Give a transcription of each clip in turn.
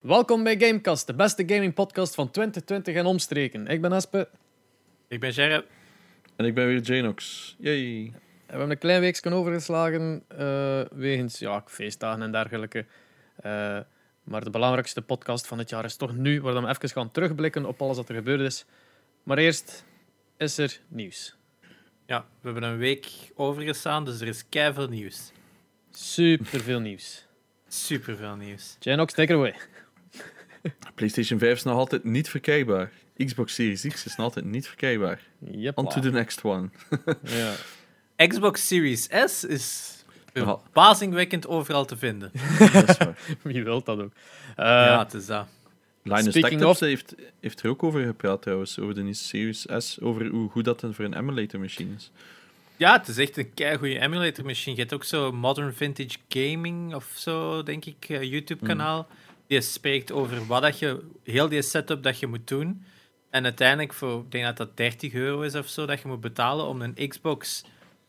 Welkom bij Gamecast, de beste gaming podcast van 2020 en omstreken. Ik ben Espe. Ik ben Gerrit. En ik ben weer Janox. Yay. We hebben een klein weekje overgeslagen uh, wegens ja, feestdagen en dergelijke. Uh, maar de belangrijkste podcast van het jaar is toch nu, waar we even gaan terugblikken op alles wat er gebeurd is. Maar eerst is er nieuws. Ja, we hebben een week overgestaan, dus er is veel nieuws. Super veel nieuws. Super veel nieuws. Janox, take it away. PlayStation 5 is nog altijd niet verkrijgbaar. Xbox Series X is nog altijd niet verkrijgbaar. Yep. On to the next one. ja. Xbox Series S is verbazingwekkend overal te vinden. Wie wilt dat ook? Uh, ja, het is dat. Linus Tech of... heeft, heeft er ook over gepraat trouwens, over de Series S, over hoe goed dat voor een emulator machine is. Ja, het is echt een goede emulator machine. Je hebt ook zo Modern Vintage Gaming of zo, denk ik, uh, YouTube-kanaal. Mm die spreekt over wat dat je, heel die setup dat je moet doen. En uiteindelijk, voor, ik denk dat dat 30 euro is of zo, dat je moet betalen om een Xbox,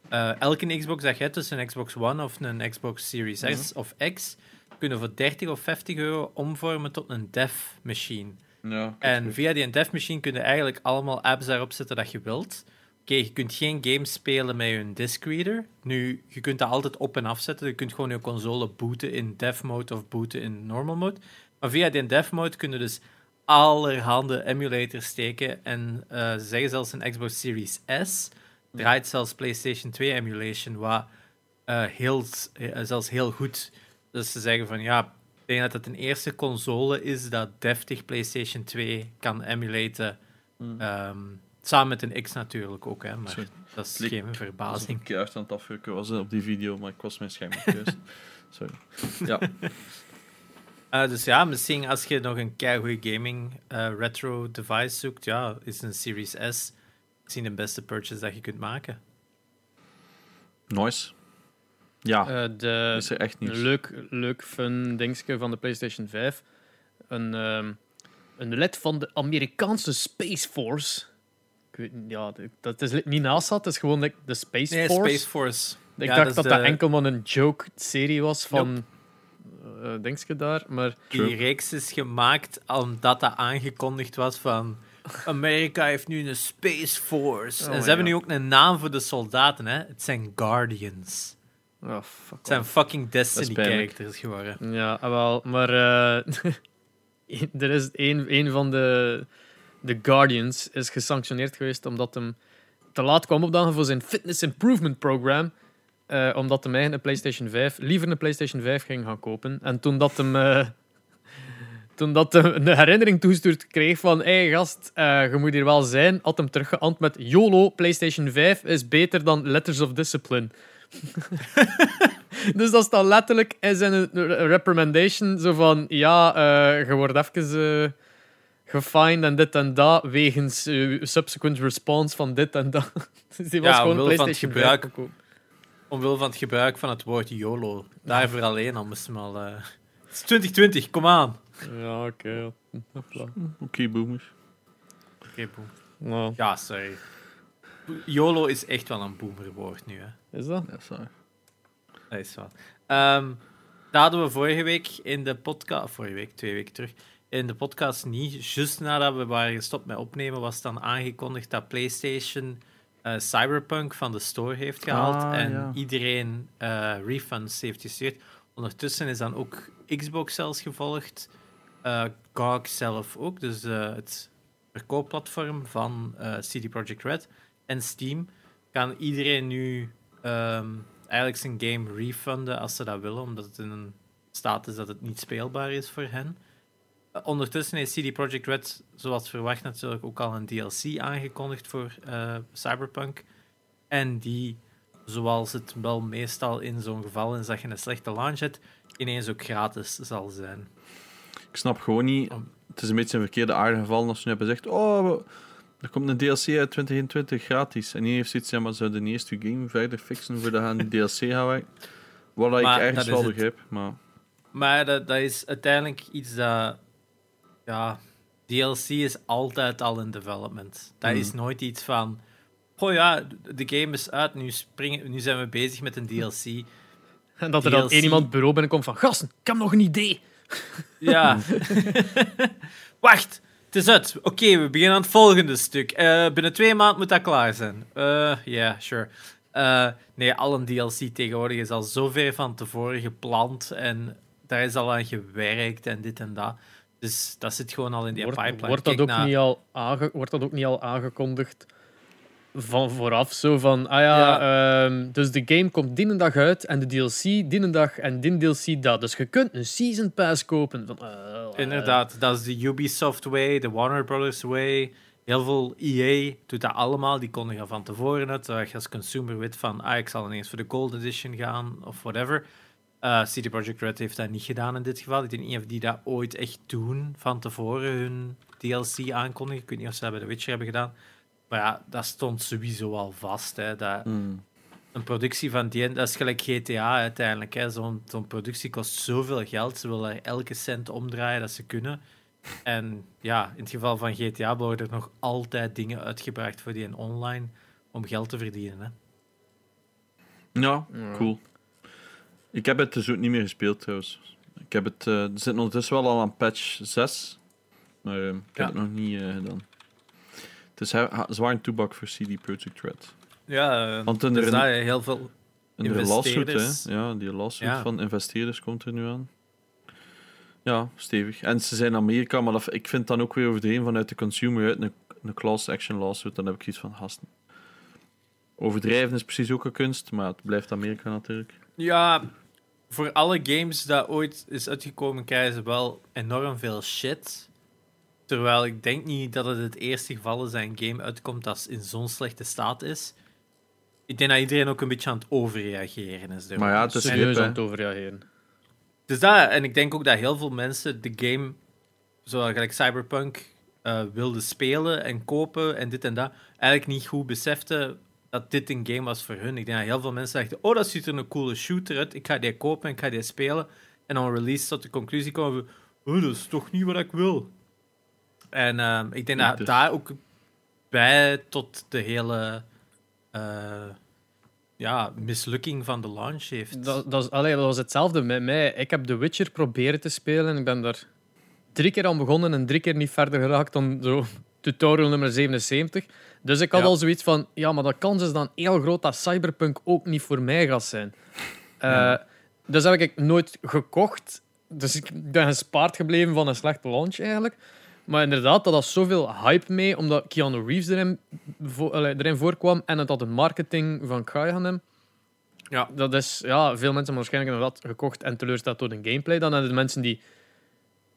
uh, elke Xbox dat je hebt, dus een Xbox One of een Xbox Series S mhm. of X, kunnen voor 30 of 50 euro omvormen tot een dev machine. Ja, en via die dev machine kun je eigenlijk allemaal apps daarop zetten dat je wilt. Oké, je kunt geen games spelen met je disk reader. Nu, je kunt dat altijd op en afzetten. Je kunt gewoon je console booten in dev mode of booten in normal mode. Maar via die dev mode kun je dus allerhande emulators steken. En uh, ze zeggen zelfs een Xbox Series S draait zelfs PlayStation 2 emulation, wat uh, heel, uh, zelfs heel goed. Dus ze zeggen van ja, ik denk dat het een eerste console is dat deftig PlayStation 2 kan emulaten. Mm. Um, Samen met een X natuurlijk ook, hè, maar dat is geen verbazing. Ik was aan het afrukken was op die video, maar ik was mijn scherm geweest. Sorry. Ja. Uh, dus ja, misschien als je nog een keigoede gaming uh, retro device zoekt, ja, is een Series S misschien de beste purchase dat je kunt maken. Nice. Ja, uh, de, is er echt niet. Leuk, leuk fun dingetje van de PlayStation 5. Een, um, een led van de Amerikaanse Space Force ja, dat is niet NASA, het is gewoon de Space nee, Force. Space Force. Ik dacht dat dat, enkel maar een joke-serie was van... Uh, denk je daar, maar... Die reeks is gemaakt omdat dat aangekondigd was van... Amerika heeft nu een Space Force. Oh en ze hebben nu ook een naam voor de soldaten, hè. Het zijn Guardians. Oh, fuck het zijn fucking Destiny-characters geworden. Ja, wel, maar... Uh, er is een, een van de The Guardians is gesanctioneerd geweest omdat hem te laat kwam opdagen voor zijn fitness improvement program. Uh, omdat hij een PlayStation 5, liever een PlayStation 5 ging gaan kopen. En toen dat hem, uh, toen dat hem een herinnering toestuurd kreeg van: hey, gast, uh, je moet hier wel zijn, had hem teruggeant met: YOLO, PlayStation 5 is beter dan Letters of Discipline. dus dat staat letterlijk in zijn recommendation: zo van: ja, je wordt even gefined en dit en dat, wegens uh, subsequent response van dit en dat. dus die was ja, gewoon PlayStation het gebruik, Omwille van het gebruik van het woord YOLO. Daarvoor alleen al moesten we al... Uh... Het is 2020, kom aan! Ja, oké. Okay. Oké, boomers. Oké, okay, boom. Ja, sorry. YOLO is echt wel een boomerwoord nu, hè. Is dat? Ja, sorry. Dat is wel. Um, dat hadden we vorige week in de podcast... Vorige week, twee weken terug in de podcast niet. Juist nadat we waren gestopt met opnemen, was dan aangekondigd dat PlayStation uh, Cyberpunk van de store heeft gehaald ah, en iedereen uh, refunds heeft gestuurd. Ondertussen is dan ook Xbox zelfs gevolgd, uh, GOG zelf ook, dus het verkoopplatform van CD Projekt Red en Steam. Kan iedereen nu um, eigenlijk zijn game refunden als ze dat willen, omdat het in een staat is dat het niet speelbaar is voor hen. Ondertussen heeft CD Projekt Red, zoals verwacht, natuurlijk ook al een DLC aangekondigd voor uh, Cyberpunk. En die, zoals het wel meestal in zo'n geval is dat je een slechte launch hebt, ineens ook gratis zal zijn. Ik snap gewoon niet. Het is een beetje een verkeerde aarde gevallen als ze nu hebben gezegd: Oh, er komt een DLC uit 2021 gratis. En die heeft zoiets, ja, maar ze de eerste game verder fixen voordat aan die DLC gaan werken. Wat ik ergens wel begrijp. Maar, maar dat, dat is uiteindelijk iets dat ja, DLC is altijd al in development. Dat is hmm. nooit iets van. Oh ja, de game is uit, nu, springen, nu zijn we bezig met een DLC. En dat er dan één iemand bureau binnenkomt van: Gasten, ik heb nog een idee. Ja. Wacht, het is uit. Oké, we beginnen aan het volgende stuk. Eh, binnen twee maanden moet dat klaar zijn. Eh, Ja, sure. Eh, nee, al een DLC tegenwoordig is al zo ver van tevoren gepland en daar is al aan gewerkt en dit en dat. Dus dat zit gewoon al in die Wordt, pipeline. wordt, dat Kijk ook niet al aange, wordt dat ook niet al aangekondigd van vooraf? Zo van, ah ja, ehm, dus de game komt die dag uit en de DLC die dag en die DLC dat. Dus je kunt een Season Pass kopen. Van, eh, Inderdaad, dat is de Ubisoft way, de Warner Brothers way. Heel veel EA doet dat allemaal. Die kondigen van tevoren uit. Dat je als consumer weet van, ah, ik zal ineens voor de Gold Edition gaan of whatever. Eh CD Projekt Red heeft dat niet gedaan in dit geval. Ik weet niet of die dat ooit echt doen van tevoren, hun DLC aankondigen. Ik weet niet of ze dat bij The Witcher hebben gedaan. Maar ja, dat stond sowieso al vast. Hè, dat Hmm. een productie van die, dat is gelijk GTA uiteindelijk. hè. Zo'n zo'n productie kost zoveel geld. Ze willen elke cent omdraaien dat ze kunnen. En ja, in het geval van GTA worden er nog altijd dingen uitgebracht voor die in online om geld te verdienen. Hè. Ja, Ja. cool. Ik heb het dus ook niet meer gespeeld trouwens. Ik heb het, eh er zit ondertussen wel al aan patch 6, maar eh, ik heb Ja. het nog niet eh, gedaan. Het is zwaar een toebak voor CD Projekt Red. Ja, uh, Want in dus de, daar heel veel. in de lawsuit, hè, ja, die lawsuit Ja. van investeerders komt er nu aan. Ja, stevig. En ze zijn in Amerika, maar dat, ik vind dan ook weer overdreven vanuit de consumer uit een, een class action lawsuit. Dan heb ik iets van gasten. Overdrijven is precies ook een kunst, maar het blijft Amerika natuurlijk. Ja, voor alle games dat ooit is uitgekomen, krijgen ze wel enorm veel shit. Terwijl ik denk niet dat het het eerste geval is dat een game uitkomt dat in zo'n slechte staat is. Ik denk dat iedereen ook een beetje aan het overreageren is. Maar ja, het is serieus aan het overreageren. Dus dat, en ik denk ook dat heel veel mensen de game, zoals gelijk Cyberpunk, eh, wilden spelen en kopen en dit en dat, eigenlijk niet goed beseften dat dit een game was voor hun. Ik denk dat heel veel mensen dachten, oh, dat ziet er een coole shooter uit, ik ga die kopen en ik ga die spelen. En dan release tot de conclusie komen, oh, dat is toch niet wat ik wil. En ehm, ik denk dat Dus- daar ook bij tot de hele eh, ja, mislukking van de launch heeft. Dat, dat, is, allee, dat was hetzelfde met mij. Ik heb The Witcher proberen te spelen en ik ben daar drie keer aan begonnen en drie keer niet verder geraakt dan zo tutorial nummer 77. Dus ik had Ja. al zoiets van, ja, maar de kans is dan heel groot dat Cyberpunk ook niet voor mij gaat zijn. Eh, Dus heb ik nooit gekocht. Dus ik ben gespaard gebleven van een slechte launch eigenlijk. Maar inderdaad, dat had zoveel hype mee, omdat Keanu Reeves erin, vo- erin voorkwam en het had een marketing van Kai aan hem. Ja. Dat is, ja, veel mensen hebben waarschijnlijk inderdaad gekocht en teleurgesteld door de gameplay. Dan hebben de mensen die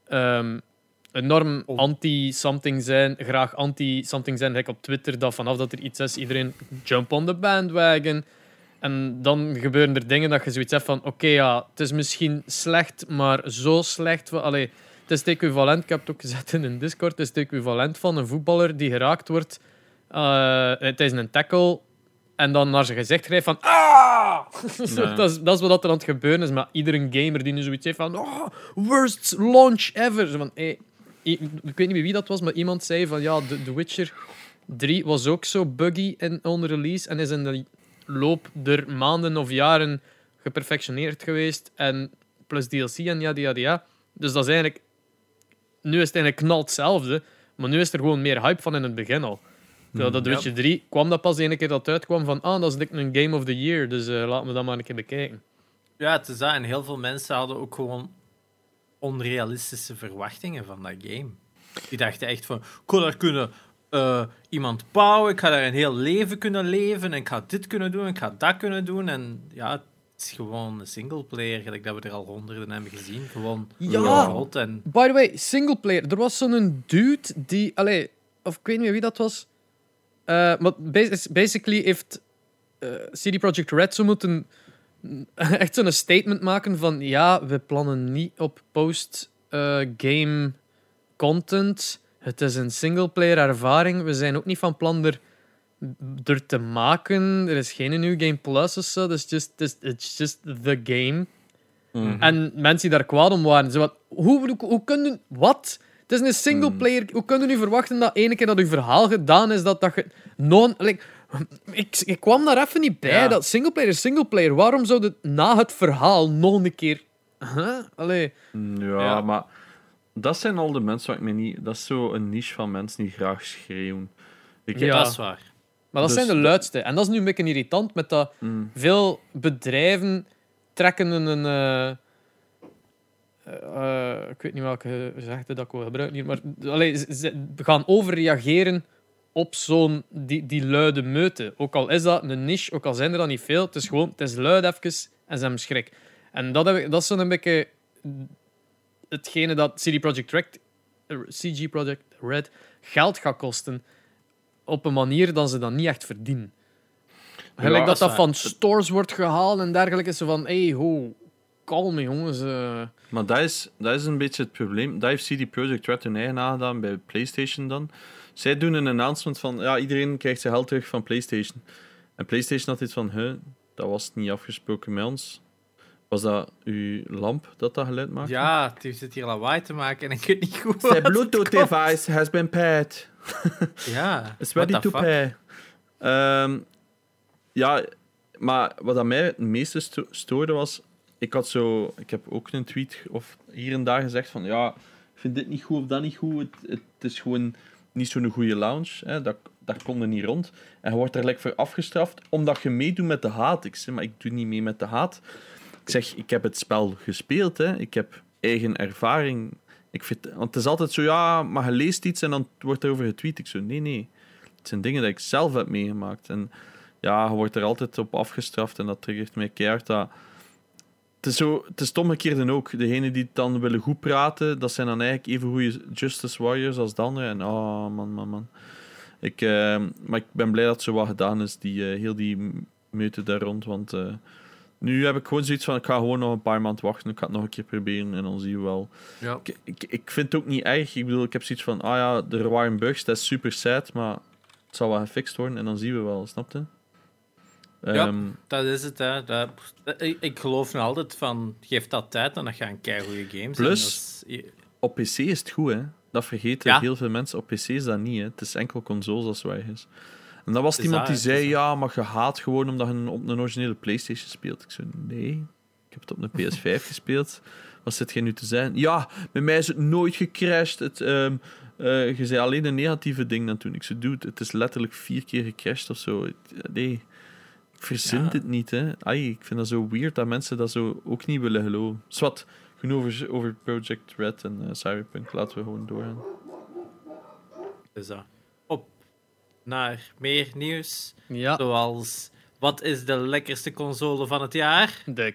ehm, enorm Oh. anti-something zijn, graag anti-something zijn, gelijk op Twitter, dat vanaf dat er iets is, iedereen jump on the bandwagon. En dan gebeuren er dingen dat je zoiets hebt van, oké, ja, het is misschien slecht, maar zo slecht. Allee, het is het equivalent, ik heb het ook gezet in een Discord, het is het equivalent van een voetballer die geraakt wordt eh tijdens een tackle en dan naar zijn gezicht grijpt van ah! Dat, is, dat is wat er aan het gebeuren is met iedere gamer die nu zoiets heeft van oh, worst launch ever. Zo van, hey, ik, weet niet meer wie dat was, maar iemand zei van ja, The, The Witcher 3 was ook zo buggy in on release en is in de loop der maanden of jaren geperfectioneerd geweest en plus DLC en ja, ja, ja. Dus dat is eigenlijk nu is het eigenlijk knal hetzelfde, maar nu is er gewoon meer hype van in het begin al. Terwijl dat The Ja. Witcher 3 kwam dat pas de ene keer dat het uitkwam van ah, dat is een Game of the Year, dus eh, laten we dat maar een keer bekijken. Ja, het is dat. En heel veel mensen hadden ook gewoon onrealistische verwachtingen van dat game. Die dachten echt van, ik ga daar kunnen eh, iemand bouwen, ik ga daar een heel leven kunnen leven, en ik ga dit kunnen doen, ik ga dat kunnen doen. En ja, het is gewoon een singleplayer, gelijk dat we er al honderden hebben gezien. Gewoon Ja. groot en... By the way, singleplayer. Er was zo'n dude die. Allee, of ik weet niet meer wie dat was. Eh, maar bas- basically heeft eh, CD Projekt Red zo moeten. Echt zo'n statement maken van. Ja, we plannen niet op post-game content. Het is een singleplayer ervaring. We zijn ook niet van plan er, er te maken. Er is geen New Game Plus of zo. Dus just, it's, it's just the game. Mhm. En mensen die daar kwaad om waren. Zo wat, hoe, hoe, hoe kunnen... Wat? Het is een singleplayer. Hoe kunnen nu verwachten dat ene keer dat uw verhaal gedaan is, dat dat je... Non, like, ik, ik kwam daar even niet bij. Ja. Dat singleplayer is singleplayer. Waarom zou het na het verhaal nog een keer Huh? Allee. Ja, Ja. maar dat zijn al de mensen waar ik me niet... Dat is zo een niche van mensen die graag schreeuwen. Ik, Ja. Dat is waar. Maar dat Dus zijn de luidste. En dat is nu een beetje irritant met dat Mm. veel bedrijven trekken een. eh, eh, ik weet niet welke gezegde dat ik wil gebruiken hier, maar allee, ze, ze gaan overreageren op zo'n die, die luide meute. Ook al is dat een niche, ook al zijn er dan niet veel, het is gewoon, het is luid even en ze hebben schrik. En dat, heb ik, dat is zo'n beetje hetgene dat CD Projekt Red, eh, CG Projekt Red geld gaat kosten op een manier dat ze dat niet echt verdienen. Gelijk dat dat van stores wordt gehaald en dergelijke. Is zo van, hey, ho, kalm jongens. eh. Maar dat is, dat is een beetje het probleem. Dat heeft CD Projekt Red hun eigen aangedaan bij PlayStation dan. Zij doen een announcement van, ja, iedereen krijgt zijn geld terug van PlayStation. En PlayStation had iets van, huh, dat was niet afgesproken met ons. Was dat uw lamp dat dat geluid maakt? Ja, het heeft het hier lawaai te maken en ik weet niet goed het Bluetooth device has been paired. Ja, It's what ready the to fuck? pay. Ehm, ja, maar wat aan mij het meeste sto- stoorde was... Ik had zo... Ik heb ook een tweet of hier en daar gezegd van... Ja, ik vind dit niet goed of dat niet goed. Het, het is gewoon niet zo'n goede lounge. Hè. Dat, daar kon er niet rond. En je wordt er lekker voor afgestraft omdat je meedoet met de haat. Ik zeg, maar ik doe niet mee met de haat. Ik zeg, ik heb het spel gespeeld. Hè. Ik heb eigen ervaring. Ik vind, want het is altijd zo, ja, maar je leest iets en dan wordt erover getweet. Ik zo, nee, nee. Het zijn dingen die ik zelf heb meegemaakt. En ja, je wordt er altijd op afgestraft en dat triggert mij keihard. Dat... Het is, zo, het is het omgekeerde ook. Degenen die het dan willen goed praten, dat zijn dan eigenlijk even goede Justice Warriors als anderen. En oh, man, man, man. Ik, eh, maar ik ben blij dat zo wat gedaan is, die, eh, heel die meute daar rond. Want eh, nu heb ik gewoon zoiets van, ik ga gewoon nog een paar maanden wachten. Ik ga het nog een keer proberen en dan zien we wel. Ja. Ik, ik, ik vind het ook niet erg. Ik bedoel, ik heb zoiets van, ah ja, er waren bugs, dat is super sad, maar het zal wel gefixt worden en dan zien we wel, snap je? Ja. Ehm, Dat is het, hè. Dat, ik, ik geloof nog altijd van, geef dat tijd en dan gaan keigoede games. Plus- En is- op PC is het goed, hè. Dat vergeten Ja. heel veel mensen. Op PC is dat niet, hè. Het is enkel consoles als wij is. En dan was iemand die zei, ja, maar je haat gewoon omdat je op een originele Playstation speelt. Ik zei, nee, ik heb het op een PS5 gespeeld. Wat zit jij nu te zijn? Ja, bij mij is het nooit gecrashed. Het, ehm, eh, je zei alleen een negatieve ding aan toen. Ik zei, dude, het is letterlijk vier keer gecrashed of zo. Nee, ik verzin Ja. dit niet, hè. Ai, ik vind dat zo weird dat mensen dat zo ook niet willen geloven. Zwat, genoeg over, over Project Red en eh, Cyberpunk. Laten we gewoon doorgaan. Dus dat. Op naar meer nieuws. Ja, Zoals, wat is de lekkerste console van het jaar? de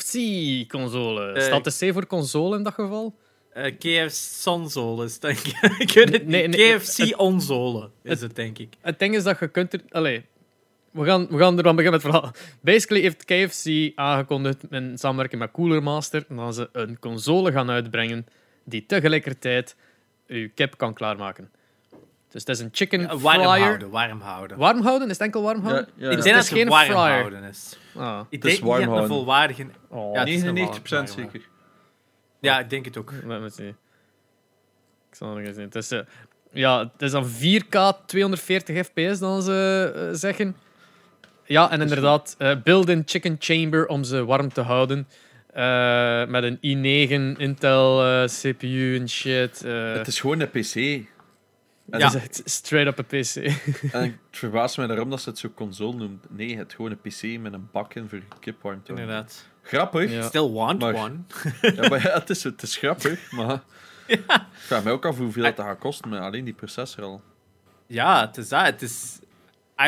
KFC-console. Eh, Staat de C voor console in dat geval? Eh KFC Console is denk ik. ik weet het Nee, niet. nee, KFC Onzole is het, denk ik. Het ding is dat je kunt er... Allee, we gaan, we gaan er dan beginnen met het verhaal. Basically heeft KFC aangekondigd in samenwerking met Cooler Master dat ze een console gaan uitbrengen die tegelijkertijd je kip kan klaarmaken. Dus het is een chicken Eh, warm fryer. houden, warm houden. Warm houden? Is het enkel warm houden? Ja, ja. ik denk het dat geen warm fryer. houden is. Ah. Ik Het is denk niet warm dat het een houden. volwaardige... Oh. Ja, het is 99% normaal, zeker. Ja, ik denk het ook. Let me zien. Ik zal nog eens zien. Het is, eh, ja, het is dan 4K 240 fps, dan ze eh, zeggen. Ja, en inderdaad, eh build-in chicken chamber om ze warm te houden. Eh, met een i9 Intel eh, CPU en shit. Het is gewoon een PC. En, het is echt straight up een PC. en het verbaast me daarom dat ze het zo console noemt. Nee, het is gewoon een PC met een bak in voor je kip warm te houden. Inderdaad. Grappig. Ja. Still want Maar- one. Ja, maar ja, het, is, het is grappig, maar... Ik vraag mij ook af hoeveel dat gaat kosten met alleen die processor al. Ja, het is dat. Het is...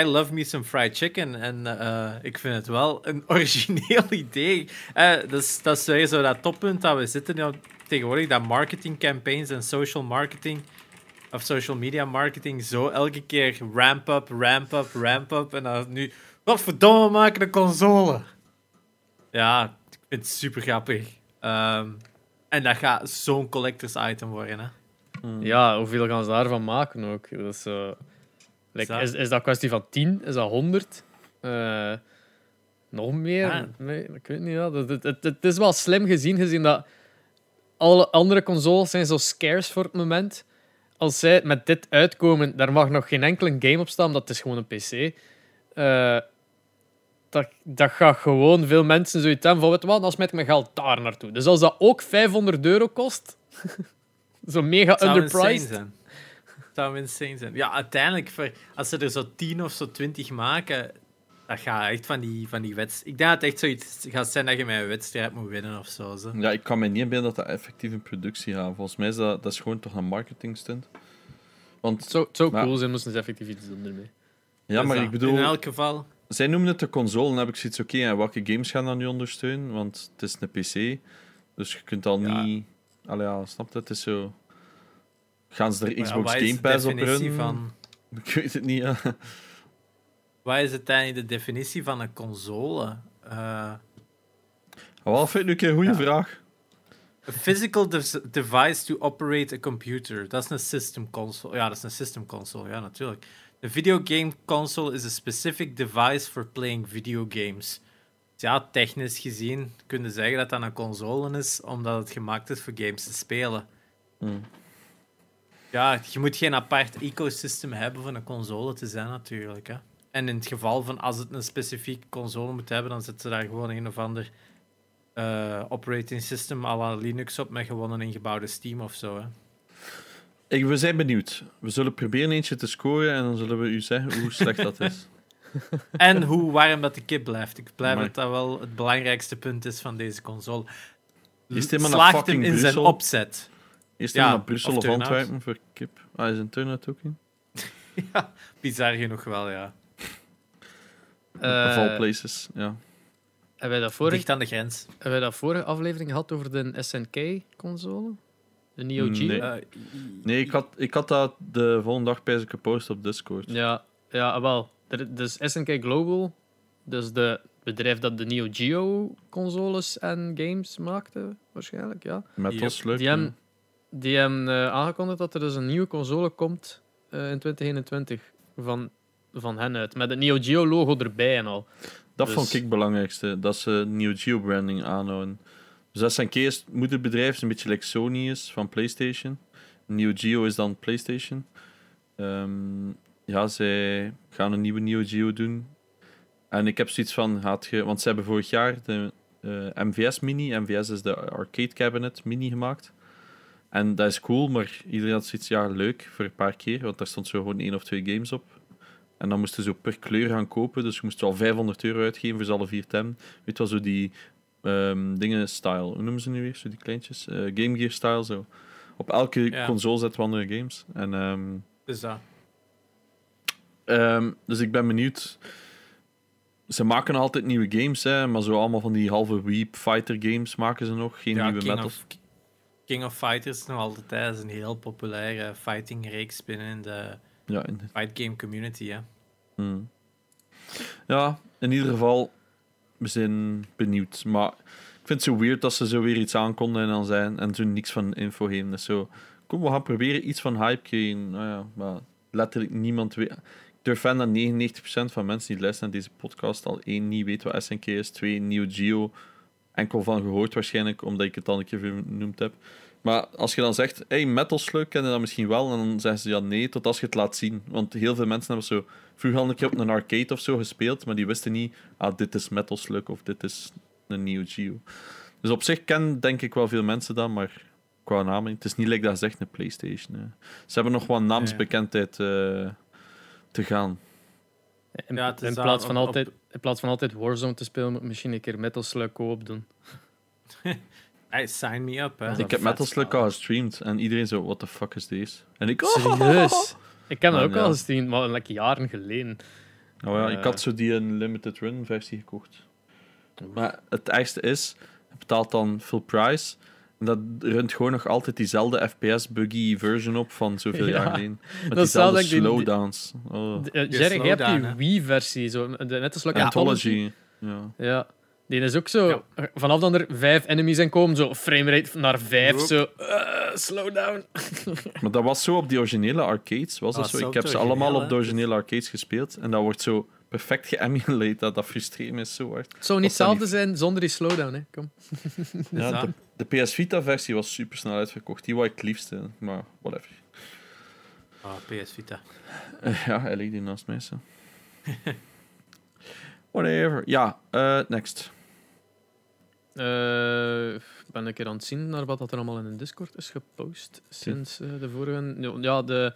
I love me some fried chicken. En eh, ik vind het wel een origineel idee. Eh, dat, is, dat is weer zo dat toppunt dat we zitten nou, tegenwoordig. Dat marketing campaigns en social marketing... Of social media marketing zo elke keer ramp up, ramp up, ramp up. En dan nu... Wat verdomme, maken een console. Ja, ik vind het super grappig. Ehm, en dat gaat zo'n collectors item worden, hè. ja, hoeveel gaan ze daarvan maken ook? Dat is, zo- like, is, is dat kwestie van 10? Is dat 100? Eh, nog meer? Ah. Nee, ik weet niet. Ja. Dat- Het, het, het is wel slim gezien, gezien dat alle andere consoles zijn zo scarce voor het moment. Als zij met dit uitkomen, daar mag nog geen enkele game op staan, dat is gewoon een PC. Eh, dat, dat gaat gewoon veel mensen zoiets hebben van, weet wat, dan smijt ik mijn geld daar naartoe. Dus als dat ook 500 euro kost, zo mega underpriced. Zou insane zijn. Ja, uiteindelijk, voor, als ze er zo 10 of zo 20 maken, dat gaat echt van die, van die wedstrijden. Ik denk dat het echt zoiets gaat zijn dat je met een wedstrijd moet winnen of zo. zo. Ja, ik kan me niet inbeelden dat dat effectief in productie gaat. Volgens mij is dat, dat is gewoon toch een marketing stunt. Want, Het zou, het zou Maar- cool zijn, moesten ze effectief iets doen ermee. ja, Dus maar dat- ik bedoel, In elk geval, zij noemen het de console. Dan heb ik zoiets, oké, en welke games gaan dat nu ondersteunen? Want het is een PC, dus je kunt al Ja. niet... Allee, ja, snap je? Het is zo... Gaan ze er Xbox Game de Pass op runnen? van, Ik weet het niet, ja. Wat is uiteindelijk de definitie van een console? Eh, Wel, vind ik nu een goede Ja. vraag. A physical de- device to operate a computer. Dat is een system console. Ja, dat is een system console, ja, natuurlijk. The video game console is a specific device for playing video games. Dus ja, technisch gezien kun je zeggen dat dat een console is, omdat het gemaakt is voor games te spelen. Hmm. Ja, je moet geen apart ecosystem hebben voor een console te zijn, natuurlijk. Hè. En in het geval van als het een specifieke console moet hebben, dan zetten ze daar gewoon een of ander eh, operating system à la Linux op met gewoon een ingebouwde Steam of zo. Hè. Ik, we zijn benieuwd. We zullen proberen eentje te scoren en dan zullen we u zeggen hoe slecht dat is. En hoe warm dat de kip blijft. Ik blijf dat dat wel het belangrijkste punt is van deze console. Slaagt hem in zijn opzet. Eerst Ja, ja, naar Brussel of. Antwerpen voor kip. Ah, is een turnout ook in? ja, bizar genoeg wel, ja. Eh, of all places, ja. hebben, wij dat vorige, Dicht aan de grens. hebben wij dat vorige aflevering gehad over de SNK-console? De Neo Geo? Nee. Eh, Nee, ik had, ik had dat de volgende dag bij gepost op Discord. Ja, ja wel. Er- Dus SNK Global, dus de bedrijf dat de Neo Geo consoles en games maakte, waarschijnlijk, ja. Met ons leuk. Die hebben, die hebben eh, aangekondigd dat er dus een nieuwe console komt eh, in 2021 van, van hen uit. Met het Neo Geo logo erbij en al. Dat Dus- vond ik het belangrijkste, dat ze Neo Geo branding aanhouden. Dus SNK is het moederbedrijf, is een beetje like Sony is van PlayStation. Neo Geo is dan PlayStation. Ehm, ja, zij gaan een nieuwe Neo Geo doen. En ik heb zoiets van, gaat je, want ze hebben vorig jaar de eh, MVS Mini, MVS is de Arcade Cabinet Mini gemaakt. En dat is cool, maar iedereen had zoiets, ja, leuk voor een paar keer, want daar stond zo gewoon één of twee games op. En dan moesten ze per kleur gaan kopen, dus je moest wel 500 euro uitgeven voor ze alle vier te hebben. Weet je wel, zo die ehm, dingen style, hoe noemen ze nu weer? Zo die kleintjes? Eh, Game Gear style, zo. Op elke Ja. console zetten we andere games. En, ehm, Dus dat. ehm, dus ik ben benieuwd. Ze maken altijd nieuwe games, hè, maar zo allemaal van die halve Weep fighter games maken ze nog. Geen Ja, nieuwe King metal. of, King of Fighters is nog altijd is een heel populaire fighting reeks binnen de Ja, in, fight game community. Hè. Hmm. Ja, in ieder geval, we zijn benieuwd. Maar ik vind het zo weird dat ze zo weer iets aankonden en dan zijn en zo niks van info geven. Dus zo, kom, we gaan proberen iets van hype krijgen. Nou ja, maar letterlijk niemand weet. Ik durf aan dat 99% van mensen die luisteren naar deze podcast al één niet weet wat SNK is, twee Neo Geo enkel van gehoord waarschijnlijk, omdat ik het al een keer genoemd heb. Maar als je dan zegt, hey, Metal Slug kennen dat misschien wel, en dan zeggen ze ja nee, tot als je het laat zien. Want heel veel mensen hebben zo vroeger al een keer op een arcade of zo gespeeld, maar die wisten niet, ah, dit is Metal Slug of dit is een Neo Geo. Dus op zich kennen denk ik wel veel mensen dat, maar qua namen, het is niet like dat zegt een PlayStation. Hè. Ze hebben nog wat naamsbekendheid eh, te gaan. In, Ja, plaats van op- altijd, in plaats van altijd Warzone te spelen, moet misschien een keer Metal Slug co-op doen. Hey, sign me up. Hè. Ik ik heb Metal Slug al gestreamd en iedereen zo, what the fuck is deze? En ik, oh, Serieus? Ik heb dat ook ja. al gezien, maar like jaren geleden. Nou ja, ik Eh. had zo die een limited run versie gekocht. Maar het ergste is, je betaalt dan full price. En dat runt gewoon nog altijd diezelfde FPS-buggy version op van zoveel Ja, jaar geleden. Met dat is wel diezelfde dat ik die- slowdowns. Oh. Eh, Jerry, jij hebt die. Wii-versie, zo, de Metal Slug Anthology. Anthology. Ja. Ja. Die is ook zo, Ja. vanaf dan er vijf enemies in komen, zo framerate naar vijf, zo, eh, slow down. Maar dat was zo op die originele arcades. Was dat Ah, zo? Ik heb ze allemaal op de originele arcades gespeeld. En dat wordt zo perfect geëmuleerd. Dat, dat frustreert me zo hard. Het zou niet dat hetzelfde zijn zonder die slowdown, hè. Kom. Ja, dat? de, de PS Vita-versie was super snel uitverkocht. Die wou ik het liefste. Maar whatever. Ah, PS Vita. Eh, ja, hij ligt hier naast mij. Zo. Whatever. Ja, eh, next. Eh, ik ben een keer aan het zien naar wat dat er allemaal in de Discord is gepost sinds eh, de vorige. Ja, de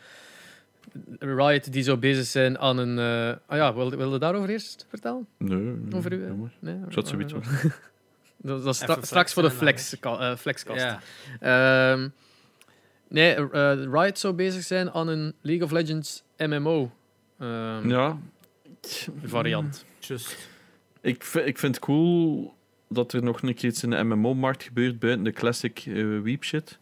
Riot die zo bezig zijn aan een. eh, ah ja, wilde, wilde daarover eerst vertellen? Nee, nee, Over u, jammer. Nee, Ik zat zoiets wel. Dat, dat is stra- Even straks voor de flex, flexcast. Ja. Ehm, nee, Riot zou bezig zijn aan een League of Legends MMO ehm, Ja. variant. Just. Ik, ik vind het cool dat er nog een keer iets in de MMO-markt gebeurt buiten de classic eh weep shit.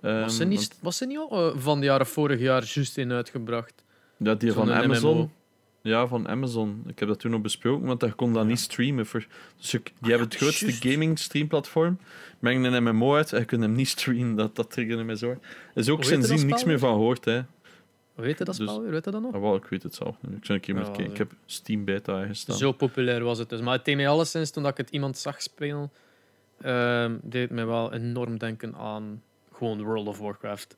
Ehm, Was ze niet, want- was ze niet al eh, van de jaren vorig jaar juist in uitgebracht? Ja, die van Zo'n Amazon. MMO. Ja, van Amazon. Ik heb dat toen nog besproken, want je kon dat niet streamen. Voor, dus je- die hebben het grootste gaming streamplatform. Brengen een MMO uit en je kunt hem niet streamen. Dat, dat triggerde mij zo. Er is ook sindsdien niks meer van gehoord. Hè. Hoe heet dat Dus- spel weer? Weet je dat nog? Ah, wel, ik weet het zelf niet. Ik zou een keer Ja. Ik heb Steam Beta aangestaan. Zo populair was het dus. Maar het deed mij alleszins, toen dat ik het iemand zag spelen, ehm, deed het mij wel enorm denken aan gewoon World of Warcraft.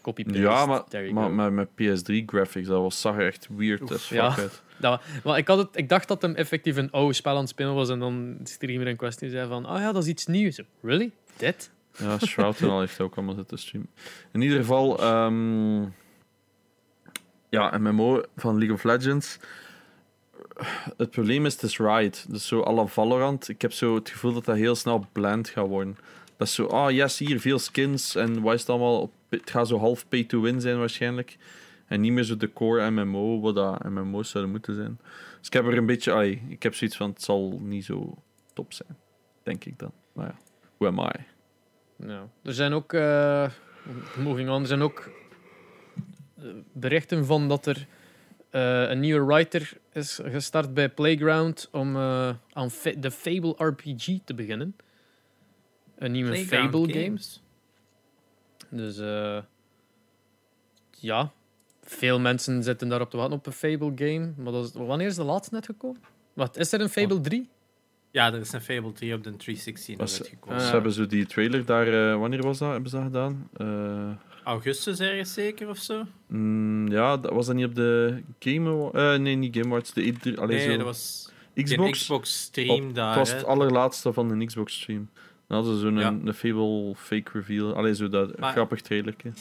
Copy-paste. Ja, maar, met PS3 graphics, dat was, zag er echt weird Oef. as fuck Ja. uit. Dat, maar ik, had het, ik dacht dat hem effectief een oude spel aan het spelen was en dan de streamer in kwestie zei van, ah ja, dat is iets nieuws. Really? Dit? Ja, Shroud en al heeft ook allemaal zitten streamen. In ieder geval, ehm, ja, MMO van League of Legends. Het probleem is, het is. Dus zo la Valorant. Ik heb zo het gevoel dat dat heel snel bland gaat worden. Dat is zo, ah yes, hier veel skins en wat is het allemaal? op- Het gaat zo half pay to win zijn waarschijnlijk. En niet meer zo de core MMO, wat dat MMO's zouden moeten zijn. Dus ik heb er een beetje, ai, ik heb zoiets van, het zal niet zo top zijn. Denk ik dan. Maar ja, who am I? Ja. Er zijn ook, eh moving on, er zijn ook berichten van dat er eh, een nieuwe writer is gestart bij Playground om eh, aan Fa- de Fable RPG te beginnen. Een nieuwe Playground Fable game. Games. Dus eh, ja, veel mensen zitten daarop te wachten op een Fable game. Maar dat is, wanneer is de laatste net gekomen? Wat, is er een Fable 3? Ja, er is een Fable 3 op de 360 nog Was- uitgekomen. Ze hebben zo die trailer daar, eh, wanneer was dat? Hebben ze dat gedaan? Augustus ergens zeker of zo? mm, ja, dat was dat niet op de Game Awards? Eh, nee, niet Game Awards. De E3, allee, nee, zo. dat was Xbox. Xbox stream Op- daar. het was hè. het allerlaatste van de Xbox stream. Dan hadden ze zo'n Ja. een, een Fable fake reveal. Allee, zo dat Maar- grappig trailerke.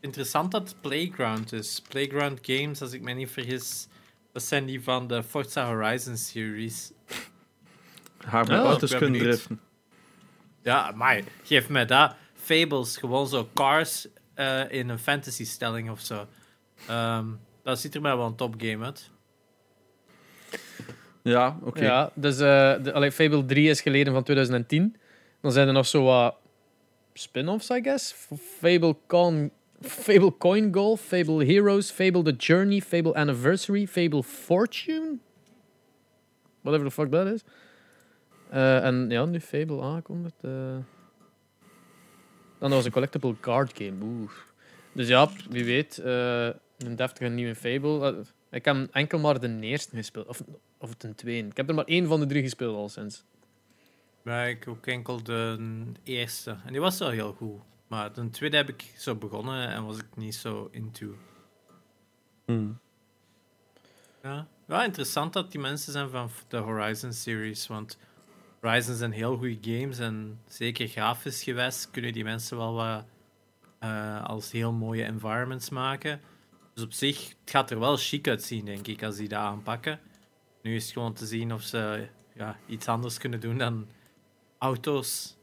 Interessant dat het Playground is. Playground Games, als ik me niet vergis, dat zijn die van de Forza Horizon series. Haar met Ja, auto's kunnen driften. Ja, maar geef mij dat. Fables, gewoon zo cars eh, in een fantasy stelling of zo. Ehm, dat ziet er mij wel een top game uit. Ja, oké. Ja, dus eh, de, allee, Fable 3 is geleden van 2010. Dan zijn er nog zo wat spin-offs, I guess. Fable, Con, Fable Coin Golf, Fable Heroes, Fable The Journey, Fable Anniversary, Fable Fortune. Whatever the fuck dat is. Eh, en ja, nu Fable aangekondigd. eh. Dan was een collectible card game. Oeh. Dus ja, wie weet, eh, een deftige nieuwe Fable. Eh, ik heb enkel maar de eerste gespeeld. Of, of ten tweede. Ik heb er maar één van de drie gespeeld al sinds. Maar ik ook enkel de eerste. En die was wel heel goed. Maar de tweede heb ik zo begonnen en was ik niet zo into. Hmm. Ja, ja interessant dat die mensen zijn van de Horizon series. Want Horizon zijn heel goede games en zeker grafisch gewijs kunnen die mensen wel wat eh, als heel mooie environments maken. Dus op zich, het gaat er wel chic uitzien, denk ik, als die dat aanpakken. Nu is het gewoon te zien of ze ja, iets anders kunnen doen dan auto's.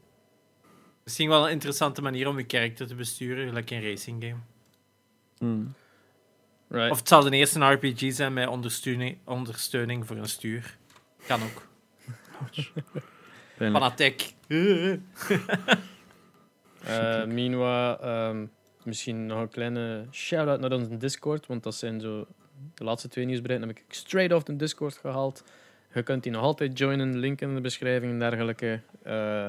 Misschien wel een interessante manier om je karakter te besturen, gelijk een racing game. Hmm. Right. Of het zal de eerste RPG zijn met ondersteuning, ondersteuning voor een stuur. Kan ook. Pijnlijk. Fanatec. Eh, meanwhile, ehm, misschien nog een kleine shout-out naar onze Discord, want dat zijn zo de laatste twee nieuwsberichten heb ik straight off de Discord gehaald. Je kunt die nog altijd joinen, link in de beschrijving en dergelijke. Eh,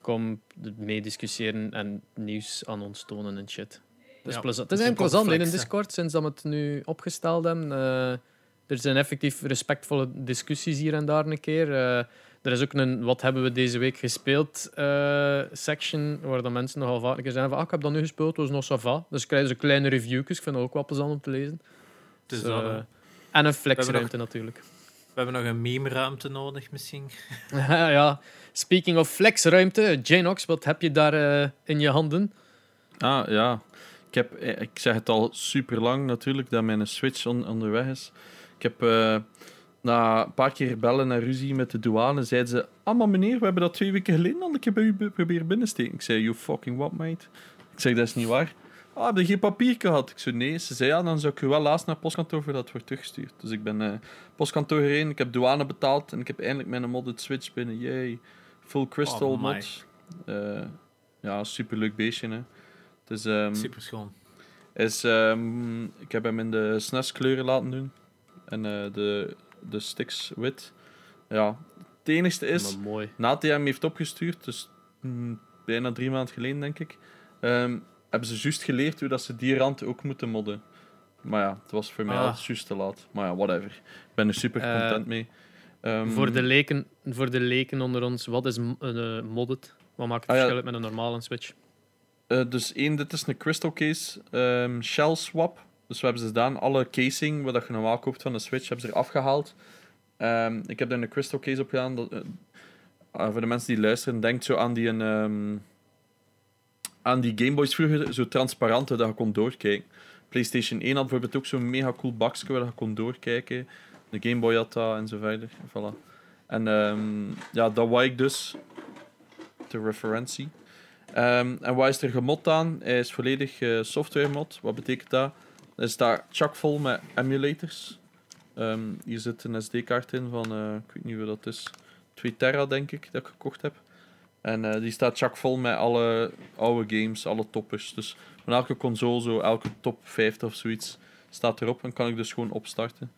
kom mee discussiëren en nieuws aan ons tonen en shit. Het is, Ja, plezant. dat het is eigenlijk plezant in. Discord, sinds dat we het nu opgesteld hebben. Eh, er zijn effectief respectvolle discussies hier en daar een keer. Eh, er is ook een wat hebben we deze week gespeeld eh, section, waar dan mensen nogal vaak zeggen van ah, ik heb dat nu gespeeld, het was nog ça va. Dus krijgen ze kleine reviewjes, ik vind dat ook wel plezant om te lezen. Het is Dus, eh, en een flexruimte natuurlijk. We hebben nog een meme-ruimte nodig, misschien. Ja, ja. Speaking of flexruimte, Janox, wat heb je daar eh, in je handen? Ah, ja. Ik, heb, ik zeg het al super lang natuurlijk, dat mijn Switch on- onderweg is. Ik heb eh, na een paar keer bellen en ruzie met de douane, zeiden ze... Ah, maar meneer, we hebben dat twee weken geleden al een keer bij u be- proberen binnensteken. Ik zei, you fucking what, mate? Ik zeg, dat is niet waar. Ah, heb je geen papier gehad? Ik zei, nee. Ze zei, ja, dan zou ik u wel laatst naar het postkantoor voor dat wordt teruggestuurd. Dus ik ben eh postkantoor gereden, ik heb douane betaald en ik heb eindelijk mijn modded Switch binnen. Yay. Full crystal Oh, mod. Eh, ja, superleuk beestje, hè. Het is... ehm, Super schoon. is, ehm, ik heb hem in de SNES kleuren laten doen. En eh, de, de sticks wit. Ja, het enigste is, mooi. hij hem heeft opgestuurd, dus mm, bijna drie maanden geleden denk ik, ehm, hebben ze juist geleerd hoe dat ze die rand ook moeten modden. Maar ja, het was voor mij Ah. al juist te laat. Maar ja, whatever. Ik ben er super Eh, content mee. Ehm, voor, de leken, voor de leken onder ons, wat is een eh, modded? Wat maakt het Ah, verschil met een normale Switch? Eh, dus één, dit is een crystal case ehm, shell swap. Dus we hebben ze gedaan, alle casing, wat je normaal koopt van de Switch, hebben ze er afgehaald. Ehm, ik heb daar een crystal case op gedaan. Dat, eh, ah, voor de mensen die luisteren, denk zo aan die, een, ehm, aan die Gameboys vroeger, zo transparante, dat je kon doorkijken. PlayStation 1 had bijvoorbeeld ook zo'n mega cool bakje waar je kon doorkijken. De Game Boy had dat en verder. Voilà. En ehm, ja, dat wou ik dus. Ter referentie. En wat is er gemod aan? Hij is volledig eh, software mod. Wat betekent dat? Er staat chockvol met emulators. Ehm, hier zit een SD-kaart in van, eh, ik weet niet hoe dat is, 2 tera denk ik, dat ik gekocht heb. En eh, die staat chockvol met alle oude games, alle toppers. Dus van elke console, zo elke top 50 of zoiets, staat erop. En kan ik dus gewoon opstarten.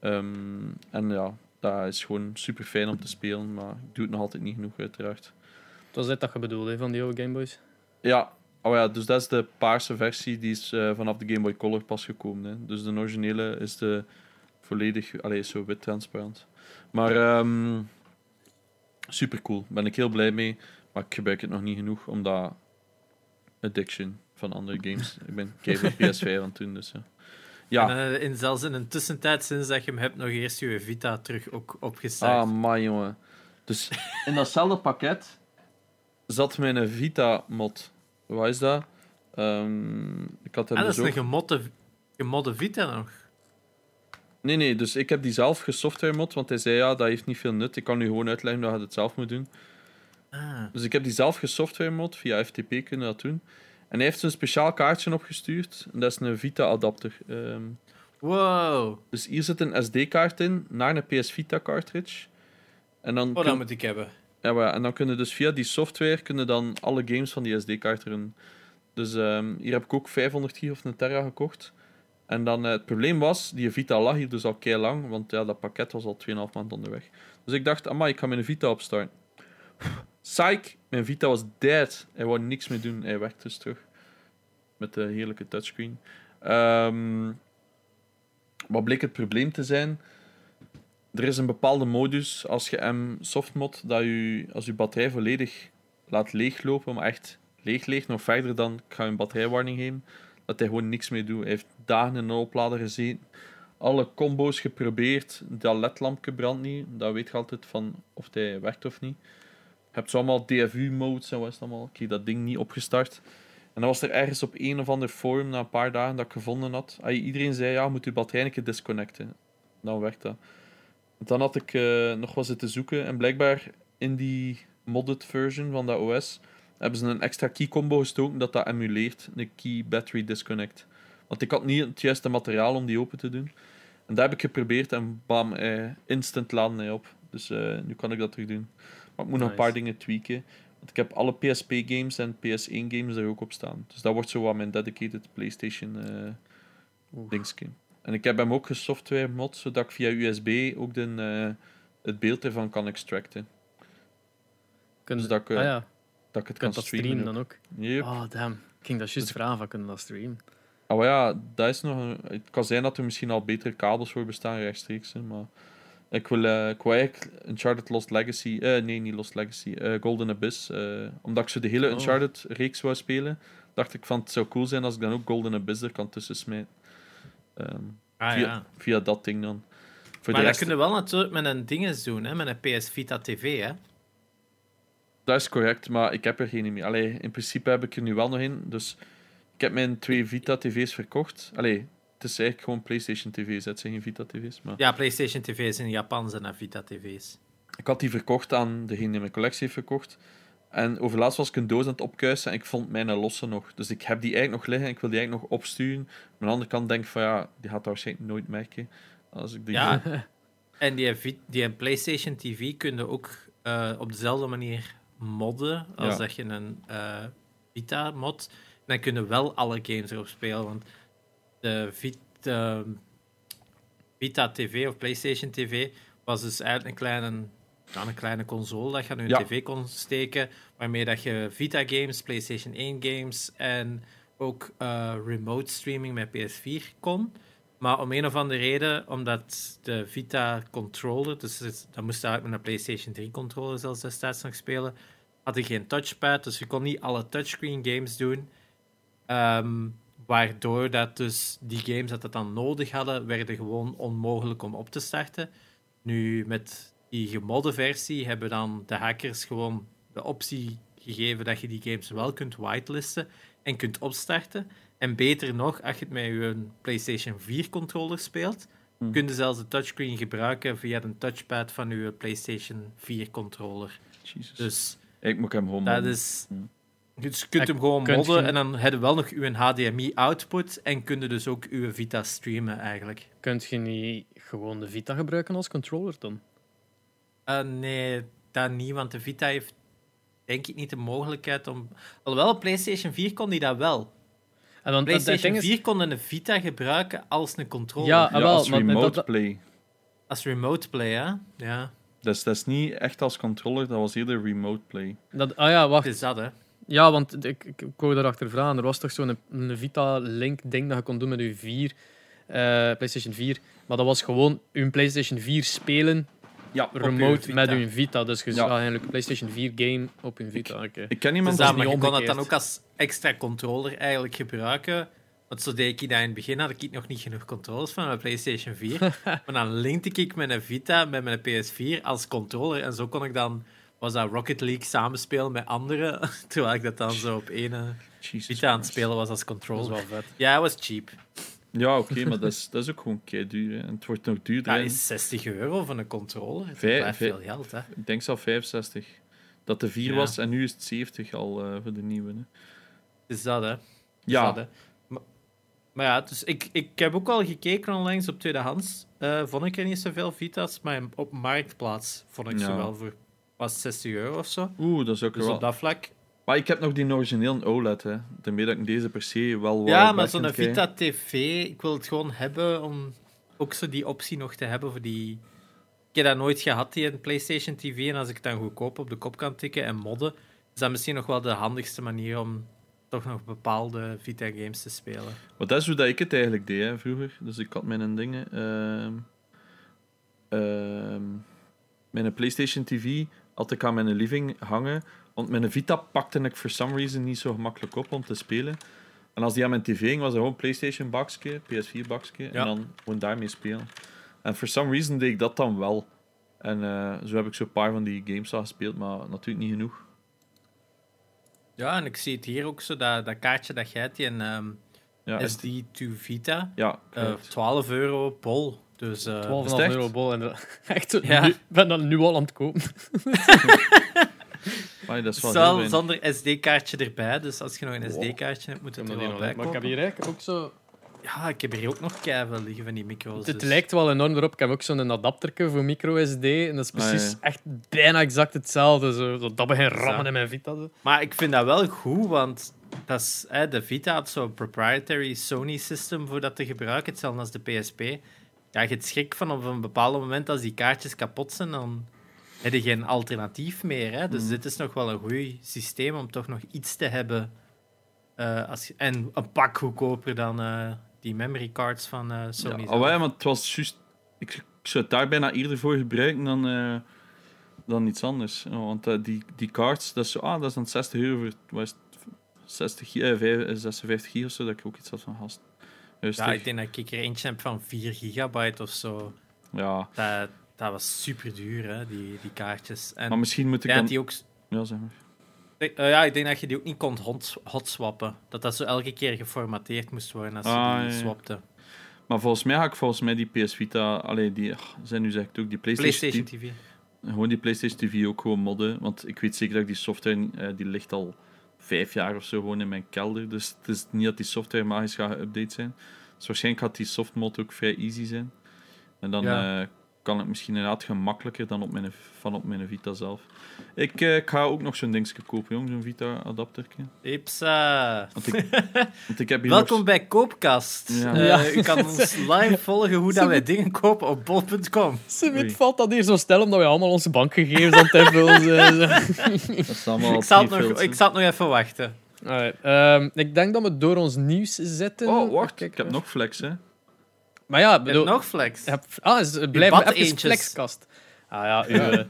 Ehm, en ja, dat is gewoon super fijn om te spelen, maar ik doe het nog altijd niet genoeg, uiteraard. Dat was dit dat je bedoelde, van die oude Gameboys? Ja, oh ja, dus dat is de paarse versie, die is eh, vanaf de Game Boy Color pas gekomen. Hè. Dus de originele is de volledig, allee, is zo wit transparant. Maar ehm super cool, ben ik heel blij mee. Maar ik gebruik het nog niet genoeg, omdat addiction van andere games. ik ben keihard PS5 aan het doen, dus ja. Ja, En eh, in, zelfs in een tussentijd, sinds dat je hem hebt, nog eerst je Vita terug ook opgestart. ah man jongen. Dus in datzelfde pakket zat mijn Vita-mod. Wat is dat? Ehm, ik had hem ah, dat dus is ook... een gemodde, gemodde Vita nog. Nee, nee, dus ik heb die zelf gesoftware mod, want hij zei ja, dat heeft niet veel nut. Ik kan nu gewoon uitleggen dat je het zelf moet doen. Ah. Dus ik heb die zelf gesoftware mod, via FTP kunnen dat doen. En hij heeft zo'n speciaal kaartje opgestuurd, en dat is een Vita-adapter. Ehm, Wow. dus hier zit een SD-kaart in, naar een PS Vita cartridge. En dan, Oh, kun, dat moet ik hebben. Ja, maar en dan kunnen dus via die software kunnen dan alle games van die SD-kaart erin. Dus ehm, hier heb ik ook 500 gig of een tera gekocht. En dan eh, het probleem was, die Vita lag hier dus al kei lang, want ja, dat pakket was al 2,5 maanden onderweg. Dus ik dacht, amai, ik ga mijn Vita opstarten. Psych, mijn Vita was dead. Hij wou niks meer doen, hij werkte dus terug. Met de heerlijke touchscreen. Ehm, wat bleek het probleem te zijn? Er is een bepaalde modus als je hem softmod, dat je als je batterij volledig laat leeglopen, maar echt leeg leeg, nog verder dan, ik ga je een batterijwarning geven, dat hij gewoon niks meer doet. Hij heeft dagen in een oplader gezeten, alle combo's geprobeerd, dat ledlampje brandt niet, dat weet je altijd van of hij werkt of niet. Je hebt zo allemaal DFU-modes en wat is allemaal. Ik dat ding niet opgestart. En dan was er ergens op een of ander forum na een paar dagen dat ik gevonden had. Iedereen zei, ja, moet je batterij disconnecten. Dan werkt dat. Dan had ik eh, nog wat zitten zoeken. En blijkbaar in die modded version van dat OS hebben ze een extra key combo gestoken dat dat emuleert. Een key battery disconnect. Want ik had niet het juiste materiaal om die open te doen. En dat heb ik geprobeerd en bam, eh, instant laden hij op. Dus eh, nu kan ik dat terug doen. Maar ik moet nog een paar dingen tweaken. Want ik heb alle PSP-games en PS1-games er ook op staan. Dus dat wordt zo wat mijn dedicated PlayStation Oeh. dingetje. En ik heb hem ook gesoftware mod, zodat ik via USB ook de, eh, het beeld ervan kan extracten. Kun, Dus dat ik, eh, ah ja, Dat ik het kan streamen. streamen dan ook. Yep. Oh, damn. Ik ging dat juist vragen, van kunnen dat streamen? Ah, maar ja, dat is nog een, het kan zijn dat er misschien al betere kabels voor bestaan rechtstreeks. hè, maar ik wil, ik wil eigenlijk Uncharted Lost Legacy, eh, nee, niet Lost Legacy, Golden Abyss. omdat ik zo de hele Oh. Uncharted reeks wou spelen, dacht ik van het zou cool zijn als ik dan ook Golden Abyss er kan tussen smijten. Ehm, Ah via, ja. via dat ding dan. Voor maar de dat rest, je wel natuurlijk met een dinges doen, hè? met een PS Vita TV. Hè? dat is correct, maar ik heb er geen meer. Allee, in principe heb ik er nu wel nog in. Dus ik heb mijn twee Vita-tv's verkocht. Allee, het is eigenlijk gewoon PlayStation TV's, het zijn geen Vita-tv's. Maar Ja, PlayStation TV's in Japan zijn Vita TV's. ik had die verkocht aan degene die mijn collectie heeft verkocht. En overlaatst was ik een doos aan het opkuisen en ik vond mijn losse nog. Dus ik heb die eigenlijk nog liggen en ik wil die eigenlijk nog opsturen. Maar aan de andere kant denk ik van ja, die gaat dat waarschijnlijk nooit merken. Als ik die Ja, en die, die PlayStation TV kun je ook eh, op dezelfde manier modden als Ja. dat je een eh, Vita mod. Dan kun je wel alle games erop spelen. Want de Vita, Vita TV of PlayStation TV was dus eigenlijk een kleine, ja, een kleine console dat je aan je Ja. tv kon steken. Waarmee dat je Vita games, PlayStation 1 games en ook eh, remote streaming met PS4 kon. Maar om een of andere reden, omdat de Vita controller, dus dat moest eigenlijk met een PlayStation 3 controller zelfs destijds nog spelen, had ik geen touchpad, dus je kon niet alle touchscreen games doen. Ehm, waardoor dat dus die games dat het dan nodig hadden, werden gewoon onmogelijk om op te starten. Nu, met die gemodde versie hebben dan de hackers gewoon de optie gegeven dat je die games wel kunt whitelisten en kunt opstarten. En beter nog, als je het met je PlayStation 4 controller speelt, Hmm. kun je zelfs de touchscreen gebruiken via de touchpad van je PlayStation 4 controller. Jezus. Dus ik moet hem gewoon dat is. Dus je kunt hem gewoon kunt modden je- en dan heb je wel nog uw HDMI-output en kun je dus ook uw Vita streamen eigenlijk. Kunt je niet gewoon de Vita gebruiken als controller dan? Eh, nee, dat niet, want de Vita heeft denk ik niet de mogelijkheid om. Alhoewel, op PlayStation 4 kon die dat wel. En dan, dat- dat PlayStation ding is- 4 kon een Vita gebruiken als een controller. Ja, Ja, ah, wel, als maar remote dat- play. Als remote play, hè? Ja, Dat is, dat is niet echt als controller, dat was eerder remote play. dat, ah ja, wacht. het is dat, hè? Ja, want ik, ik, ik wou daarachter vragen. Er was toch zo'n een, Vita-link-ding dat je kon doen met je 4, eh, PlayStation 4. Maar dat was gewoon je PlayStation 4 spelen Ja, remote met je Vita. Dus je Ja. zou eigenlijk een PlayStation 4 game op je Vita. Oké. Ik ken Dus iemand dat, maar je kon het dan ook als extra controller eigenlijk gebruiken. Want zo deed ik dat in het begin, had ik nog niet genoeg controllers van mijn PlayStation 4. maar dan linkte ik mijn Vita met mijn PS4 als controller. En zo kon ik dan, was dat Rocket League samenspelen met anderen. Terwijl ik dat dan zo op één eh, Jesus Vita aan het spelen was als Dat is controller. wel vet. Ja, het was cheap. Ja, oké, maar dat is, dat is ook gewoon kei duur. Hè. En het wordt nog duurder. Dat hè. is 60 euro voor een controller. Vijf- blijft vijf- veel geld, hè. Ik denk zelf 65. Dat de 4 Ja. was en nu is het 70 al eh, voor de nieuwe. Hè. Is dat, hè. Is Ja, dat, hè. Maar, maar ja, dus ik, ik heb ook al gekeken onlangs op tweedehands. Eh vond ik er niet zoveel Vita's, maar op Marktplaats vond ik ze Ja. wel voor was het 60 euro of zo. oeh, dat is ook Dus wel. op dat vlak. Maar ik heb nog die originele OLED, hè. Daarmee dat ik deze per se wel Ja, maar zo'n. Vita TV, ik wil het gewoon hebben om ook zo die optie nog te hebben voor die. Ik heb dat nooit gehad, die een PlayStation TV. En als ik het dan goedkoop op de kop kan tikken en modden, is dat misschien nog wel de handigste manier om toch nog bepaalde Vita-games te spelen. Want dat is hoe dat ik het eigenlijk deed hè, vroeger. Dus ik had mijn dingen. ehm ehm, mijn PlayStation TV had ik aan mijn living hangen. Want mijn Vita pakte ik for some reason niet zo gemakkelijk op om te spelen. En als die aan mijn tv ging, was dat gewoon PlayStation bakje, PS4 bakje. Ja. En dan gewoon daarmee spelen. En for some reason deed ik dat dan wel. En eh, zo heb ik zo'n paar van die games al gespeeld, maar natuurlijk niet genoeg. Ja, en ik zie het hier ook zo, dat, dat kaartje dat jij hebt, die een ehm, Ja, is- SD2 Vita, ja eh, correct. 12 euro pol. Dus eh, 12,5 is het echt? euro bol. En echt, Ja. nu- ben dat nu al aan het kopen. Amai, dat is wel Zal, zonder SD-kaartje erbij, dus als je nog een Wow. SD-kaartje hebt, moet het er wel bij maar ik heb hier eigenlijk ook zo... Ja, ik heb hier ook nog keiveel liggen van die micro's. Het dus- lijkt wel enorm erop. Ik heb ook zo'n adapterke voor micro-SD. En dat is Ah, precies ja. echt bijna exact hetzelfde. Zo, zo dat begin rammen in mijn Vita. Zo. Maar ik vind dat wel goed, want dat is, hè, de Vita had zo'n proprietary Sony-system voor dat te gebruiken, hetzelfde als de PSP. Ja, je hebt schrik van op een bepaald moment als die kaartjes kapot zijn, dan heb je geen alternatief meer. Hè? Dus Mhm. dit is nog wel een goed systeem om toch nog iets te hebben. eh, als en een pak goedkoper dan eh, die memory cards van eh, Sony. Ja, oh, ja, maar het was juist... Ik, ik zou het daar bijna eerder voor gebruiken dan, dan iets anders. Ja, want die, die cards, dat is, zo, ah, dat is dan 60 euro voor het, 60, gi- eh, vijf- eh, 56 gig of zo, dat ik ook iets had van gast. ja, ik denk dat ik er eentje heb van 4 gigabyte of zo. Ja, Dat, dat was super duur, hè, die, die kaartjes. En maar misschien moet ik ja, dan... die ook, Ja, zeg maar. eh, ja, ik denk dat je die ook niet kon hot, hotswappen. Dat dat zo elke keer geformateerd moest worden als je Ah, die ja, swapte. Maar volgens mij ga ik volgens mij die PS Vita... Allee, die... ach, zijn nu zeg ik ook, die PlayStation, PlayStation TV. Gewoon die PlayStation TV ook gewoon modden. Want ik weet zeker dat die software... eh, die ligt al vijf jaar of zo gewoon in mijn kelder. Dus het is niet dat die software magisch gaat geüpdate zijn. Dus waarschijnlijk gaat die softmod ook vrij easy zijn. En dan Ja. eh, kan het misschien inderdaad gemakkelijker dan op mijn, van op mijn Vita zelf. Ik, eh, ik ga ook nog zo'n dingetje kopen, jong. Zo'n Vita-adaptertje. Ipsa. Want ik, want ik heb hier Welkom nog... bij Koopkast. Ja. Eh, Ja. U kan ons live volgen hoe dat wij dingen kopen op bol.com. Ze valt dat hier zo stel omdat we allemaal onze bankgegevens aan het invullen zijn. Dat is allemaal Ik zal, het nog, ik zal nog even wachten. Alright, ehm, ik denk dat we door ons nieuws zetten. Oh, wacht. Kijk, Ik heb eh. nog flex, hè. Maar ja, Heb bedoel, nog flex? je hebt- ah, is, blijf maar even flexkast. Ah ja, uw,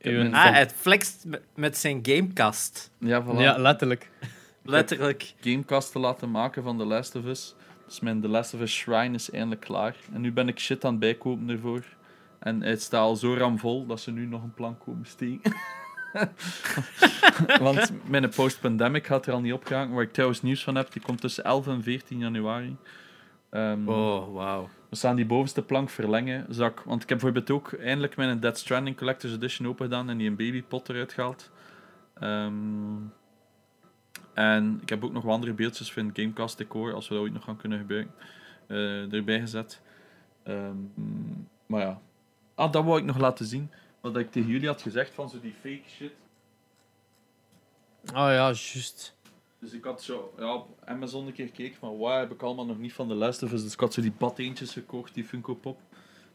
uw- Ah, het flext met, zijn gamecast. Ja, voilà. ja, letterlijk. Letterlijk. Gamecast te laten maken van The Last of Us. Dus mijn The Last of Us Shrine is eindelijk klaar. En nu ben ik shit aan het bijkopen ervoor. En het staat al zo ramvol dat ze nu nog een plan komen steken. Want mijn post-pandemic gaat er al niet opgehangen. Waar ik trouwens nieuws van heb, die komt tussen 11 en 14 januari. Ehm, Oh, wauw. We staan die bovenste plank verlengen. Zak. Want ik heb bijvoorbeeld ook eindelijk mijn Dead Stranding Collector's Edition open gedaan en die een babypot eruit gehaald. Ehm, en ik heb ook nog wat andere beeldjes van het Gamecast decor, als we dat ooit nog gaan kunnen gebruiken, eh, erbij gezet. Ehm, maar ja. Ah, dat wou ik nog laten zien. Wat ik tegen jullie had gezegd van zo die fake shit. Oh ja, juist. Dus ik had zo ja, op Amazon een keer gekeken van wat heb ik allemaal nog niet van de Last of Us. Dus ik had zo die badeentjes gekocht, die Funko Pop.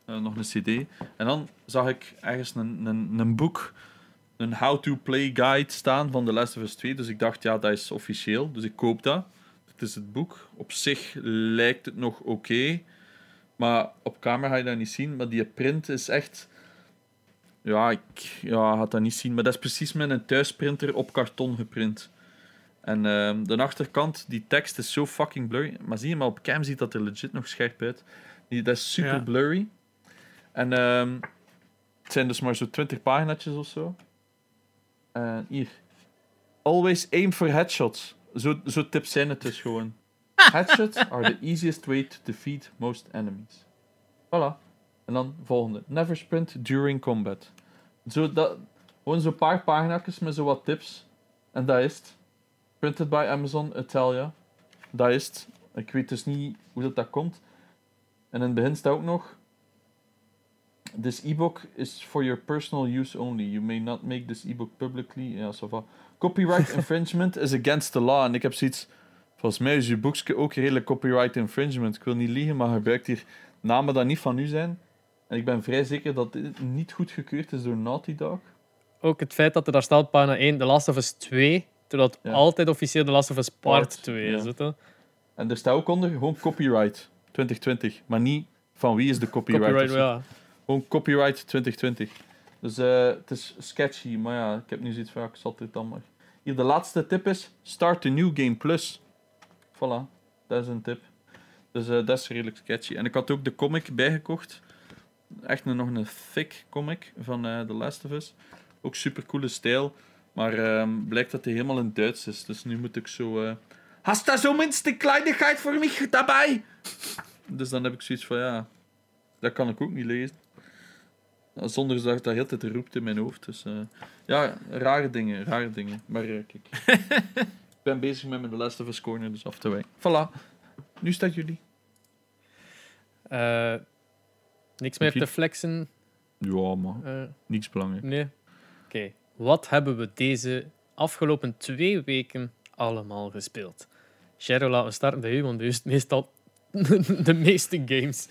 Eh, nog een cd. En dan zag ik ergens een, een, een boek, een how-to-play guide staan van The Last of Us 2. Dus ik dacht, ja, dat is officieel. Dus ik koop dat. Het is het boek. Op zich lijkt het nog oké. maar op camera ga je dat niet zien. Maar die print is echt... Ja, ik ja, ga dat niet zien. Maar dat is precies met een thuisprinter op karton geprint. En ehm, de achterkant, die tekst is zo fucking blurry. Maar zie je, maar op cam ziet dat er legit nog scherp uit. Die, dat is super Ja. blurry. En ehm, het zijn dus maar zo 20 pagina's of zo. En hier. Always aim for headshots. Zo, zo tips zijn het dus gewoon. Headshots are the easiest way to defeat most enemies. Voilà. En dan volgende. Never sprint during combat. Zo dat, gewoon zo'n paar pagina's met zo wat tips. En dat is het. Printed by Amazon Italia. Dat is het. Ik weet dus niet hoe dat, dat komt. En in het begin staat ook nog... This e-book is for your personal use only. You may not make this e-book publicly. Ja, va. Copyright infringement is against the law. En ik heb zoiets... Volgens mij is je boekje ook redelijk copyright infringement. Ik wil niet liegen, maar gebruikt hier namen dat niet van u zijn. En ik ben vrij zeker dat dit niet goedgekeurd is door Naughty Dog. Ook het feit dat er daar staat pagina 1, The Last of Us 2, terwijl het Ja. altijd officieel The Last of Us Part, Part, 2 ja. is. je? En er staat ook onder gewoon copyright 2020. Maar niet van wie is de copyright. Ja. Gewoon copyright 2020. Dus eh, het is sketchy, maar ja, ik heb nu zoiets van, ja, ik zal dit dan maar. Hier, de laatste tip is, start the new game plus. Voilà, dat is een tip. Dus eh, dat is redelijk sketchy. En ik had ook de comic bijgekocht. Echt een, nog een thick comic van eh The Last of Us. Ook super coole stijl. Maar ehm, blijkt dat hij helemaal in Duits is. Dus nu moet ik zo... eh Hast da zo minste kleinigheid voor mich daarbij? Dus dan heb ik zoiets van, ja... Dat kan ik ook niet lezen. Zonder dat dat heel tijd roept in mijn hoofd. Dus eh, ja, rare dingen, rare dingen. Maar eh, kijk. ik ben bezig met mijn Last of Us Corner, dus af te wijken. Voilà. Nu staat jullie. Eh, niks meer te flexen. Ja, maar eh, niks belangrijk. nee. Oké. Wat hebben we deze afgelopen twee weken allemaal gespeeld? Shadow, laten we starten bij u, want u is meestal de meeste games.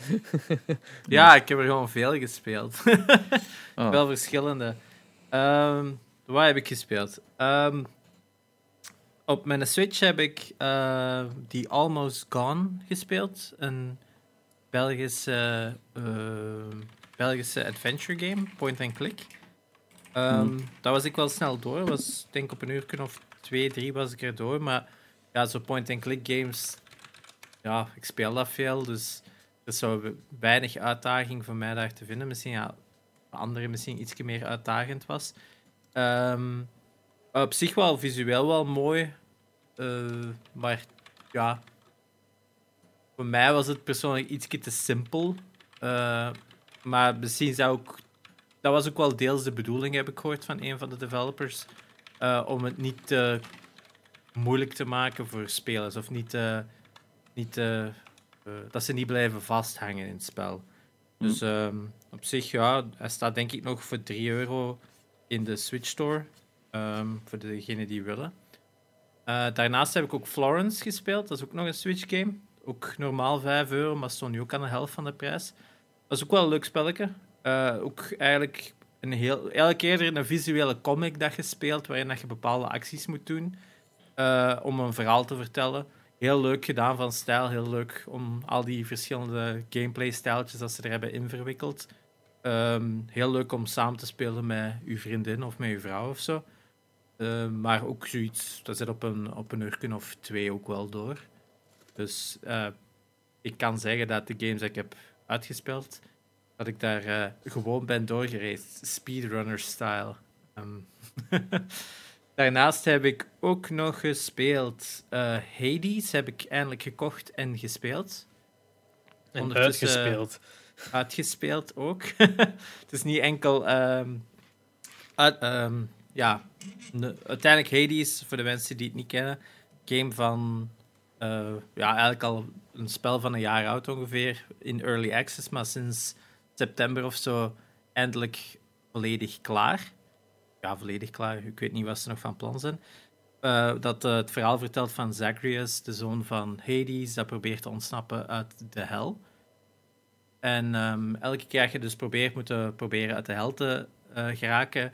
Ja, ik heb er gewoon veel gespeeld. Ah, Wel verschillende. Ehm wat heb ik gespeeld? Ehm, op mijn Switch heb ik eh, die Almost Gone gespeeld. Een Belgische, eh, Belgische adventure game, point and click. Hmm. Dat was ik wel snel door. Was, ik denk op een uur of twee, drie was ik er door. Maar ja, zo point and click games, ja, ik speel dat veel. Dus er zou weinig uitdaging voor mij daar te vinden. Misschien ja, voor anderen misschien iets meer uitdagend was. Ehm, op zich wel visueel wel mooi. eh, maar ja, voor mij was het persoonlijk iets te simpel. Eh, maar misschien zou ook... Dat was ook wel deels de bedoeling, heb ik gehoord van een van de developers. eh, om het niet te moeilijk te maken voor spelers. Of niet, te- niet eh, dat ze niet blijven vasthangen in het spel. Dus ehm, op zich, ja, hij staat denk ik nog voor 3 euro in de Switch Store. ehm, voor degenen die willen. Eh, daarnaast heb ik ook Florence gespeeld. Dat is ook nog een Switch game. Ook normaal 5 euro, maar stond nu ook aan de helft van de prijs. Dat is ook wel een leuk spelletje. Eh, ook eigenlijk een heel, eigenlijk eerder een visuele comic dat je speelt, waarin dat je bepaalde acties moet doen eh, om een verhaal te vertellen. Heel leuk gedaan van stijl, heel leuk om al die verschillende gameplay-stijltjes dat ze er hebben in verwikkeld. Ehm, heel leuk om samen te spelen met uw vriendin of met uw vrouw of zo. Ehm, maar ook zoiets, dat zit op een, op een of twee ook wel door. Dus eh, ik kan zeggen dat de games die ik heb uitgespeeld, dat ik daar eh, gewoon ben doorgereisd. Speedrunner-style. Ehm, Daarnaast heb ik ook nog gespeeld. eh, Hades heb ik eindelijk gekocht en gespeeld. En Ondertussen- uitgespeeld. Uitgespeeld ook. het is niet enkel. ehm, uit- ehm, ja, uiteindelijk Hades, voor de mensen die het niet kennen, game van. eh, ja, eigenlijk al een spel van een jaar oud ongeveer in early access, maar sinds september of zo eindelijk volledig klaar. Ja, volledig klaar. Ik weet niet wat ze nog van plan zijn. Eh, dat eh, het verhaal vertelt van Zagreus, de zoon van Hades, dat probeert te ontsnappen uit de hel. En ehm, elke keer dat je dus probeert, moet je proberen uit de hel te eh, geraken.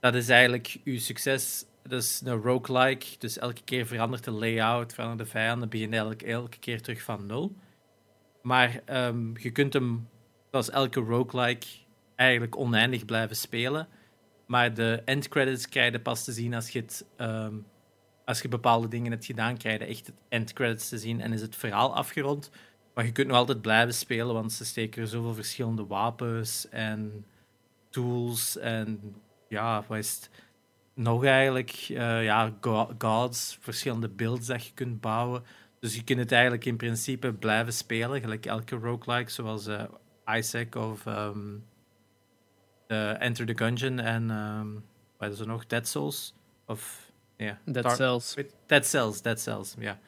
Dat is eigenlijk je succes. Dat is een roguelike. Dus elke keer verandert de layout, verandert de vijanden, begint eigenlijk elke keer terug van nul. Maar ehm, je kunt hem, zoals elke roguelike, eigenlijk oneindig blijven spelen. Maar de endcredits krijg je pas te zien als je, het, ehm, als je bepaalde dingen hebt gedaan, krijg je echt het endcredits te zien en is het verhaal afgerond. Maar je kunt nog altijd blijven spelen, want ze steken er zoveel verschillende wapens en tools en ja, wat is het? Nog eigenlijk, eh, ja, go- gods, verschillende builds dat je kunt bouwen. Dus je kunt het eigenlijk in principe blijven spelen, gelijk elke roguelike, zoals eh, Isaac of ehm, eh, Enter the Gungeon en ehm wat is er nog? Dead Souls? Of, ja, Dead Cells. Dead Cells, Dead Cells, ja.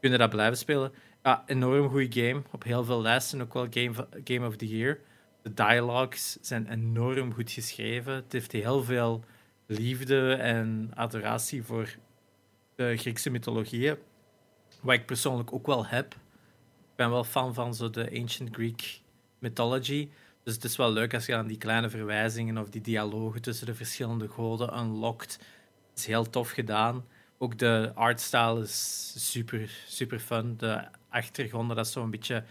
Kunnen dat blijven spelen. Ja, enorm goede game. Op heel veel lijsten ook wel game, game of the Year. De dialogues zijn enorm goed geschreven. Het heeft heel veel liefde en adoratie voor de Griekse mythologieën. Wat ik persoonlijk ook wel heb. Ik ben wel fan van zo de Ancient Greek mythology. Dus het is wel leuk als je aan die kleine verwijzingen of die dialogen tussen de verschillende goden unlockt. Het is heel tof gedaan. Ook de artstyle is super, super fun. De achtergronden, dat zo'n beetje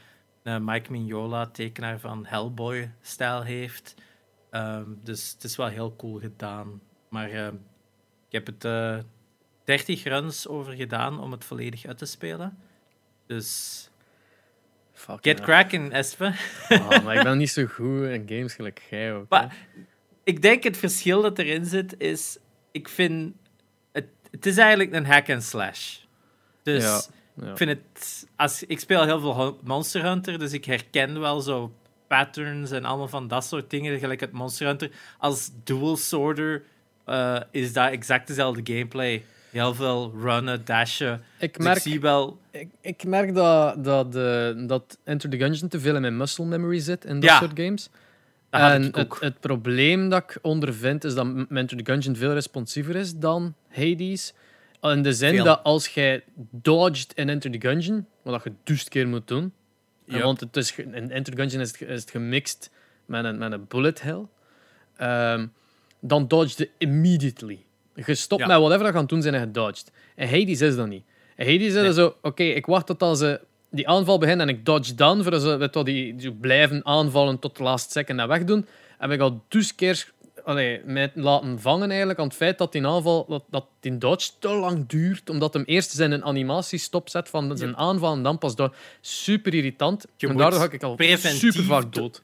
een Mike Mignola, tekenaar van Hellboy-stijl heeft. Ehm, dus het is wel heel cool gedaan. Maar ehm, ik heb het eh 30 runs over gedaan om het volledig uit te spelen. Dus Get ja. cracking, Espe. Ah, maar ik ben niet zo goed in games gelijk jij ook. Maar ik denk het verschil dat erin zit is, ik vind het, het is eigenlijk een hack and slash. Dus Ja, ja. ik vind het, als ik speel heel veel Monster Hunter, dus ik herken wel zo patterns en allemaal van dat soort dingen, gelijk het Monster Hunter. Als dual sworder eh, is dat exact dezelfde gameplay. Heel veel runnen, dashen. Ik Dus merk, ik zie wel, ik, ik merk dat, dat, dat Enter the Gungeon te veel in mijn muscle memory zit in dat Ja, soort games. dat had en ik ook. Het, het probleem dat ik ondervind is dat Enter the Gungeon veel responsiever is dan Hades. In de zin Veel. dat als jij dodged in Enter the Gungeon, wat je duizend keer moet doen, Yep. want het is, in Enter the Gungeon is het, ge- is het gemixt met een, met een bullet hell, ehm, dan dodged je immediately. Je stopt Ja. met whatever dat je aan het doen zijn en gedodged. En Hades is dat niet. En Hades is Nee. dat zo, oké, ik wacht tot als ze die aanval begint en ik dodge dan, voor dat ze weet wat, die, die blijven aanvallen tot de laatste second en wegdoen. Heb ik al dus keer allee, mij laten vangen eigenlijk aan het feit dat die aanval dat, dat die dodge te lang duurt, omdat hem eerst zijn animatie stopzet van zijn aanval en dan pas door. Super irritant. Je en daardoor ga ik al super vaak do- dood.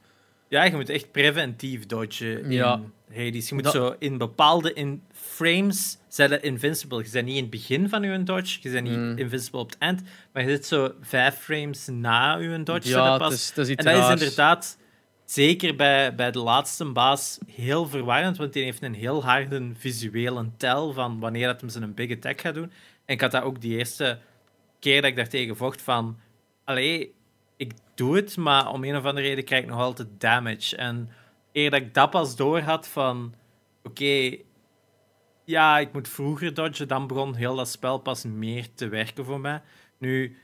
Ja, je moet echt preventief dodgen in Ja. Hades. Je moet Dat- zo in bepaalde in frames zijn invincible. Je bent niet in het begin van je dodge, je bent niet Mm. invincible op het eind, maar je zit zo vijf frames na je dodge. Ja, dat is, is En dat is inderdaad, zeker bij, bij de laatste baas, heel verwarrend, want die heeft een heel harde visuele tel van wanneer dat hem zijn big attack gaat doen. En ik had dat ook die eerste keer dat ik daartegen vocht van, allee, doe het, maar om een of andere reden krijg ik nog altijd damage. En eer dat ik dat pas door had van, oké, ja, ik moet vroeger dodgen, dan begon heel dat spel pas meer te werken voor mij. Nu,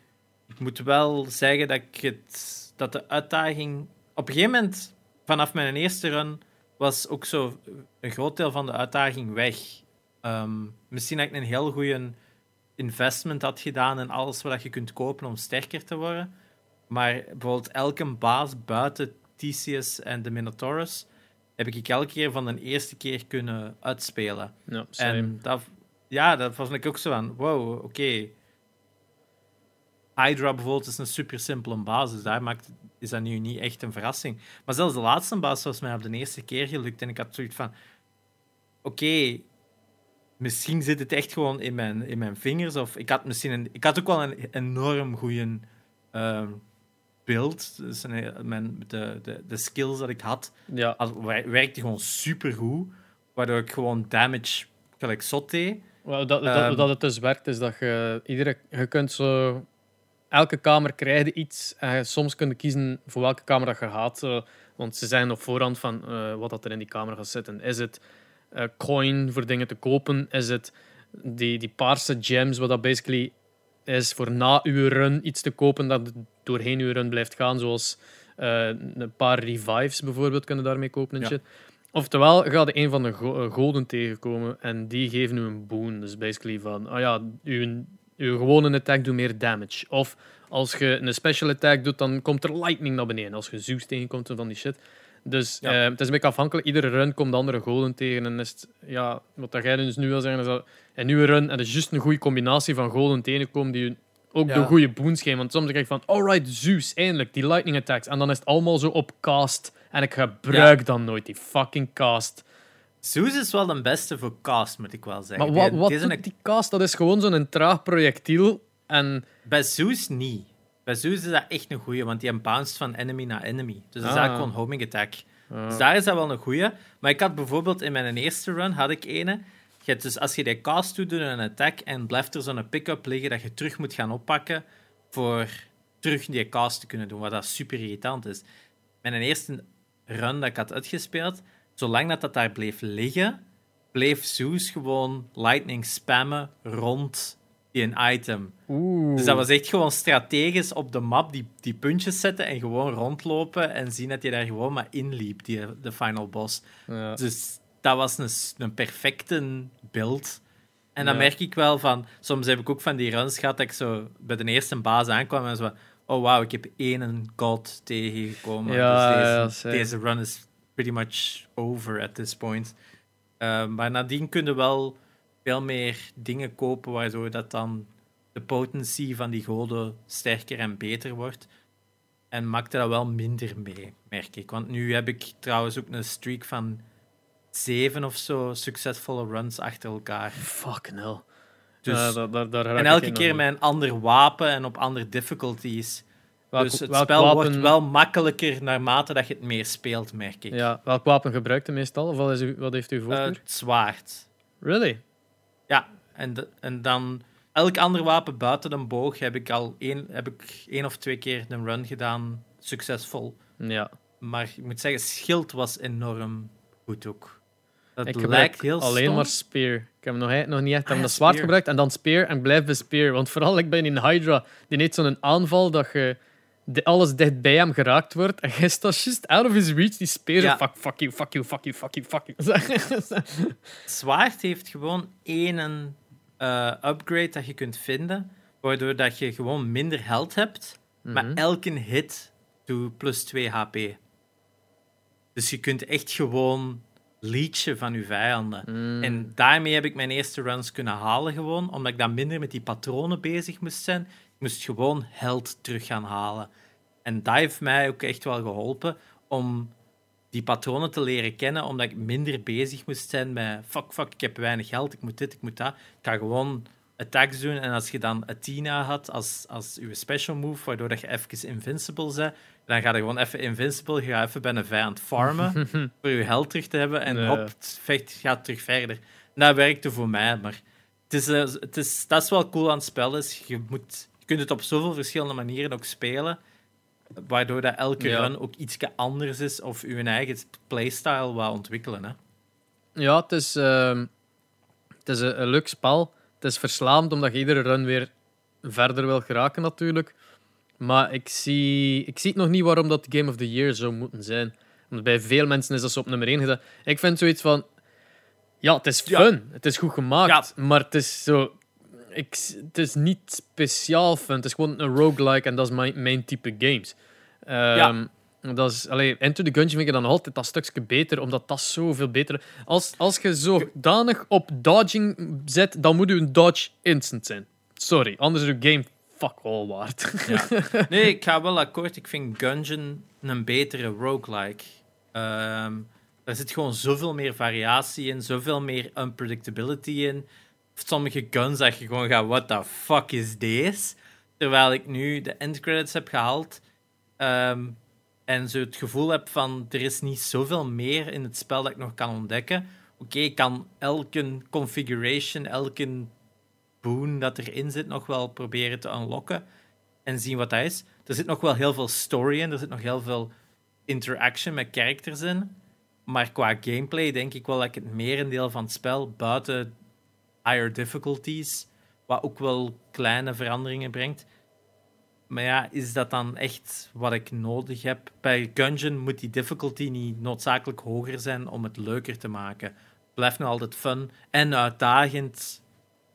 ik moet wel zeggen dat, ik het, dat de uitdaging... Op een gegeven moment, vanaf mijn eerste run, was ook zo een groot deel van de uitdaging weg. Ehm, misschien dat ik een heel goede investment had gedaan in alles wat je kunt kopen om sterker te worden. Maar bijvoorbeeld elke baas buiten Theseus en de Minotaurus heb ik elke keer van de eerste keer kunnen uitspelen. Ja, same. En dat, ja, dat vond ik ook zo van, wow, oké. Hydra bijvoorbeeld is een super simpele baas, dus daar maakt, is dat nu niet echt een verrassing. Maar zelfs de laatste baas was mij op de eerste keer gelukt en ik had zoiets van, oké, misschien zit het echt gewoon in mijn, in mijn vingers. Of ik had misschien een, ik had ook wel een enorm goede beeld. Dus mijn, de, de, de skills dat ik had, ja. werkte gewoon super goed. Waardoor ik gewoon damage gelijk zot deed. Wel, dat, dat, Ehm. dat het dus werkt, is dat je iedere... Je kunt zo... Elke kamer krijg je iets. En je soms kun je kiezen voor welke kamer dat je gaat. eh, want ze zijn op voorhand van eh, wat dat er in die kamer gaat zitten. Is het coin voor dingen te kopen? Is het die, die paarse gems, wat dat basically is voor na uw run iets te kopen dat doorheen uw run blijft gaan? Zoals eh, een paar revives bijvoorbeeld kunnen daarmee kopen en Ja. shit. Oftewel, ga je een van de go- eh, golden tegenkomen en die geven u een boon. Dus basically van, ah ja, uw, uw gewone attack doet meer damage. Of als je een special attack doet, dan komt er lightning naar beneden. Als je Zeus tegenkomt en van die shit. Dus Ja. eh, het is een beetje afhankelijk. Iedere run komt de andere golden tegen. En is het, ja, wat dat jij dus nu wil zeggen, is dat in uw run en is juist een goede combinatie van golden tegenkomen die je ook Ja. de goede boons geven. Want soms denk ik van, alright, Zeus, eindelijk, die lightning attacks. En dan is het allemaal zo op cast. En ik gebruik dan nooit die fucking cast. Zeus is wel de beste voor cast, moet ik wel zeggen. Maar wat, Die- wat die cast? Dat is gewoon zo'n traag projectiel. En Bij Zeus niet. Bij Zeus is dat echt een goeie, want die bounced van enemy naar enemy. Dus dat is Ah. eigenlijk gewoon homing attack. Ah. Dus daar is dat wel een goeie. Maar ik had bijvoorbeeld in mijn eerste run, had ik ene... Je hebt dus als je die cast doet, doe je een attack en blijft er zo'n pick-up liggen dat je terug moet gaan oppakken voor terug die cast te kunnen doen, wat dat super irritant is. Mijn eerste run dat ik had uitgespeeld, zolang dat, dat daar bleef liggen, bleef Zeus gewoon lightning spammen rond die een item. Oeh. Dus dat was echt gewoon strategisch op de map die, die puntjes zetten en gewoon rondlopen en zien dat je daar gewoon maar inliep, die, de final boss. Ja. Dus dat was een, een perfecte beeld. En dan Ja. merk ik wel van, soms heb ik ook van die runs gehad dat ik zo bij de eerste baas aankwam en zo, van, oh wauw, ik heb één god tegengekomen. Ja, dus deze, run is pretty much over at this point. Uh, maar nadien kun je wel veel meer dingen kopen waardoor dat dan de potency van die goden sterker en beter wordt. En maakte dat wel minder mee, merk ik. Want nu heb ik trouwens ook een streak van zeven of zo succesvolle runs achter elkaar. Fucking hell. Dus, Ja, daar- daar- daar raak en elke keer met een ander wapen en op andere difficulties. Welk- dus het spel wapen- wordt wel makkelijker naarmate dat je het meer speelt, merk ik. Ja, welk wapen gebruikt u meestal? Of wat, is u, wat heeft u Eh, voorkeur? het zwaard. really? Ja, en, de- en dan elk ander wapen buiten een boog heb ik al één, heb ik één of twee keer een run gedaan, succesvol. Ja. Maar ik moet zeggen, schild was enorm goed ook. Dat ik lijkt gebruik heel alleen stom. maar spear. Ik heb nog, nog niet echt Ah ja, de zwaard gebruikt en dan spear en blijf bij spear. Want vooral ik ben in Hydra, die heeft zo'n aanval dat je de, alles dicht bij hem geraakt wordt en hij staat just out of his reach, die Ja. Fuck, fuck you, fuck you, fuck you, fuck you, fuck you. Zwaard heeft gewoon één eh, upgrade dat je kunt vinden, waardoor dat je gewoon minder health hebt, maar Mhm. elke hit doet plus 2 HP. Dus je kunt echt gewoon leechen van je vijanden. Mm. En daarmee heb ik mijn eerste runs kunnen halen gewoon, omdat ik dan minder met die patronen bezig moest zijn. Ik moest gewoon held terug gaan halen. En dat heeft mij ook echt wel geholpen om die patronen te leren kennen, omdat ik minder bezig moest zijn met fuck, fuck, ik heb weinig geld, ik moet dit, ik moet dat. Ik ga gewoon attacks doen en als je dan Athena had als, als je special move, waardoor dat je even invincible bent, dan ga je gewoon even invincible, je gaat even bij een vijand farmen voor je held terug te hebben en Ja. hop, het vecht gaat terug verder. En dat werkte voor mij, maar het is, eh, het is, dat is wel cool aan het spel. Is, je, moet, je kunt het op zoveel verschillende manieren ook spelen, waardoor dat elke Ja. run ook iets anders is of je eigen playstyle wat ontwikkelen. Hè. Ja, het is, ehm, het is een, een leuk spel. Het is verslaand omdat je iedere run weer verder wil geraken, natuurlijk. Maar ik zie, ik zie het nog niet waarom dat Game of the Year zou moeten zijn. Want bij veel mensen is dat zo op nummer 1 gedaan. Ik vind zoiets van... Ja, het is Ja. fun. Het is goed gemaakt. Maar het is zo... Ik, het is niet speciaal fun. Het is gewoon een roguelike en dat is mijn, mijn type games. Ehm, Dat is, allee, Enter the Gungeon vind ik dan altijd dat stukje beter, omdat dat zoveel beter Als, als je zodanig op dodging zet, dan moet je een dodge instant zijn. Sorry, anders is je game fuck all waard. Nee, ik ga wel akkoord. Ik vind Gungeon een betere roguelike. Ehm er zit gewoon zoveel meer variatie in, zoveel meer unpredictability in. Sommige guns dat je gewoon gaat, what the fuck is deze? Terwijl ik nu de endcredits heb gehaald ehm, en zo het gevoel heb van er is niet zoveel meer in het spel dat ik nog kan ontdekken. Oké, ik kan elke configuration, elke boon dat erin zit nog wel proberen te unlocken en zien wat dat is. Er zit nog wel heel veel story in, er zit nog heel veel interaction met characters in. Maar qua gameplay denk ik wel dat ik het merendeel van het spel, buiten higher difficulties, wat ook wel kleine veranderingen brengt. Maar ja, is dat dan echt wat ik nodig heb? Bij Gungeon moet die difficulty niet noodzakelijk hoger zijn om het leuker te maken. Het blijft nog altijd fun en uitdagend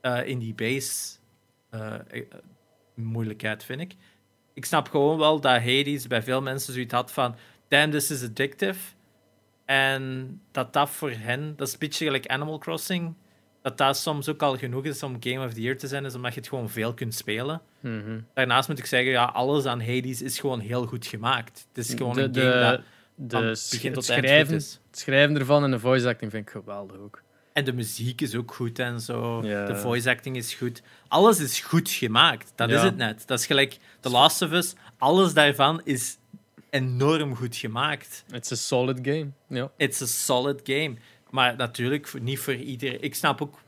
eh, in die base eh, eh, moeilijkheid, vind ik. Ik snap gewoon wel dat Hades bij veel mensen zoiets had van damn, this is addictive. En dat dat voor hen, dat is een beetje gelijk Animal Crossing, dat dat soms ook al genoeg is om Game of the Year te zijn, is omdat je het gewoon veel kunt spelen. Mhm. Daarnaast moet ik zeggen, ja, alles aan Hades is gewoon heel goed gemaakt. Het is gewoon de, een game dat de, begin het, tot goed schrijven, het schrijven ervan en de voice acting vind ik geweldig ook. En de muziek is ook goed en zo. Ja. De voice acting is goed. Alles is goed gemaakt. Dat Ja. is het net. Dat is gelijk The Last of Us. Alles daarvan is enorm goed gemaakt. It's a solid game. Ja. It's a solid game. Maar natuurlijk, niet voor iedereen. Ik snap ook...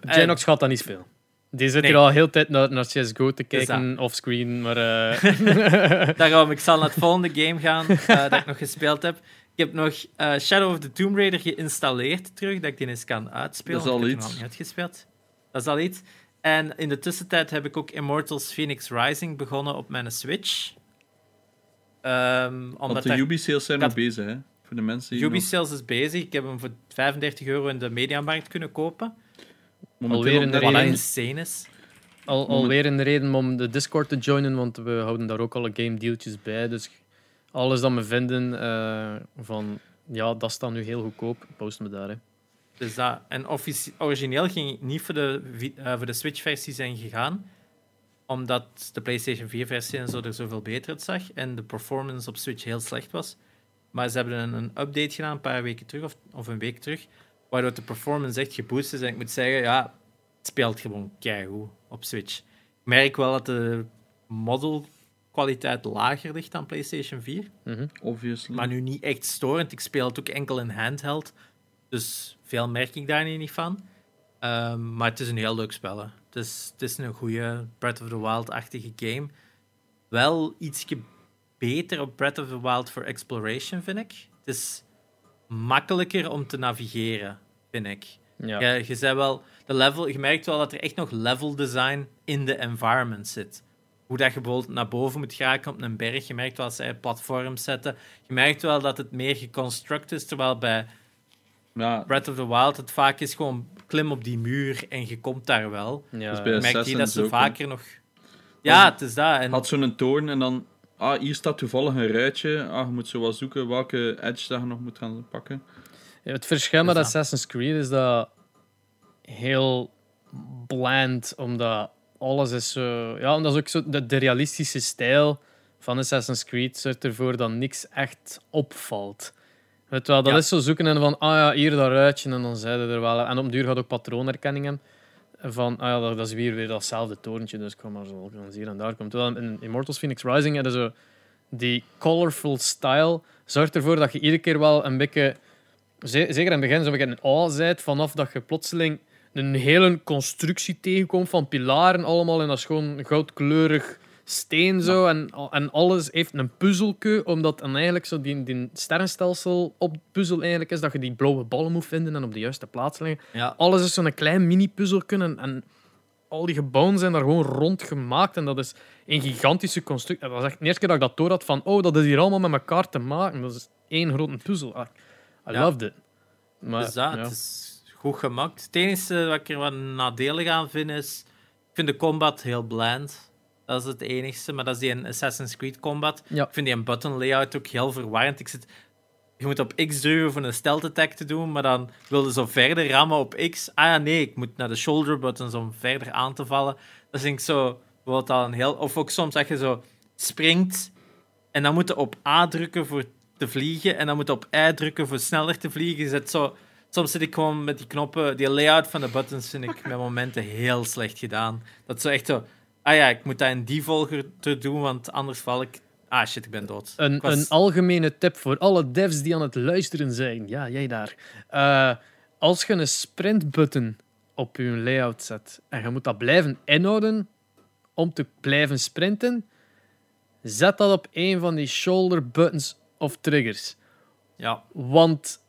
Eh, Genox gaat dat niet spelen. Die zit Nee. hier al heel tijd naar, naar CSGO te kijken, offscreen, maar... eh, Daarom, ik zal naar het volgende game gaan eh, dat ik nog gespeeld heb. Ik heb nog eh, Shadow of the Tomb Raider geïnstalleerd terug, dat ik die eens kan uitspelen. Dat is al ik heb die iets. uitgespeeld. Dat is al iets. En in de tussentijd heb ik ook Immortals Phoenix Rising begonnen op mijn Switch. Ehm, omdat Want de Ubi-sales zijn nog bezig, hè? Voor de mensen die nog is bezig. Ik heb hem voor 35 euro in de Mediamarkt kunnen kopen. momenteel Alweer deadline- reden. insane is. al, Moment- alweer een reden om de Discord te joinen, want we houden daar ook alle game dealtjes bij. Dus alles dat we vinden eh, van... Ja, dat staat nu heel goedkoop. Posten we daar, hè. Dus dat, en origineel ging ik niet voor de, eh, voor de Switch-versie zijn gegaan, omdat de PlayStation 4-versie en zo er zoveel beter uitzag en de performance op Switch heel slecht was. Maar ze hebben een, update gedaan een paar weken terug, of, of een week terug, waardoor de performance echt geboost is. En ik moet zeggen, ja, het speelt gewoon keigoed op Switch. Ik merk wel dat de modelkwaliteit lager ligt dan PlayStation 4. Mhm. Obviously. Maar nu niet echt storend. Ik speel het ook enkel in handheld. Dus veel merk ik daar niet van. Ehm, maar het is een heel leuk spel. hè. Het is, het is een goede Breath of the Wild-achtige game. Wel iets beter op Breath of the Wild voor exploration, vind ik. Het is makkelijker om te navigeren, vind ik. Ja. Ja, je, zei wel, de level, je merkt wel dat er echt nog level design in de environment zit. Hoe dat je bijvoorbeeld naar boven moet geraken op een berg. Je merkt wel dat zij platforms zetten. Je merkt wel dat het meer geconstruct is, terwijl bij ja, Breath of the Wild het vaak is gewoon klim op die muur en je komt daar wel. Ja, Dus bij Je merkt hier dat ze vaker nog... Ja, het is dat. En had zo'n toren en dan... Ah, hier staat toevallig een ruitje. Ah, je moet zo wat zoeken welke edge dat je nog moet gaan pakken. Ja, het verschil met dat. Assassin's Creed is dat heel bland, omdat alles is zo... Ja, omdat is ook zo de, de realistische stijl van Assassin's Creed zorgt ervoor dat niks echt opvalt. Weet wel, dat Ja. is zo zoeken en van, ah ja, hier dat ruitje, en dan zeiden er wel... En op duur gaat ook patroonherkenning hebben. Van, ah ja, dat, dat is weer, weer datzelfde torentje, dus kom maar zo, dan hier en daar komt. Terwijl in Immortals Phoenix Rising hadden zo... Die colorful style zorgt ervoor dat je iedere keer wel een beetje... ze- Zeker in het begin, zo'n beetje een awe zijt, vanaf dat je plotseling een hele constructie tegenkomt van pilaren allemaal en dat is gewoon goudkleurig steen zo en, en alles heeft een puzzelke omdat dan eigenlijk zo die, die sterrenstelsel op puzzel eigenlijk is dat je die blauwe ballen moet vinden en op de juiste plaats leggen. Ja. Alles is zo'n klein mini-puzzel en, en al die gebouwen zijn daar gewoon rond gemaakt en dat is een gigantische constructie. Dat was echt de eerste keer dat ik dat door had van oh, dat is hier allemaal met elkaar te maken. Dat is één grote puzzel. Ah, I Ja. loved it. Maar, Dus dat, ja. het is goed gemaakt. Het enige wat ik er wat nadelig aan vind is... Ik vind de combat heel bland. Dat is het enigste. Maar dat is die in Assassin's Creed combat. Ja. Ik vind die button layout ook heel verwarrend. Ik zit... Je moet op X drukken voor een stealth attack te doen, maar dan wilde zo verder rammen op X. Ah ja, nee, ik moet naar de shoulder buttons om verder aan te vallen. Dat vind ik zo... Wordt al een heel... Of ook soms dat je zo springt en dan moet je op A drukken voor te vliegen en dan moet je op Y drukken voor sneller te vliegen. Je zit zo... Soms zit ik gewoon met die knoppen... Die layout van de buttons vind ik met momenten heel slecht gedaan. Dat is zo echt zo... Ah ja, ik moet dat in die volgorde doen, want anders val ik... Ah shit, ik ben dood. Een, was- een algemene tip voor alle devs die aan het luisteren zijn. Ja, jij daar. Eh, als je een sprintbutton op je layout zet en je moet dat blijven inhouden om te blijven sprinten, zet dat op een van die shoulder buttons of triggers. Ja, Want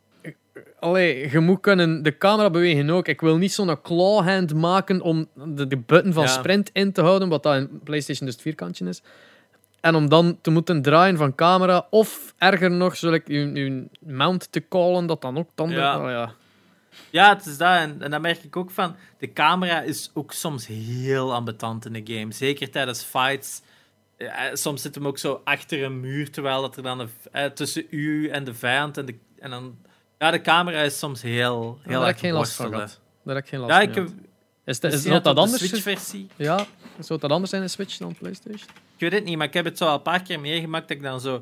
allee, je moet kunnen de camera bewegen ook. Ik wil niet zo'n clawhand maken om de, de button van Ja. sprint in te houden, wat dat in PlayStation dus het vierkantje is. En om dan te moeten draaien van camera, of erger nog, zal ik je, je mount te callen, dat dan ook dan... Ja. oh ja. Ja, het is dat. En, en dan merk ik ook van... De camera is ook soms heel ambetant in de game. Zeker tijdens fights. Eh, soms zit hem ook zo achter een muur, terwijl dat er dan een, eh, tussen u en de vijand... En, de, en dan... Ja, de camera is soms heel, heel Daar heb erg ik geen last van. Daar heb ik geen last Ja, ik heb... Is, dat- is, dat dat de anders? Switch-versie. Ja, zou dat anders zijn in Switch dan PlayStation? Ik weet het niet, maar ik heb het zo al een paar keer meegemaakt dat ik dan zo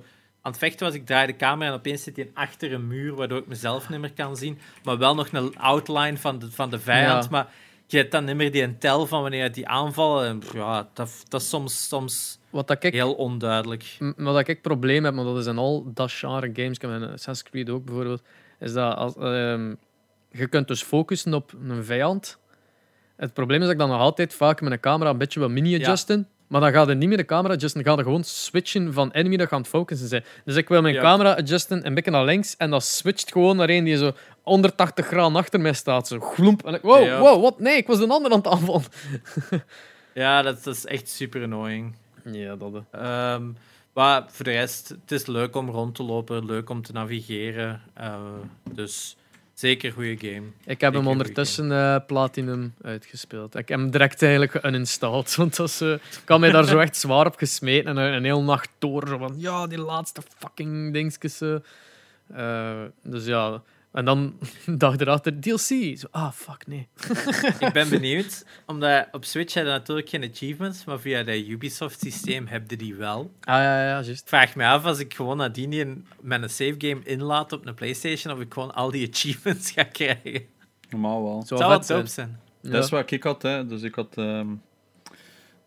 aan het vechten was. Ik draai de camera en opeens zit hij achter een muur, waardoor ik mezelf niet meer kan zien. Maar wel nog een outline van de, van de vijand. Ja. Maar je hebt dan niet meer die tel van wanneer die aanvallen. En ja, dat, dat is soms, soms Wat dat ik heel onduidelijk. Wat ik probleem heb, maar dat is in al dat genre games, ik heb in Assassin's Creed ook bijvoorbeeld, is dat als, ehm, je kunt dus focussen op een vijand. Het probleem is dat ik dan nog altijd vaak met een camera een beetje wil mini-adjusten, maar dan gaat er niet meer de camera adjusten, dan gaat er gewoon switchen van enemy dat je aan het focussen zijn. Dus ik wil mijn Ja. camera adjusten een beetje naar links en dat switcht gewoon naar een die zo 180 graden achter mij staat. Zo gloemp. En ik, wow, Ja. wow, wat? Nee, ik was een ander aan het aanvallen. Ja, dat, dat is echt super annoying. Ja, dat is. Maar voor de rest, het is leuk om rond te lopen, leuk om te navigeren. eh, dus zeker goede game. Ik heb hem ondertussen eh, Platinum uitgespeeld. Ik heb hem direct eigenlijk uninstalled. Want dat eh, ik had mij daar zo echt zwaar op gesmeten. En een, hele nacht door. Zo van, ja, die laatste fucking dingetjes. Eh, dus ja. En dan dag erachter, DLC. Zo, ah, fuck, nee. ik ben benieuwd, omdat op Switch heb je natuurlijk geen achievements, maar via dat Ubisoft-systeem heb je die wel. Ah, ja, ja, juist. Ik vraag me af als ik gewoon nadien die met een save game inlaat op een PlayStation, of ik gewoon al die achievements ga krijgen. Normaal wel. Zou Zou wat zijn. dope zijn. Ja. Dat is wat ik had, hè. Dus ik had ehm,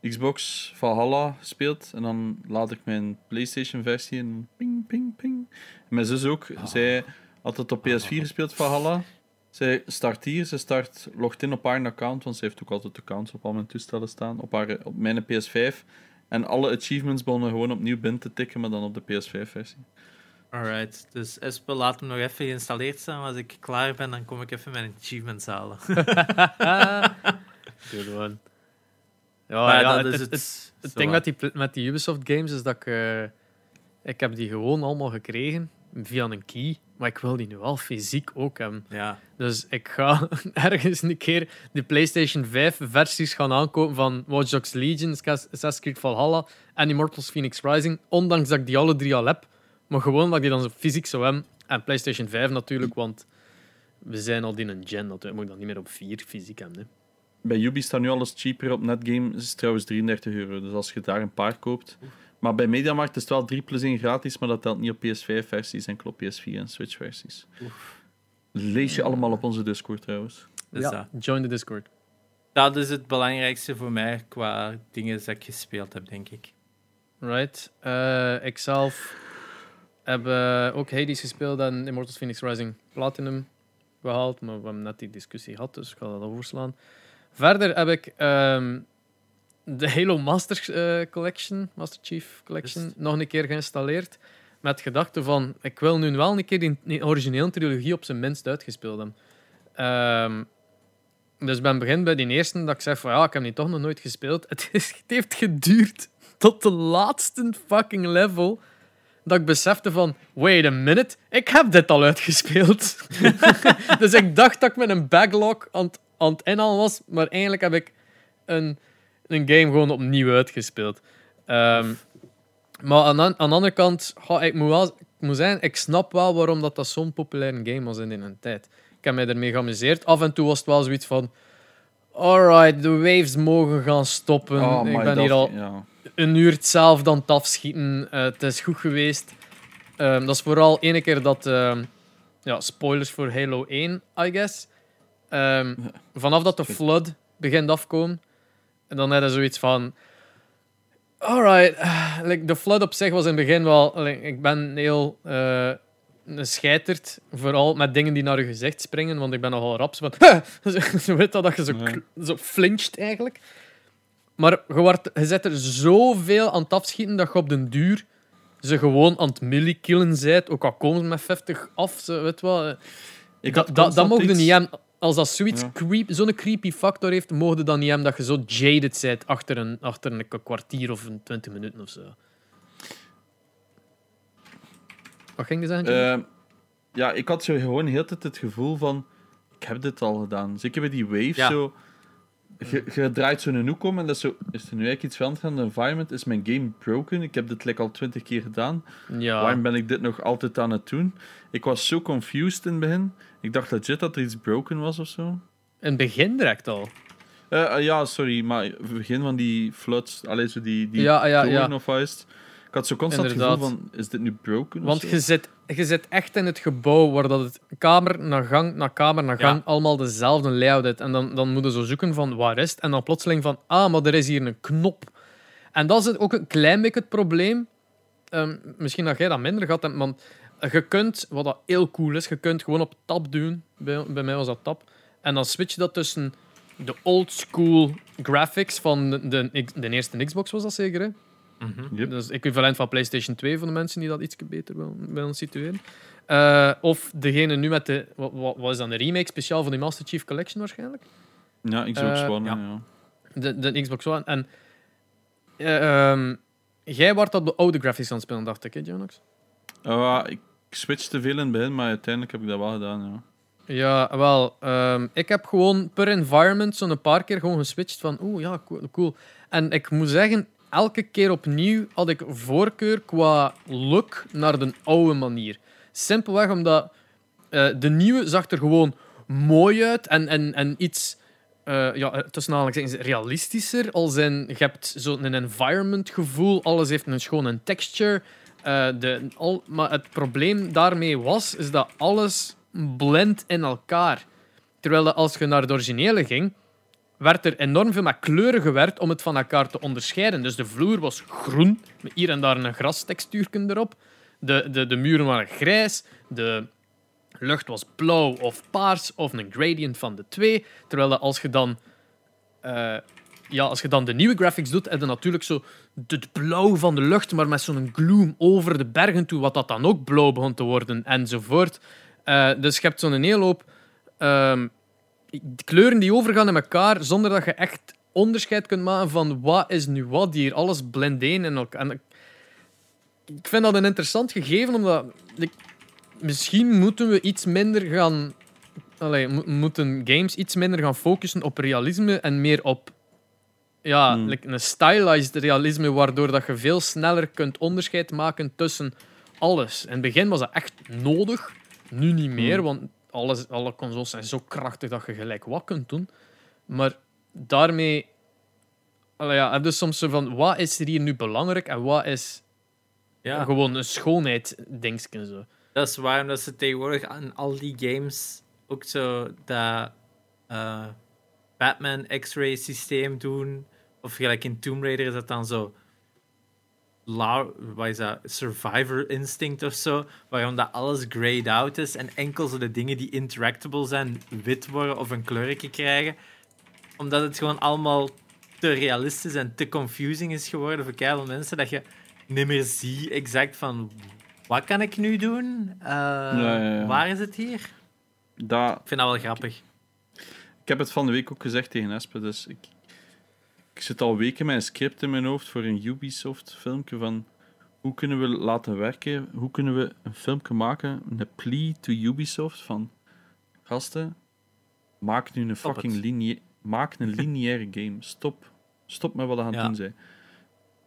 Xbox Valhalla gespeeld en dan laat ik mijn PlayStation-versie in ping, ping, ping. En mijn zus ook. Zij had het op PS4 gespeeld, Valhalla. Zij start hier, ze start, logt in op haar account, want ze heeft ook altijd accounts op al mijn toestellen staan, op, haar, op mijn PS5. En alle achievements begonnen gewoon opnieuw binnen te tikken, maar dan op de PS5-versie. Alright, dus Espe, laat hem nog even geïnstalleerd staan. Als ik klaar ben, dan kom ik even mijn achievements halen. Good one. Ja, maar ja, dat het, is het, het. het, het zo ding met die, met die Ubisoft games is dat ik... eh, ik heb die gewoon allemaal gekregen via een key. Maar ik wil die nu wel fysiek ook hebben. Ja, Dus ik ga ergens een keer de PlayStation 5 versies gaan aankopen van Watch Dogs Legion, Assassin's Creed Valhalla en Immortals Phoenix Rising. Ondanks dat ik die alle drie al heb. Maar gewoon dat ik die dan zo fysiek zou hebben. En PlayStation 5 natuurlijk, want we zijn al in een gen, dat moet ik dan niet meer op 4 fysiek hebben. Hè. Bij Ubi staat nu alles cheaper op Netgame. is het trouwens 33 euro. Dus als je daar een paar koopt. Maar bij Mediamarkt is het wel 3 plus 1 gratis, maar dat telt niet op PS5-versies, enkel op PS4 en Switch-versies. Lees je allemaal op onze Discord trouwens. Dus ja, dat. join the Discord. dat is het belangrijkste voor mij qua dingen dat ik gespeeld heb, denk ik. Right. Eh ik zelf heb eh, ook Hades gespeeld en Immortals Phoenix Rising Platinum behaald, maar we hebben net die discussie gehad, dus ik ga dat overslaan. Verder heb ik ehm, de Halo Master eh, Collection, Master Chief Collection, nog een keer geïnstalleerd. Met gedachte van, ik wil nu wel een keer die, die originele trilogie op zijn minst uitgespeeld hebben. Ehm, dus ik ben begin bij die eerste dat ik zeg van ja, ik heb die toch nog nooit gespeeld. Het, is, het heeft geduurd tot de laatste fucking level dat ik besefte van wait a minute, ik heb dit al uitgespeeld. dus ik dacht dat ik met een backlog aan aan het inhalen was, maar eigenlijk heb ik een, een game gewoon opnieuw uitgespeeld. Ehm, maar aan, aan de andere kant, ik, moet wel, ik moet zeggen, ik snap wel waarom dat, dat zo'n populaire game was in een tijd. Ik heb mij ermee geamuseerd. Af en toe was het wel zoiets van... Alright, de waves mogen gaan stoppen. Oh, ik ben hier al Ja. een uur hetzelfde aan het afschieten. Eh, het is goed geweest. Ehm, dat is vooral ene keer dat... ehm, ja, spoilers voor Halo 1, I guess. Vanaf dat de Flood begint afkomen, en dan heb je zoiets van... Alright, eh, like, de Flood op zich was in het begin wel... like, ik ben heel... eh een scheiterd, vooral met dingen die naar je gezicht springen, want ik ben nogal raps. Van, zo weet dat, dat je zo, zo flincht eigenlijk. Maar je, wordt, je zet er zoveel aan het afschieten dat je op den duur ze gewoon aan het millikillen zijt. Ook al komen ze met 50 af, zo, weet wel. Ik Dat, had dat, dat mogen niet hebben. Als dat zoiets Ja. creep, zo'n creepy factor heeft, mogen dan niet hebben dat je zo jaded bent achter een, achter een kwartier of een 20 minuten of zo. Wat ging je zeggen? Jimmy? Eh, ja, ik had zo gewoon heel tijd het gevoel van... Ik heb dit al gedaan. Zeker bij die wave, Ja. zo... Je, je draait zo'n hoek om en dat is zo... Is er nu eigenlijk iets veranderd aan de environment? Is mijn game broken? Ik heb dit like, al twintig keer gedaan. ja. Waarom ben ik dit nog altijd aan het doen? Ik was zo confused in het begin. Ik dacht legit dat er iets broken was of zo. In het begin direct al. Eh, eh, ja, sorry, maar het begin van die floods, alleen zo die, die Ja, ja, ja. of het? Ik had zo constant het Inderdaad. gevoel van, is dit nu broken? of Want zo? je zit, je zit echt in het gebouw waar dat het kamer naar gang, naar kamer, naar gang, Ja. allemaal dezelfde layout is. En dan, dan moet je zo zoeken van waar is het? En dan plotseling van, ah, maar er is hier een knop. En dat is het ook een klein beetje het probleem. Ehm, misschien dat jij dat minder gehad hebt, want je kunt, wat dat heel cool is, je kunt gewoon op tab doen. Bij, bij mij was dat tab. En dan switch je dat tussen de old school graphics van de, de, de eerste Xbox, was dat zeker, hè? Mhm. Yep. Dat is equivalent van PlayStation 2 voor de mensen die dat iets beter willen, situeren. Eh, of degene nu met de. Wat, wat wat is dan de remake speciaal van die Master Chief Collection waarschijnlijk? Ja, Xbox Eh, One, ja. ja. De, de Xbox One. En. ehm, jij wordt op de oude graphics aan het spelen, dacht ik, hè, Jonax? Uh, ik switchte veel in het begin, maar uiteindelijk heb ik dat wel gedaan, ja. Ja, wel. ehm, ik heb gewoon per environment zo'n paar keer gewoon geswitcht van. Oeh, ja, cool. En ik moet zeggen, elke keer opnieuw had ik voorkeur qua look naar de oude manier. Simpelweg omdat eh, de nieuwe zag er gewoon mooi uit en, en, en iets. eh ja, tussen aanhalingstekens realistischer. Als in, je hebt zo'n environment gevoel, alles heeft een schone texture. Eh, de, maar het probleem daarmee was, is dat alles blendt in elkaar. Terwijl als je naar de originele ging, werd er enorm veel met kleuren gewerkt om het van elkaar te onderscheiden. Dus de vloer was groen, met hier en daar een grastextuurken erop. De, de, de muren waren grijs, de lucht was blauw of paars, of een gradient van de twee. Terwijl als je dan... eh, ja, als je dan de nieuwe graphics doet, heb je natuurlijk zo het blauw van de lucht, maar met zo'n gloom over de bergen toe, wat dat dan ook blauw begon te worden, enzovoort. Eh, dus je hebt zo'n hele hoop ehm, kleuren die overgaan in elkaar, zonder dat je echt onderscheid kunt maken van wat is nu wat hier. Alles blendt in elkaar. En ik, vind dat een interessant gegeven, omdat misschien moeten we iets minder gaan... Allee, mo- moeten games iets minder gaan focussen op realisme en meer op ja, Hmm. like een stylized realisme, waardoor dat je veel sneller kunt onderscheid maken tussen alles. In het begin was dat echt nodig, nu niet meer, Hmm. want alles, alle consoles zijn zo krachtig dat je gelijk wat kunt doen. Maar daarmee ja, heb je soms zo van, wat is er hier nu belangrijk en wat is Ja, gewoon een schoonheid dingetje zo. dat is waarom dat ze tegenwoordig aan al die games ook zo dat eh, Batman X-ray systeem doen. Of gelijk in Tomb Raider is dat dan zo. Wat is dat? Survivor instinct of zo. Waarom dat alles grayed out is en enkel zo de dingen die interactable zijn wit worden of een kleurje krijgen. Omdat het gewoon allemaal te realistisch en te confusing is geworden voor keihard mensen dat je niet meer ziet exact van wat kan ik nu doen? Eh, ja, ja. Waar is het hier? Dat, Ik vind dat wel grappig. Ik heb het van de week ook gezegd tegen Espe, dus ik, ik zit al weken met een script in mijn hoofd voor een Ubisoft-filmpje van hoe kunnen we laten werken, hoe kunnen we een filmpje maken, een plea to Ubisoft van gasten, maak nu een fucking linie maak een lineaire game. Stop. Stop met wat we aan het Ja. doen zijn.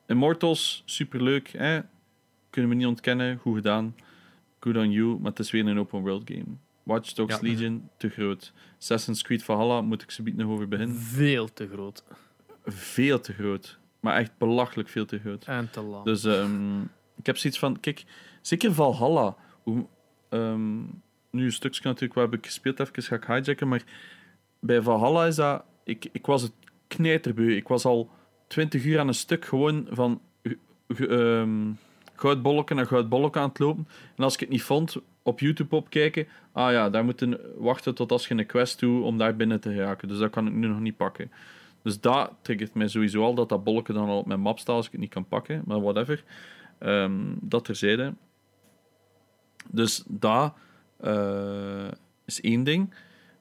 Immortals, superleuk, hè? kunnen we niet ontkennen, goed gedaan. Good on you, maar het is weer een open world game. Watch Dogs Ja. Legion, te groot. Assassin's Creed Valhalla, moet ik ze nog over beginnen. Veel te groot Veel te groot. Maar echt belachelijk veel te groot. en te lang. Dus ehm, ik heb zoiets van, kijk, zeker Valhalla. Hoe, ehm, nu een stukje natuurlijk waar heb ik gespeeld, even ga ik hijacken, maar bij Valhalla is dat, ik, ik was het knijterbeu. Ik was al twintig uur aan een stuk gewoon van ehm, goudbolken naar goudbolken aan het lopen. En als ik het niet vond, op YouTube opkijken, ah ja, daar moeten wachten tot als je een quest doet om daar binnen te geraken. Dus dat kan ik nu nog niet pakken. Dus dat triggert mij sowieso al, dat dat bolken dan al op mijn map staat als ik het niet kan pakken. Maar whatever. Ehm, dat terzijde. Dus dat eh, is één ding.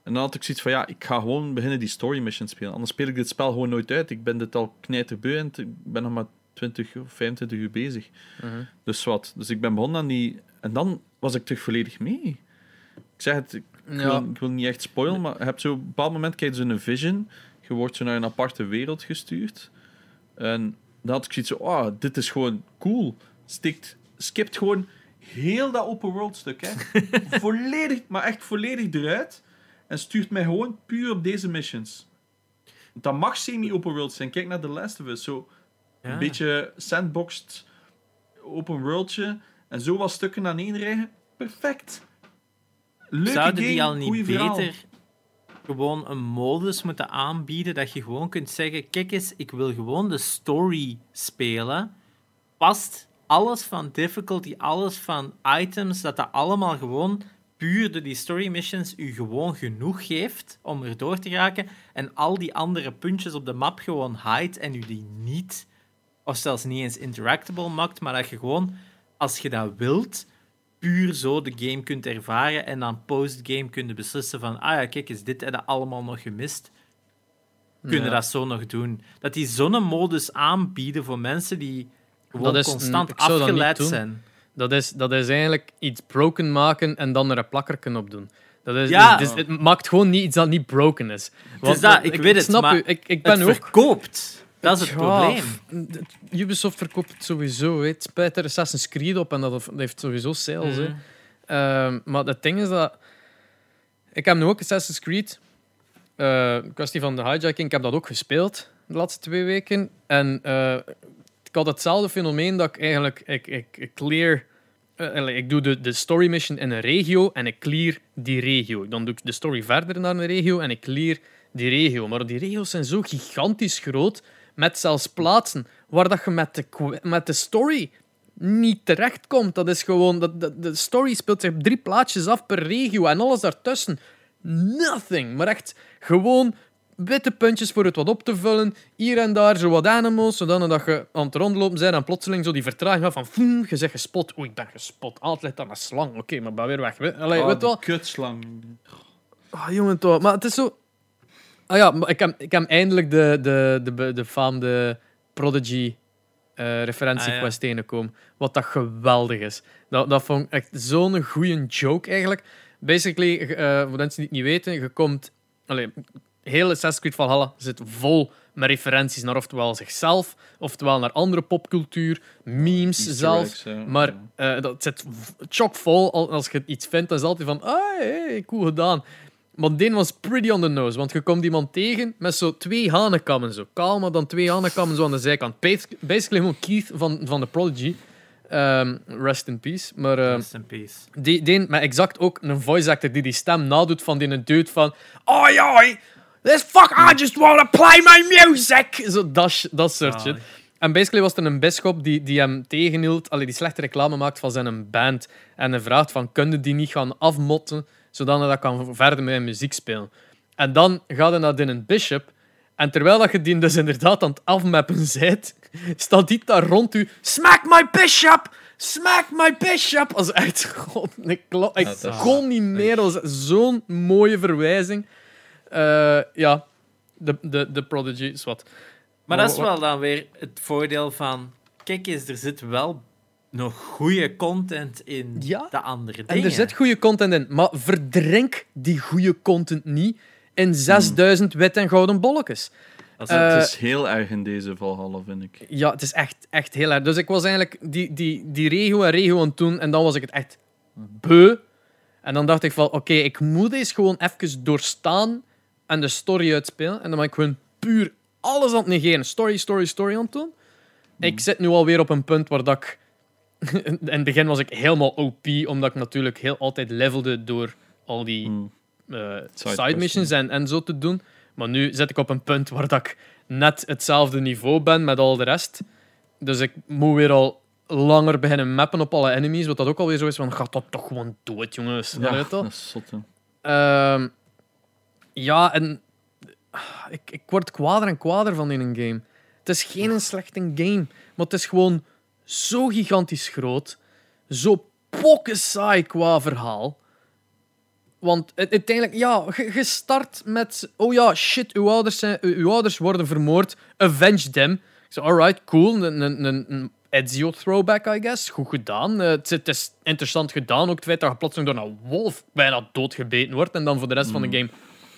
En dan had ik zoiets van, ja, ik ga gewoon beginnen die story mission spelen. Anders speel ik dit spel gewoon nooit uit. Ik ben dit al knijterbeu en ik ben nog maar 20 of 25 uur bezig. Mhm. Dus wat. Dus ik ben begonnen aan die... En dan was ik terug volledig mee. Ik zeg het, ik wil, ik wil niet echt spoilen, maar je hebt zo op een bepaald moment krijg je zo'n vision. Je wordt zo naar een aparte wereld gestuurd. En dan had ik zoiets van, oh, dit is gewoon cool. Stikt, skipt gewoon heel dat open world stuk, hè. volledig, maar echt volledig eruit. En stuurt mij gewoon puur op deze missions. Dat mag semi-open world zijn. Kijk naar The Last of Us. Zo Ja. een beetje sandboxed open worldje. En zo wat stukken aan één rijden. Perfect. Leuke Zouden game, die al niet beter gewoon een modus moeten aanbieden dat je gewoon kunt zeggen: kijk eens, ik wil gewoon de story spelen. Past alles van difficulty, alles van items, dat dat allemaal gewoon puur door die story missions u gewoon genoeg geeft om er door te raken. En al die andere puntjes op de map gewoon hide en u die niet, of zelfs niet eens interactable maakt, maar dat je gewoon, als je dat wilt, puur zo de game kunt ervaren en dan post-game kunnen beslissen van ah ja, kijk eens, dit hebben we allemaal nog gemist. Kunnen Ja. dat zo nog doen. Dat die zo'n modus aanbieden voor mensen die gewoon Dat is- constant dat afgeleid zijn. Dat is, dat is eigenlijk iets broken maken en dan er een plakkerken op doen. Dat is, Ja. dus, dus het maakt gewoon niet iets dat niet broken is. is dat, ik weet het, snap maar u, ik, ik ben het ook... verkoopt. Dat is het Ja, probleem. Ubisoft verkoopt het sowieso. Het spijt er Assassin's Creed op en dat heeft sowieso sales. Mhm. Ehm, maar het ding is dat... Ik heb nu ook Assassin's Creed. eh kwestie van de hijacking. Ik heb dat ook gespeeld de laatste twee weken. En eh, ik had hetzelfde fenomeen dat ik eigenlijk... Ik, ik, ik clear... eh, ik doe de, de story mission in een regio en ik clear die regio. Dan doe ik de story verder naar een regio en ik clear die regio. Maar die regio's zijn zo gigantisch groot, met zelfs plaatsen waar dat je met de, met de story niet terechtkomt. Dat is gewoon... Dat, de story speelt zich drie plaatjes af per regio en alles daartussen. Nothing. Maar echt gewoon witte puntjes voor het wat op te vullen. Hier en daar zo wat animals, zodat dat je aan het rondlopen bent en plotseling zo die vertraging van... Foem, je zegt gespot. Oei, ik ben gespot. Ah, het ligt aan een slang. Oké, maar ben weer weg. We- Allee, Ah, weet wel? kutslang. Ah, jongen, toch. Maar het is zo... Ah ja, maar ik heb, ik heb eindelijk de, de, de, de, de faamde Prodigy eh referentiequest tegengekomen. Wat dat geweldig is. Dat, dat vond ik echt zo'n goede joke eigenlijk. Basically, eh, voor mensen die het niet weten, je komt... Allee, heel Assassin's Creed Valhalla zit vol met referenties naar oftewel zichzelf, oftewel naar andere popcultuur, memes Easter zelfs. eggs, ja. Maar eh, dat zit chockvol. Al- Als je iets vindt, dan is het altijd van, ah, hey, cool gedaan. Maar die was pretty on the nose, want je komt iemand tegen met zo twee hanenkammen, zo kaal, maar dan twee hanenkammen zo aan de zijkant. Bas- Basically gewoon Keith van, van The Prodigy. Ehm, rest in peace. Maar ehm, Rest in peace. die, die, maar exact ook een voice actor die die stem nadoet van die een dude van Oi, oi, this fuck, I just wanna play my music. Zo dat, dat soort shit. Zalig. En basically was er een bisschop die, die hem tegenhield, allee, die slechte reclame maakt van zijn band. En hij vraagt van, kunnen die niet gaan afmotten, zodat hij dat kan verder met muziek spelen. En dan gaat hij naar een bishop. En terwijl dat je die dus inderdaad aan het afmappen bent, staat die daar rond u. Smack my bishop! Smack my bishop! Als echt, god, ik, kon niet meer. Dat was zo'n mooie verwijzing. Eh, ja, de, de, de Prodigy is wat. Maar dat is wel dan weer het voordeel van... Kijk eens, er zit wel nog goede content in Ja. de andere En dingen. er zit goede content in, maar verdrink die goede content niet in 6000 wit en gouden bolletjes. Dat is- Eh, het is heel erg in deze Valhalla, vind ik. Ja, het is echt, echt heel erg. Dus ik was eigenlijk die, die, die regio en regio aan het doen en dan was ik het echt beu. En dan dacht ik van, oké, ik moet deze gewoon even doorstaan en de story uitspelen. En dan ben ik gewoon puur alles aan het negeren. Story, story, story aan het doen. Ik zit nu alweer op een punt waar dat ik... In het begin was ik helemaal OP, omdat ik natuurlijk heel altijd levelde door al die Hmm. eh, Side side missions en, en zo te doen. Maar nu zit ik op een punt waar dat ik net hetzelfde niveau ben met al de rest. Dus ik moet weer al langer beginnen mappen op alle enemies. Wat dat ook alweer zo is van, ga dat toch gewoon dood, jongens. Ja, dat is zot. Ehm, ja, en ik, ik word kwader en kwader van in een game. Het is geen een slechte game, maar het is gewoon zo gigantisch groot, zo pokken saai qua verhaal. Want uiteindelijk, ja, je, je start met, oh ja, shit, uw ouders, zijn, uw ouders worden vermoord, avenge them. Ik zei, alright, cool, een, Ezio throwback, I guess. Goed gedaan. Eh, het, is- het is interessant gedaan, ook het feit dat je plotseling door een wolf bijna doodgebeten wordt en dan voor de rest van de game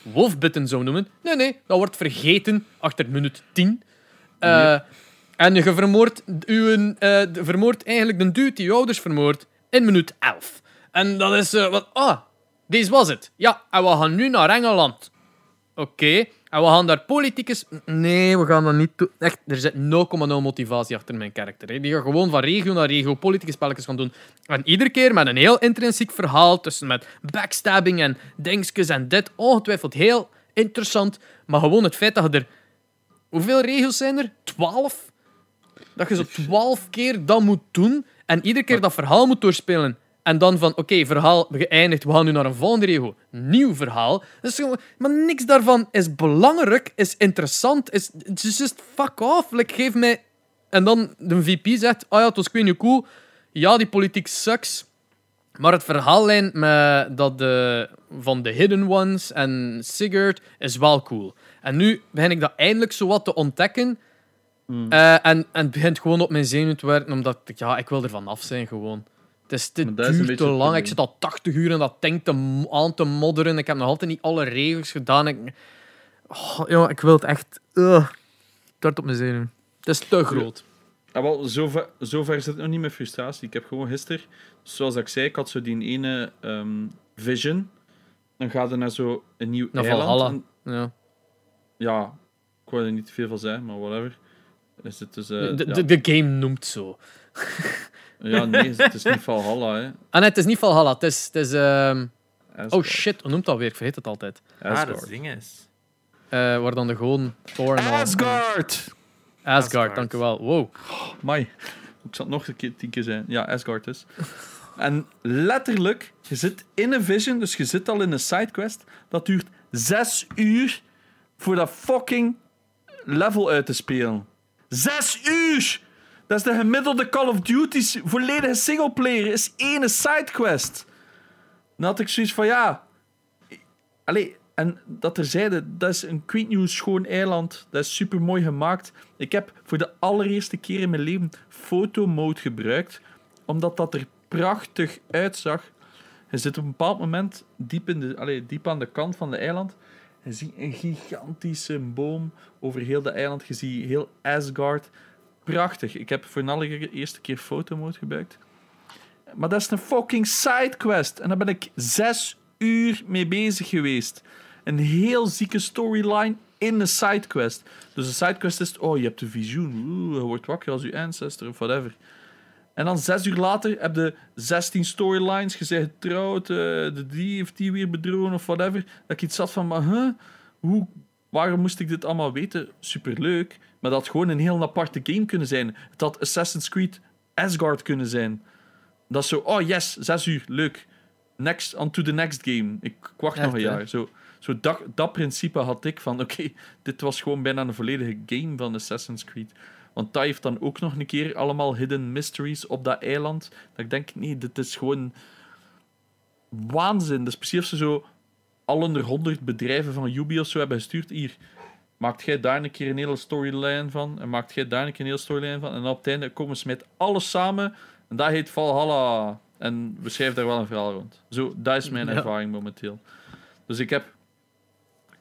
wolfbitten zou noemen. Nee, nee, dat wordt vergeten achter minuut 10. Eh, En je vermoordt, uw, eh, vermoordt eigenlijk de dude die je ouders vermoordt in minuut 11. En dat is eh, wat. Ah, deze was het. Ja, en we gaan nu naar Engeland. Oké. En we gaan daar politicus... Nee, we gaan dat niet doen. Echt, er zit 0,0 motivatie achter mijn karakter. Die gaat gewoon van regio naar regio politicus spelletjes gaan doen. En iedere keer met een heel intrinsiek verhaal, tussen met backstabbing en dingetjes en dit. Ongetwijfeld heel interessant. Maar gewoon het feit dat er... Hoeveel regio's zijn er? 12? Dat je zo 12 keer dat moet doen en iedere keer dat verhaal moet doorspelen. En dan van, oké, verhaal geëindigd, we gaan nu naar een volgende. Nieuw verhaal. Dus, maar niks daarvan is belangrijk, is interessant, is just fuck off. Like, geef mij... En dan de VP zegt, oh ja, het was niet cool. Ja, die politiek sucks. Maar het verhaallijn met dat de, van de Hidden Ones en Sigurd is wel cool. En nu begin ik dat eindelijk zo wat te ontdekken. Hmm. Eh, en, en het begint gewoon op mijn zenuw te werken, omdat ik, ja, ik wil er vanaf zijn gewoon. Het is, duurt beetje te lang. Ik zit al 80 uur en dat ding te, aan te modderen. Ik heb nog altijd niet alle regels gedaan. Ik, oh, ja, ik wil het echt... Uh, het op mijn zenuw. Het is te groot. Ah, wel, zover, zover zit het nog niet met frustratie. Ik heb gewoon gisteren, zoals ik zei, ik had zo die ene ehm, vision. Dan gaat er naar zo een nieuw Naar eiland. Valhalla. En- Ja. ja, ik wou er niet te veel van zeggen, maar whatever. Is het dus, eh, de, ja. de, de game noemt zo. ja, nee, het is niet Valhalla, hè. Ah nee, het is niet Valhalla. Het is... Het is ehm, Asgard. Oh shit, hoe noemt dat weer? Ik vergeet het altijd. Ah, dat Asgard. is ding is. Eh, waar dan de gewoon Thor en Asgard! Asgard, Asgard. dank u wel. Wow. Mai. Ik zat nog een keer tien keer zijn. Ja, Asgard dus. En letterlijk, je zit in een vision, dus je zit al in een sidequest. Dat duurt zes uur voor dat fucking level uit te spelen. Zes uur! Dat is de gemiddelde Call of Duty's volledige singleplayer, is één sidequest. Dan had ik zoiets van, ja... Allee, en dat er zeiden, dat is een Queen News schoon eiland. Dat is super mooi gemaakt. Ik heb voor de allereerste keer in mijn leven fotomode gebruikt, omdat dat er prachtig uitzag. Je zit op een bepaald moment diep, in de, allee, diep aan de kant van de eiland Je ziet een gigantische boom over heel de eiland. Je ziet heel Asgard. Prachtig. Ik heb voor de eerste keer fotomode gebruikt. Maar dat is een fucking sidequest. En daar ben ik zes uur mee bezig geweest. Een heel zieke storyline in een sidequest. Dus de sidequest is, oh, je hebt een visioen. Oeh, wordt wakker als je ancestor of whatever. En dan zes uur later heb je 16 storylines. Je bent getrouwd, uh, de die heeft die weer bedrogen of whatever. Dat ik iets zat van, maar huh, hoe, waarom moest ik dit allemaal weten? Superleuk. Maar dat had gewoon een heel aparte game kunnen zijn. Het had Assassin's Creed Asgard kunnen zijn. Dat is zo, oh yes, zes uur, leuk. Next, on to the next game. Ik wacht nog een jaar. Zo, zo dat, dat principe had ik van, oké, dit was gewoon bijna een volledige game van Assassin's Creed. Want dat heeft dan ook nog een keer allemaal hidden mysteries op dat eiland. Dat ik denk, nee, dit is gewoon waanzin. Dus precies of ze zo al onder honderd bedrijven van Ubi of zo hebben gestuurd. Hier, maakt jij daar een keer een hele storyline van. En maakt jij daar een keer een hele storyline van. En op het einde komen ze met alles samen. En dat heet Valhalla. En we schrijven daar wel een verhaal rond. Zo, dat is mijn ervaring momenteel. Dus ik heb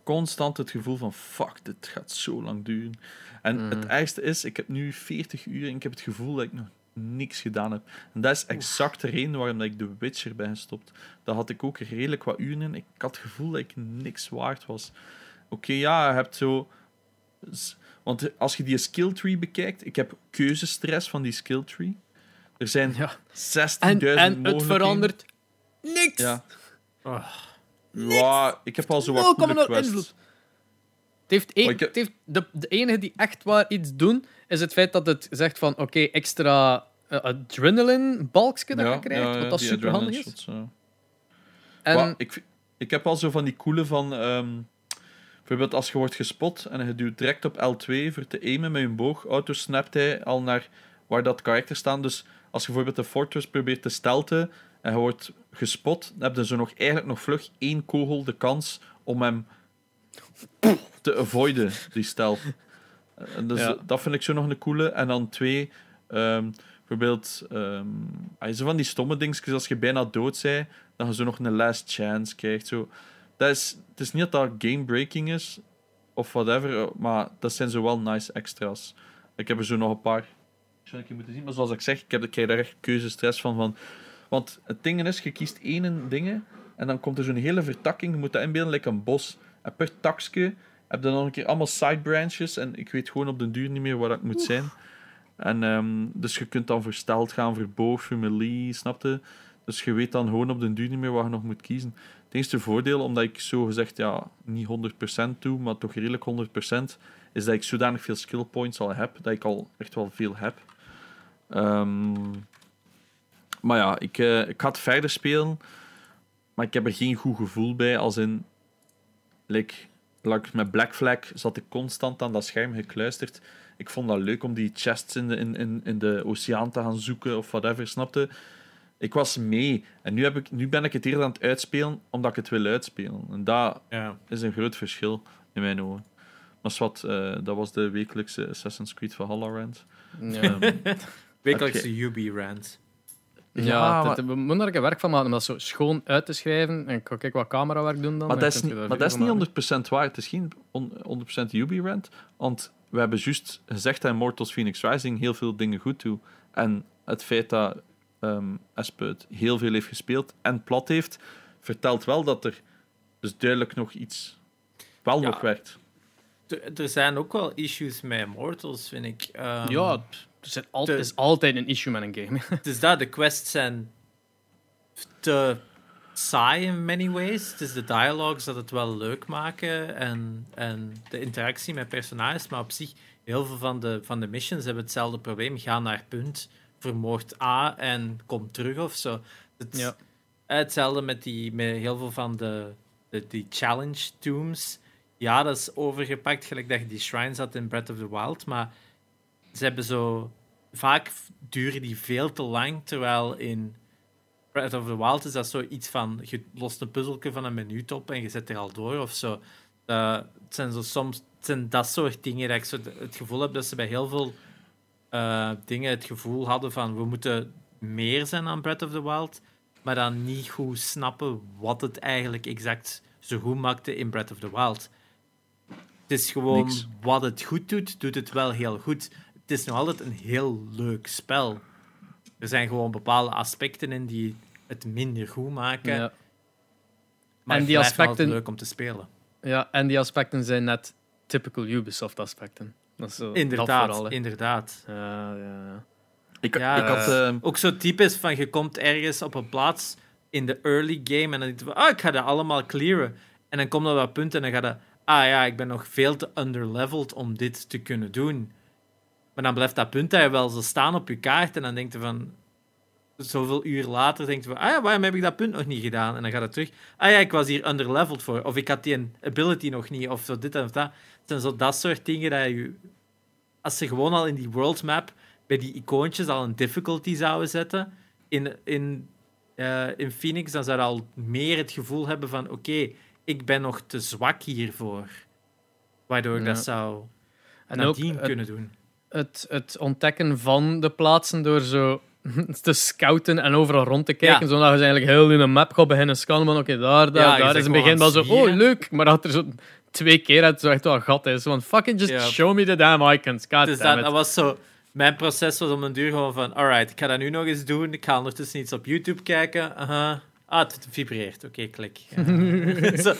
constant het gevoel van fuck, dit gaat zo lang duren. En het mhm. ergste is, ik heb nu 40 uur en ik heb het gevoel dat ik nog niks gedaan heb. En dat is exact de reden waarom ik The Witcher ben gestopt. Daar had ik ook redelijk wat uren in. Ik had het gevoel dat ik niks waard was. Oké, ja, je hebt zo... Want als je die skill tree bekijkt, ik heb keuzestress van die skill tree. Er zijn ja. 60.000 En, en het verandert niks. Ja. Oh. Ja, ik heb al zo wat coole quests. Heeft, een, het heeft de, de enige die echt waar iets doen, is het feit dat het zegt van oké, extra uh, adrenaline balkje dat je krijgt, wat dat super handig is. Shots, en... ik, ik heb al zo van die coole van... Um, bijvoorbeeld als je wordt gespot en je duwt direct op L2 voor te aimen met je boog, auto snapt hij al naar waar dat karakter staat. Dus als je bijvoorbeeld de fortress probeert te stelten en je wordt gespot, dan heb je zo nog, eigenlijk nog vlug één kogel de kans om hem te avoiden, die stealth. Dus dat vind ik zo nog een coole. En dan twee, um, bijvoorbeeld, um, zo van die stomme dingetjes, als je bijna dood bent, dan je zo nog een last chance krijgt. Zo. Dat is, het is niet dat dat game-breaking is, of whatever, maar dat zijn zo wel nice extra's. Ik heb er zo nog een paar. Ik moeten zien, maar zoals ik zeg, ik, heb, ik krijg daar echt keuzestress van, van. Want het ding is, je kiest één ding en dan komt er zo'n hele vertakking, je moet dat inbeelden, like een bos. En per takje heb je dan nog een keer allemaal side branches en ik weet gewoon op de duur niet meer waar dat moet zijn. En um, dus je kunt dan versteld gaan voor boog, melee, snapte? Dus je weet dan gewoon op de duur niet meer waar je nog moet kiezen. Het enige voordeel, omdat ik zo gezegd ja, niet 100% doe, maar toch redelijk 100%, is dat ik zodanig veel skill points al heb, dat ik al echt wel veel heb. Um, maar ja, ik, uh, ik ga het verder spelen, maar ik heb er geen goed gevoel bij, als in... Like, met Black Flag zat ik constant aan dat scherm gekluisterd. Ik vond dat leuk om die chests in de, in, in, in de oceaan te gaan zoeken of whatever, snapte? Ik was mee. En nu, heb ik, nu ben ik het eerder aan het uitspelen omdat ik het wil uitspelen. En dat ja. is een groot verschil in mijn ogen. Maar wat, uh, dat was de wekelijkse Assassin's Creed Valhalla rant. Ja. Um, wekelijkse Ubi rant. Ja, maar... we moeten er werk van maken om dat zo schoon uit te schrijven. En ik ga kijken wat camerawerk doen dan. Maar dat is niet, maar dat is niet 100% waar. Het is geen 100% Ubi-rant. Want we hebben juist gezegd dat Immortals Phoenix Rising heel veel dingen goed doet. En het feit dat um, heel veel heeft gespeeld en plat heeft, vertelt wel dat er dus duidelijk nog iets wel nog werkt. Er zijn ook wel issues met Immortals, vind ik. Um, ja, er altijd, is altijd een issue met een game. dus dat, de quests zijn te saai in many ways. Het is de dialogues dat het wel leuk maken en, en de interactie met personages, maar op zich, heel veel van de, van de missions hebben hetzelfde probleem. Ga naar punt, vermoord A en kom terug of zo. Het, ja. Hetzelfde met, die, met heel veel van de, de die challenge tombs. Ja, dat is overgepakt, gelijk dat je die shrines had in Breath of the Wild, maar ze hebben zo... Vaak duren die veel te lang, terwijl in Breath of the Wild is dat zoiets van... Je lost een puzzelje van een minuut op en je zet er al door, of zo. Uh, het zijn zo soms het zijn dat soort dingen dat ik zo het gevoel heb dat ze bij heel veel uh, dingen het gevoel hadden van we moeten meer zijn aan Breath of the Wild, maar dan niet goed snappen wat het eigenlijk exact zo goed maakte in Breath of the Wild. Het is gewoon Niks. wat het goed doet, doet het wel heel goed. Is nog altijd een heel leuk spel. Er zijn gewoon bepaalde aspecten in die het minder goed maken. Ja. Maar En het die aspecten- leuk om te spelen. ja, en die aspecten zijn net typical Ubisoft-aspecten. Dat is zo, dat Inderdaad, vooral, hè. inderdaad. Ja, ja, ja. Ik, Ja, ik had... eh, ehm, Ook zo typisch van je komt ergens op een plaats in de early game en dan denk je van, ah, ik ga dat allemaal clearen. En dan komt er dat punt en dan ga je, ah ja, ik ben nog veel te underleveled om dit te kunnen doen. Maar dan blijft dat punt daar wel zo staan op je kaart en dan denk je van, zoveel uur later denk je van, ah ja, waarom heb ik dat punt nog niet gedaan? En dan gaat het terug, ah ja, ik was hier underleveled voor, of ik had die ability nog niet, of zo dit en of dat. Het zijn zo dat soort dingen dat je, als ze gewoon al in die world map bij die icoontjes al een difficulty zouden zetten in, in, eh, in Phoenix, dan zou je al meer het gevoel hebben van oké, ik ben nog te zwak hiervoor. Waardoor ik Ja. dat zou En nadien kunnen doen. Het, het ontdekken van de plaatsen door zo te scouten en overal rond te kijken, Ja. zodat je eigenlijk heel in een map gaat beginnen scannen oké, daar, daar, Ja, daar is in het begin wel zo, oh leuk, maar dat er zo twee keer uit zo echt wel een gat is. Van fucking just show me the damn icons, god Dus damn dat, was zo... Mijn proces was om een duur gewoon van... Alright, ik ga dat nu nog eens doen. Ik ga ondertussen iets op YouTube kijken. Aha. Ah, het vibreert. Oké, klik. Ja. zo,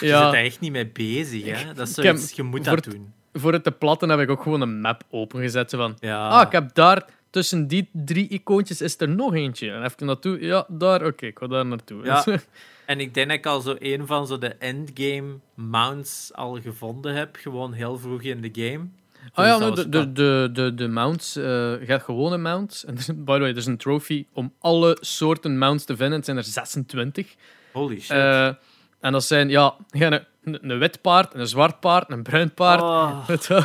je Ja. zit daar echt niet mee bezig, hè. Dat is zoiets, je moet dat doen. Voor het te platten heb ik ook gewoon een map opengezet. Zo van, Ja. ah, ik heb daar tussen die drie icoontjes is er nog eentje. En even naartoe, ja, daar, oké, ik ga daar naartoe. Ja. En ik denk dat ik al zo een van zo de endgame mounts al gevonden heb. Gewoon heel vroeg in de game. Ah ja, de, de, de, de, de mounts, eh je hebt gewone mounts. En by the way, er is een trophy om alle soorten mounts te vinden. Het zijn er 26. Holy shit. Eh, en dat zijn, ja, een, wit paard, een zwart paard, een bruin paard. Oh. Weet wel.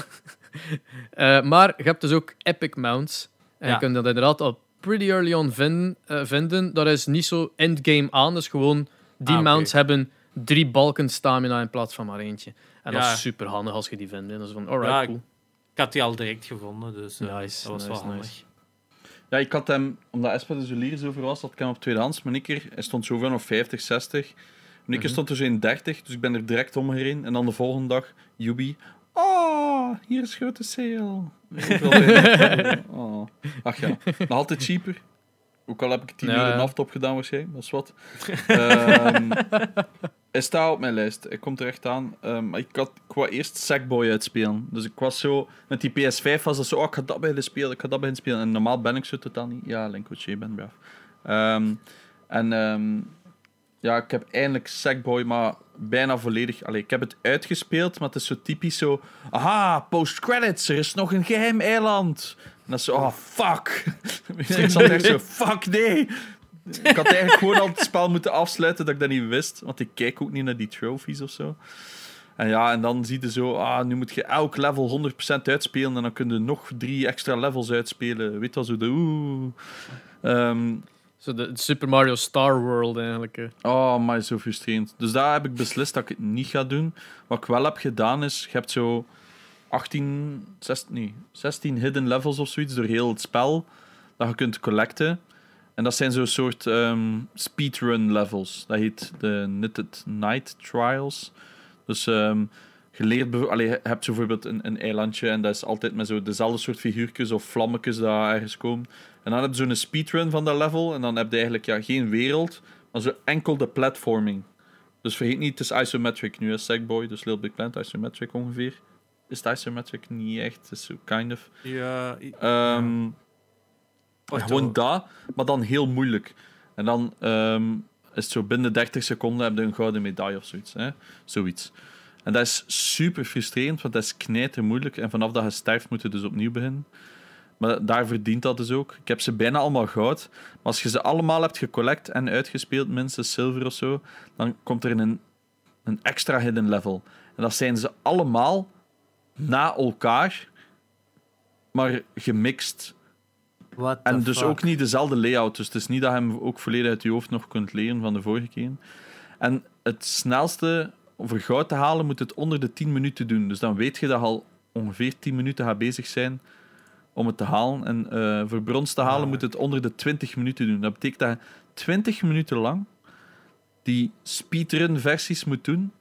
Eh, maar je hebt dus ook epic mounts. En Ja. je kunt dat inderdaad al pretty early on vin- eh, vinden. Dat is niet zo endgame aan. Dus gewoon, die Ah, mounts hebben drie balken stamina in plaats van maar eentje. En dat is super handig als je die vindt. Dat is van, alright, Ja, cool. Ik had die al direct gevonden, dus eh, Nice, dat was nice, wel nice. handig. Ja, ik had hem, omdat Espa er zo lyrisch over was, had ik hem op tweedehands. Maar een keer, hij stond zoveel op 50, 60. Een keer Mhm. stond zo in 30, dus ik ben er direct omgereden. En dan de volgende dag, Yubi. Oh, hier is grote sale. Bij- oh. Ach ja, nog altijd cheaper. Ook al heb ik 10 Ja, euro ja. naft opgedaan waarschijnlijk, dat is wat. Ehm hij staat op mijn lijst, hij komt er echt aan. Ehm, maar ik, had, ik wou eerst Sackboy uitspelen. Dus ik was zo, met die PS5 was dat zo, oh, ik ga dat beginnen spelen, ik ga dat beginnen spelen. En normaal ben ik zo totaal niet. Ja, Link wat je bent, braaf. Ehm, en ja, ik heb eindelijk Sackboy, maar bijna volledig. Allee, ik heb het uitgespeeld, maar het is zo typisch zo. Aha, post-credits, er is nog een geheim eiland. En dat is zo, oh fuck. ik zat echt zo, fuck nee. Ik had eigenlijk gewoon al het spel moeten afsluiten dat ik dat niet wist. Want ik kijk ook niet naar die trophies of zo. En ja, en dan zie je zo, ah, nu moet je elk level 100% uitspelen en dan kun je nog drie extra levels uitspelen. Weet wel, zo de oeh. Ehm, Zo de Super Mario Star World eigenlijk. Oh, maar zo frustrerend. Dus daar heb ik beslist dat ik het niet ga doen. Wat ik wel heb gedaan is, je hebt zo 18, 16, nee, 16 hidden levels of zoiets door heel het spel dat je kunt collecten. En dat zijn zo'n soort ehm, speedrun levels. Dat heet de Knitted Night Trials. Dus ehm, je leert, je hebt bijvoorbeeld een, een eilandje en dat is altijd met zo dezelfde soort figuurtjes of vlammetjes dat ergens komen. En dan heb je zo'n speedrun van dat level en dan heb je eigenlijk ja, geen wereld, maar zo enkel de platforming. Dus vergeet niet, het is isometric nu, is Sackboy, dus Little Big Planet, isometric ongeveer. Is het isometric? Niet echt, het is zo kind of. Ja, Ehm, Wacht, gewoon dat, maar dan heel moeilijk. En dan ehm, is het zo binnen 30 seconden heb je een gouden medaille of zoiets. Hè? Zoiets. En dat is super frustrerend, want dat is knijter moeilijk. En vanaf dat je sterft, moet je dus opnieuw beginnen. Maar daar verdient dat dus ook. Ik heb ze bijna allemaal goud. Maar als je ze allemaal hebt gecollect en uitgespeeld, minstens zilver of zo, dan komt er een, een extra hidden level. En dat zijn ze allemaal na elkaar, maar gemixt. En dus fuck? ook niet dezelfde layout. Dus het is niet dat je hem ook volledig uit je hoofd nog kunt leren van de vorige keer. En het snelste om voor goud te halen, moet het onder de 10 minuten doen. Dus dan weet je dat je al ongeveer 10 minuten gaat bezig zijn om het te halen. En eh, voor brons te halen moet het onder de 20 minuten doen. Dat betekent dat je 20 minuten lang die speedrun versies moet doen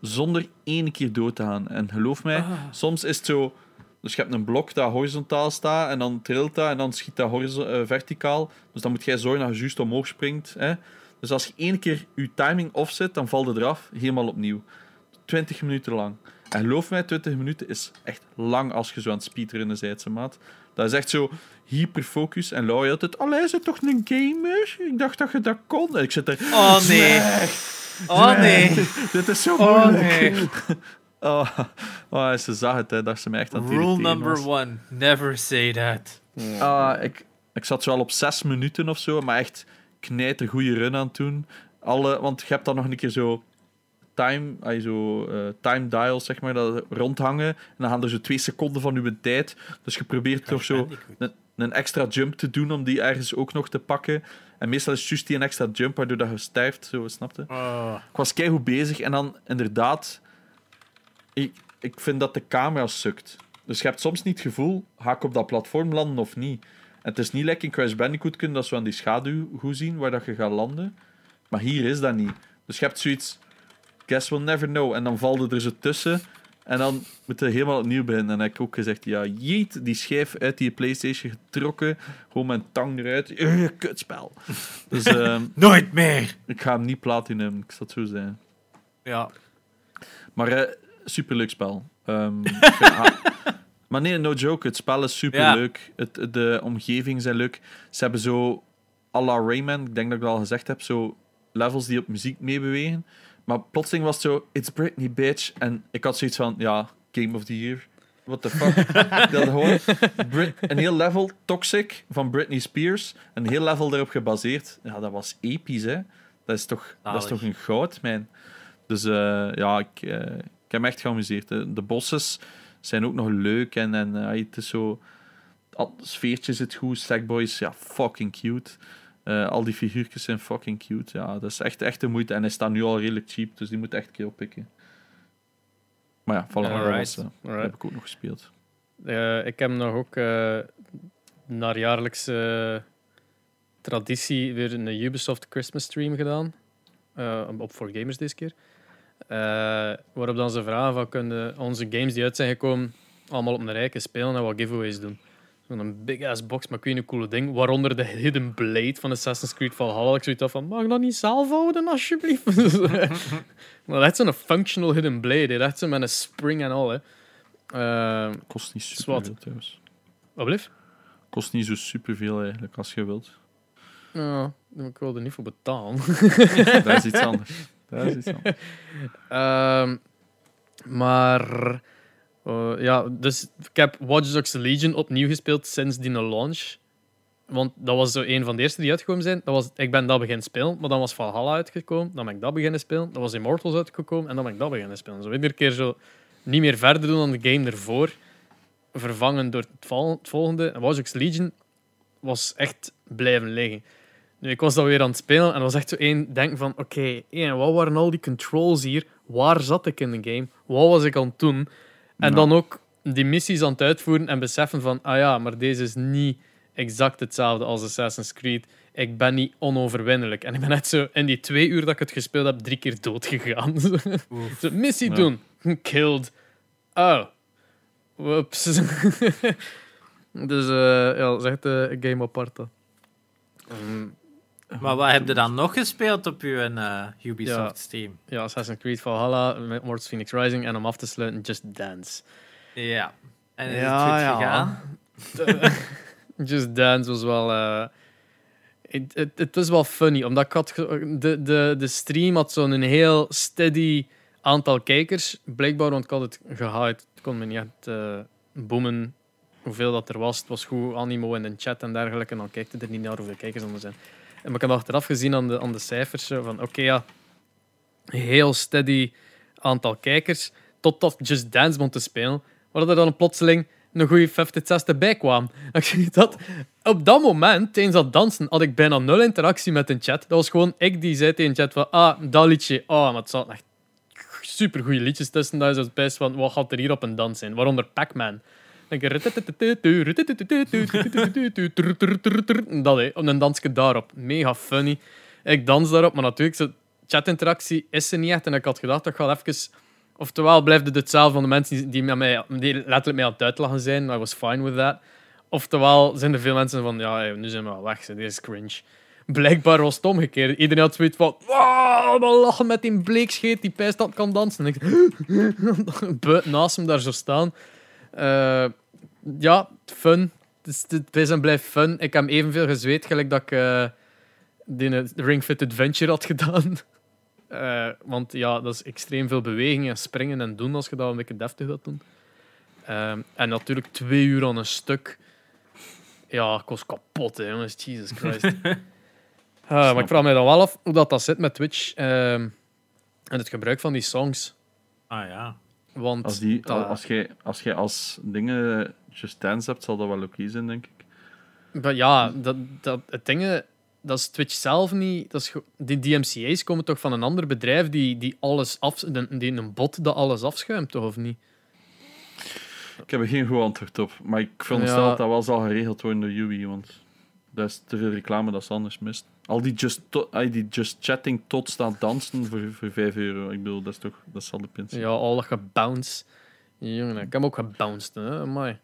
zonder één keer dood te gaan. En geloof mij, Ah. soms is het zo... Dus je hebt een blok dat horizontaal staat en dan trilt dat en dan schiet dat eh, verticaal. Dus dan moet jij zorgen dat je juist omhoog springt. Hè? Dus als je één keer je timing offzet, dan valt het eraf, helemaal opnieuw. 20 minuten lang. En geloof mij, 20 minuten is echt lang als je zo aan het speedrunnen bent, ze maat. Dat is echt zo hyperfocus. En Laurie altijd, allee, is het toch een gamer? Ik dacht dat je dat kon. En ik zit er... Oh nee. Oh nee. Dit is zo Oh moeilijk. nee. Oh, oh, ze zag het, hè, dat ze me echt aan het Rule number was. one. Never say that. Ah, ik, ik zat zo al op zes minuten of zo, maar echt knijter goede run aan het doen. Alle, want je hebt dan nog een keer zo time, ah, zo, eh, time dials, zeg maar, dat rondhangen. En dan gaan er zo twee seconden van uw tijd. Dus je probeert toch zo een, een extra jump te doen om die ergens ook nog te pakken. En meestal is het juist die een extra jump waardoor dat je stijft, zo, snapte? Oh. Ik was keigoed bezig en dan inderdaad... Ik, ik vind dat de camera sukt. Dus je hebt soms niet het gevoel, ga ik op dat platform landen of niet? En het is niet lekker in Crash Bandicoot kunnen dat zo aan die schaduw goed zien waar dat je gaat landen. Maar hier is dat niet. Dus je hebt zoiets... Guess we'll never know. En dan valt er zo tussen. En dan moet je helemaal opnieuw beginnen. En dan heb ik ook gezegd, ja, jeet, die schijf uit die Playstation getrokken. Gewoon mijn tang eruit. Eh, kutspel. Dus ehm, Nooit meer. ik ga hem niet platinum. Ik zal het zo zijn. Ja. Maar eh superleuk spel. Ah, maar nee, no joke. Het spel is superleuk. Het, de omgevingen zijn leuk. Ze hebben zo, à la Rayman, ik denk dat ik dat al gezegd heb, zo levels die op muziek meebewegen. Maar plotseling was het zo, it's Britney, bitch. En ik had zoiets van, ja, Game of the Year. What the fuck? dat gewoon Brit- een heel level Toxic van Britney Spears. Een heel level erop gebaseerd. Ja, dat was episch, hè. Dat is toch, dat is toch een goud, man. Dus eh, ja, ik, eh, ik heb me echt geamuseerd. De, de bosses zijn ook nog leuk en, en eh, het is zo... Al, sfeertje zit goed, Sackboys, ja, fucking cute. Eh, al die figuurtjes zijn fucking cute. Ja, dat is echt, echt de moeite. En hij staat nu al redelijk cheap, dus die moet echt een keer oppikken. Maar ja, Valhalla Alright. was, eh, Alright. heb ik ook nog gespeeld. Eh, ik heb nog ook naar jaarlijkse traditie weer een Ubisoft Christmas stream gedaan. Op voor gamers deze keer. Waarop dan ze vragen van kunnen onze games die uit zijn gekomen allemaal op een rijke spelen en wat giveaways doen. Zo'n big ass box met een coole ding, waaronder de Hidden Blade van Assassin's Creed Valhalla. Ik zoiets had van, mag ik dat niet zelf houden alsjeblieft? maar echt zo'n functional Hidden Blade, hè. echt zo met een spring en al. Hè. Eh, Kost niet Zwat. super veel trouwens. wat blieft? Kost niet zo superveel eigenlijk, als je wilt. Ja, ik wil er niet voor betalen. Dat is iets anders. Dat is iets anders. Ehm, maar eh, ja, dus ik heb Watch Dogs Legion opnieuw gespeeld sinds die launch. Want dat was zo een van de eerste die uitgekomen zijn. Dat was, ik ben dat beginnen spelen, maar dan was Valhalla uitgekomen. Dan ben ik dat beginnen spelen. Dan was Immortals uitgekomen en dan ben ik dat beginnen spelen. Zo iedere keer zo niet meer verder doen dan de game ervoor. Vervangen door het, vol- het volgende. En Watch Dogs Legion was echt blijven liggen. Nu, ik was dat weer aan het spelen en was echt zo één denken van oké, wat waren al die controls hier? Waar zat ik in de game? Wat was ik aan het doen? En Ja. dan ook die missies aan het uitvoeren en beseffen van ah ja, maar deze is niet exact hetzelfde als Assassin's Creed. Ik ben niet onoverwinnelijk. En ik ben net zo in die twee uur dat ik het gespeeld heb, drie keer dood gegaan. zo, missie Ja. doen. Killed. Oh. Whoops. dus eh, ja, dat is echt eh, een game apart. dat. Maar wat heb je dan nog gespeeld op je eh, Ubisoft Ja. Steam? ja, Assassin's Creed Valhalla, Mortis Phoenix Rising en om af te sluiten Just Dance. Ja. En is Ja, het goed gegaan? Just Dance was wel... eh, Het was wel funny, omdat ik had de, de, de stream had zo'n heel steady aantal kijkers. Blijkbaar, want ik had het gehyped. Het kon me niet echt eh boomen hoeveel dat er was. Het was goed animo in de chat en dergelijke. En dan kijkt het er niet naar hoeveel kijkers er zijn. En ik heb achteraf gezien aan de, aan de cijfers van oké, ja, heel steady aantal kijkers. Totdat Just Dance begon te spelen. Waar er dan plotseling een goede 50, 60 bij kwam. Dat, op dat moment, tijdens dat dansen, had ik bijna nul interactie met een chat. Dat was gewoon ik die zei tegen de chat van, ah, dat liedje, ah, maar het zat echt super goede liedjes tussen. Dat is het best van, wat gaat er hier op een dans zijn? Waaronder Pac-Man. Dat hé, op een dansje daarop. Mega funny. Ik dans daarop, maar natuurlijk, zo, chatinteractie is er niet echt. En ik had gedacht dat ga even... Oftewel blijft het hetzelfde van de mensen die, met mij, die letterlijk mij aan het uitlachen zijn. I was fine with that. Oftewel zijn er veel mensen van, ja, nu zijn we wel weg. Dit is cringe. Blijkbaar was het omgekeerd. Iedereen had zoiets van, we lachen met die bleekscheet die pijst dat kan dansen. En ik naast hem daar zo staan. Eh, ja, fun. Het is, het is en blijft fun. Ik heb evenveel gezweet gelijk dat ik uh, die Ring Fit Adventure had gedaan. Uh, want ja, dat is extreem veel beweging en springen en doen als je dat een beetje deftig wilt doen. Uh, en natuurlijk twee uur aan een stuk. Ja, ik was kapot, hè, jongens. Jesus Christ. uh, maar ik vraag me dan wel af hoe dat, dat zit met Twitch ehm, en het gebruik van die songs. Ah ja. Want als, die, dat... als, jij, als jij als dingen Just Dance hebt, zal dat wel oké zijn, denk ik. Maar ja, dat, dat, het dingen, dat is Twitch zelf niet. Dat is, die DMCA's komen toch van een ander bedrijf die, die alles af, die een bot dat alles afschuimt, toch of niet? Ik heb er geen goed antwoord op, maar ik veronderstel ja. dat dat wel zal geregeld worden door Yui, want dat is te veel reclame dat ze anders mist. Al die just, die just chatting tot staan dansen voor, voor 5 euro. Ik bedoel, dat is toch dat zal de pint Ja, al dat gebounce. Jongen, ik heb ook gebounced, hè. Mooi.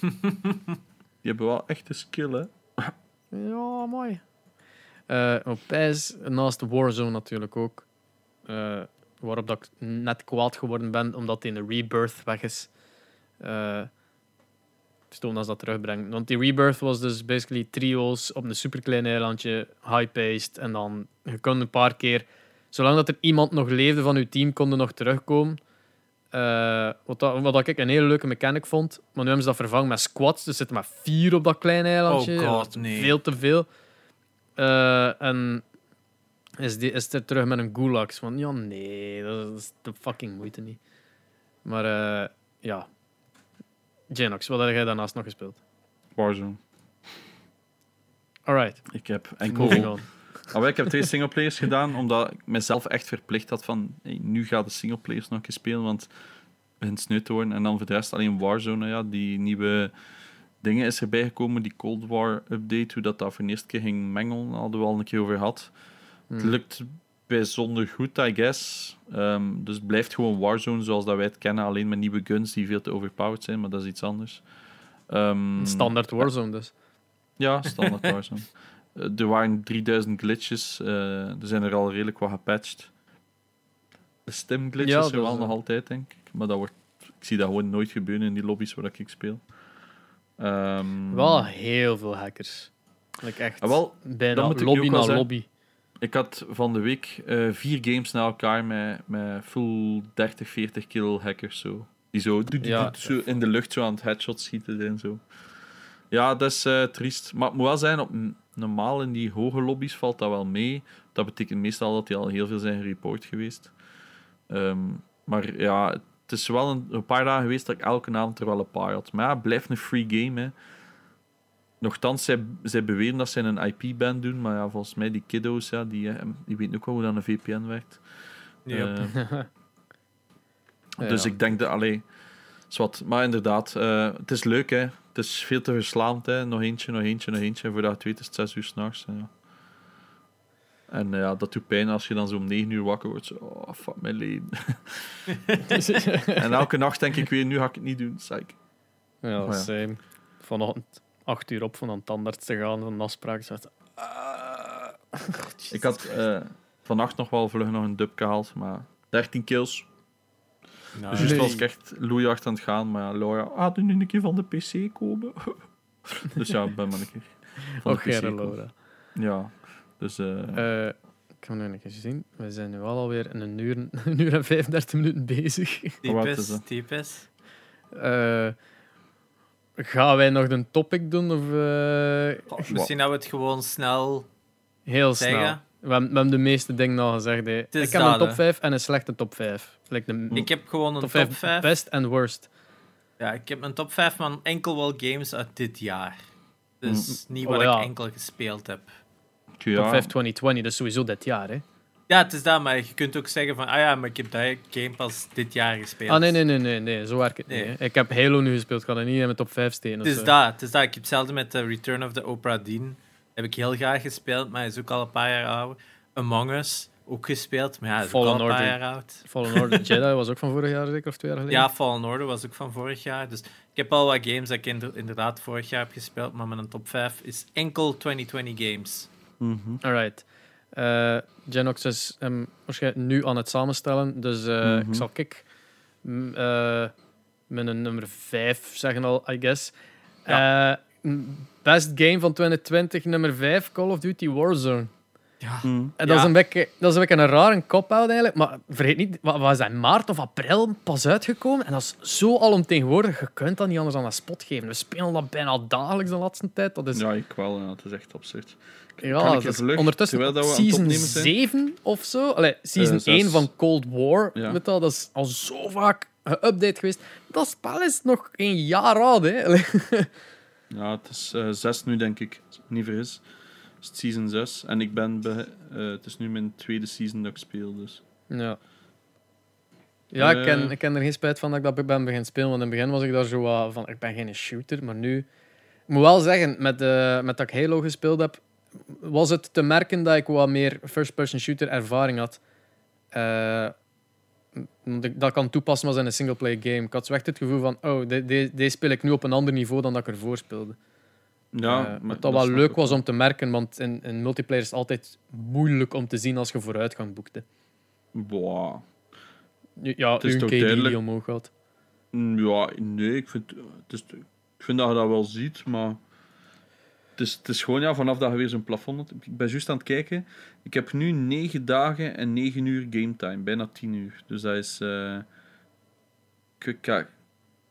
Die hebben wel echt een skill, hè. Ja, mooi. Uh, op PES, naast de Warzone natuurlijk ook. Uh, waarop dat ik net kwaad geworden ben, omdat hij in de Rebirth weg is. Uh, toen als dat terugbrengt. Want die Rebirth was dus basically trio's op een superklein eilandje, high-paced. En dan, je kon een paar keer, zolang dat er iemand nog leefde van je team, konden nog terugkomen. Uh, wat, dat, wat ik een hele leuke mechanic vond. Maar nu hebben ze dat vervangen met squats. Dus zitten maar vier op dat kleine eilandje. Oh god, nee. Veel te veel. Uh, en is, die, is er terug met een gulags. Van ja, nee, dat is de fucking moeite niet. Maar uh, ja, Genox, wat heb jij daarnaast nog gespeeld? Warzone. Alright. Ik heb enkel... Ah, ik heb twee singleplayers gedaan, omdat ik mezelf echt verplicht had van hey, nu gaat de singleplayers nog eens spelen, want het begint sneu te worden. En dan voor de rest alleen Warzone, ja, die nieuwe dingen is erbij gekomen, die Cold War update, hoe dat, dat voor de eerste keer ging mengelen, hadden we al een keer over gehad. Het hmm. lukt bijzonder goed, I guess. Um, dus het blijft gewoon Warzone zoals dat wij het kennen, alleen met nieuwe guns die veel te overpowered zijn, maar dat is iets anders. Um, standaard Warzone dus. Ja, standaard Warzone. Uh, er waren 3000 glitches, uh, er zijn er al redelijk wat gepatcht. De stem glitches ja, zijn wel nog altijd, denk ik. Maar dat wordt, ik zie dat gewoon nooit gebeuren in die lobby's waar ik speel. Um, wel heel veel hackers. Like echt, ah, wel, bijna lobby na lobby. Ik had van de week uh, vier games na elkaar met, met full 30, 40 kill hackers. Zo. Die zo, ja. zo in de lucht zo aan het headshot schieten en zo. Ja, dat is uh, triest. Maar het moet wel zijn, op, normaal in die hoge lobby's valt dat wel mee. Dat betekent meestal dat die al heel veel zijn gereport geweest. Um, maar ja, het is wel een, een, paar dagen geweest dat ik elke avond er wel een paar had. Maar ja, het blijft een free game. Hè. Nochtans, zij, zij beweren dat ze een IP-ban doen, maar ja, volgens mij die kiddo's, ja, die, eh, die weten ook wel hoe dan een VPN werkt. Ja. Uh, dus ik denk dat, allee, wat. Maar inderdaad, uh, het is leuk, hè. Het is veel te verslaand, hè. Nog eentje, nog eentje, nog eentje. En voordat je het weet is het zes uur s'nachts. Ja. En ja, dat doet pijn als je dan zo om negen uur wakker wordt. Zo, oh, fuck mijn leven. en elke nacht denk ik weer, nu ga ik het niet doen. Zeg ik. Ja, oh, ja. same. Vanochtend acht uur op van een tandarts te gaan, van een afspraak. Zo, uh, ik had uh, vannacht nog wel vlug nog een dub gehaald, maar 13 kills. Nou, dus juist was ik echt loeihard aan het gaan, maar ja, Laura, ah, doe nu een keer van de PC komen. dus ja, ik ben maar een keer van de PC Laura. Ja, dus... Uh, ik ga nu een keer zien. We zijn nu al alweer een uur, een uur en 35 minuten bezig. Typisch, typisch. Uh, Gaan wij nog een topic doen? Of, uh... misschien dat we het gewoon snel Heel snel. We hebben, we hebben de meeste dingen al gezegd. Ik heb een top 5 en een slechte top 5. de, ik heb gewoon een top, top 5, Best en worst. Ja, ik heb een top 5 van enkel wel games uit dit jaar. Dus mm. niet wat oh, ik enkel gespeeld heb. Ja. Top 5 2020, dat is sowieso dit jaar, hè? Ja, het is dat, maar je kunt ook zeggen van, ah ja, maar ik heb dat Game Pass dit jaar gespeeld. Ah, nee, nee, nee, nee, nee zo werkt het nee. niet. Ik heb Halo nu gespeeld, ik kan er niet in mijn top 5 steken. Het is dat, het is dat. Ik heb hetzelfde met The Return of the Oprah Dean. Heb ik heel graag gespeeld, maar hij is ook al een paar jaar oud. Among Us, ook gespeeld. Maar ja, is Fallen ook al een paar Order. jaar oud. Fallen Order Jedi was ook van vorig jaar, zeker, of twee jaar geleden? Ja, Fallen Order was ook van vorig jaar. Dus ik heb al wat games dat ik inder- inderdaad vorig jaar heb gespeeld, maar mijn top 5 is enkel 2020 games. Mhm. Alright. Eh Genox is hem waarschijnlijk nu aan het samenstellen. Dus eh, Mhm. ik zal kijk m- eh, met een nummer 5 zeggen al, I guess. Eh, best game van 2020, nummer 5, Call of Duty Warzone. Ja. Mhm. En dat, Ja. is een beetje, dat is een beetje een rare cop-out eigenlijk. Maar vergeet niet, wat is dat, in maart of april pas uitgekomen? En dat is zo alomtegenwoordig. Je kunt dat niet anders dan een spot geven. We spelen dat bijna dagelijks de laatste tijd. Dat is Ja, ik wel. Ja, het is echt absurd. Ja, dat is ondertussen dat we season opnemen zijn? 7 of zo. Allee, season Eh, zes. 1 van Cold War. Ja. Je wel, dat is al zo vaak geüpdate geweest. Dat spel is nog een jaar oud. Hè. Allee. Ja, het is eh, zes nu, denk ik. Als ik me niet vergis. Is het season 6. En ik ben bij, eh, het is nu mijn tweede season dat ik speel. Dus. Ja. Ja, ik ken, Eh. ik ken er geen spijt van dat ik dat ben beginnen spelen. Want in het begin was ik daar zo van, ik ben geen shooter. Maar nu... Ik moet wel zeggen, met, eh, met dat ik Halo gespeeld heb, was het te merken dat ik wat meer first-person shooter ervaring had. Ik dat kan toepassen was in een singleplayer game. Ik had zo echt het gevoel van, oh, de- de- deze speel ik nu op een ander niveau dan dat ik ervoor speelde. Ja, Eh, maar wat dat wel leuk was om te merken, want in, in multiplayer is het altijd moeilijk om te zien als je vooruitgang boekte. Boah. Ja, Het is toch KD die duidelijk- omhoog gaat. Mm, Ja, nee, ik vind, het is, ik vind dat je dat wel ziet, maar het is, het is gewoon ja, vanaf dat je weer zo'n plafond hebt. Ik ben juist aan het kijken. Ik heb nu 9 dagen en 9 uur game time, bijna 10 uur. Dus dat is. eh quick, ja,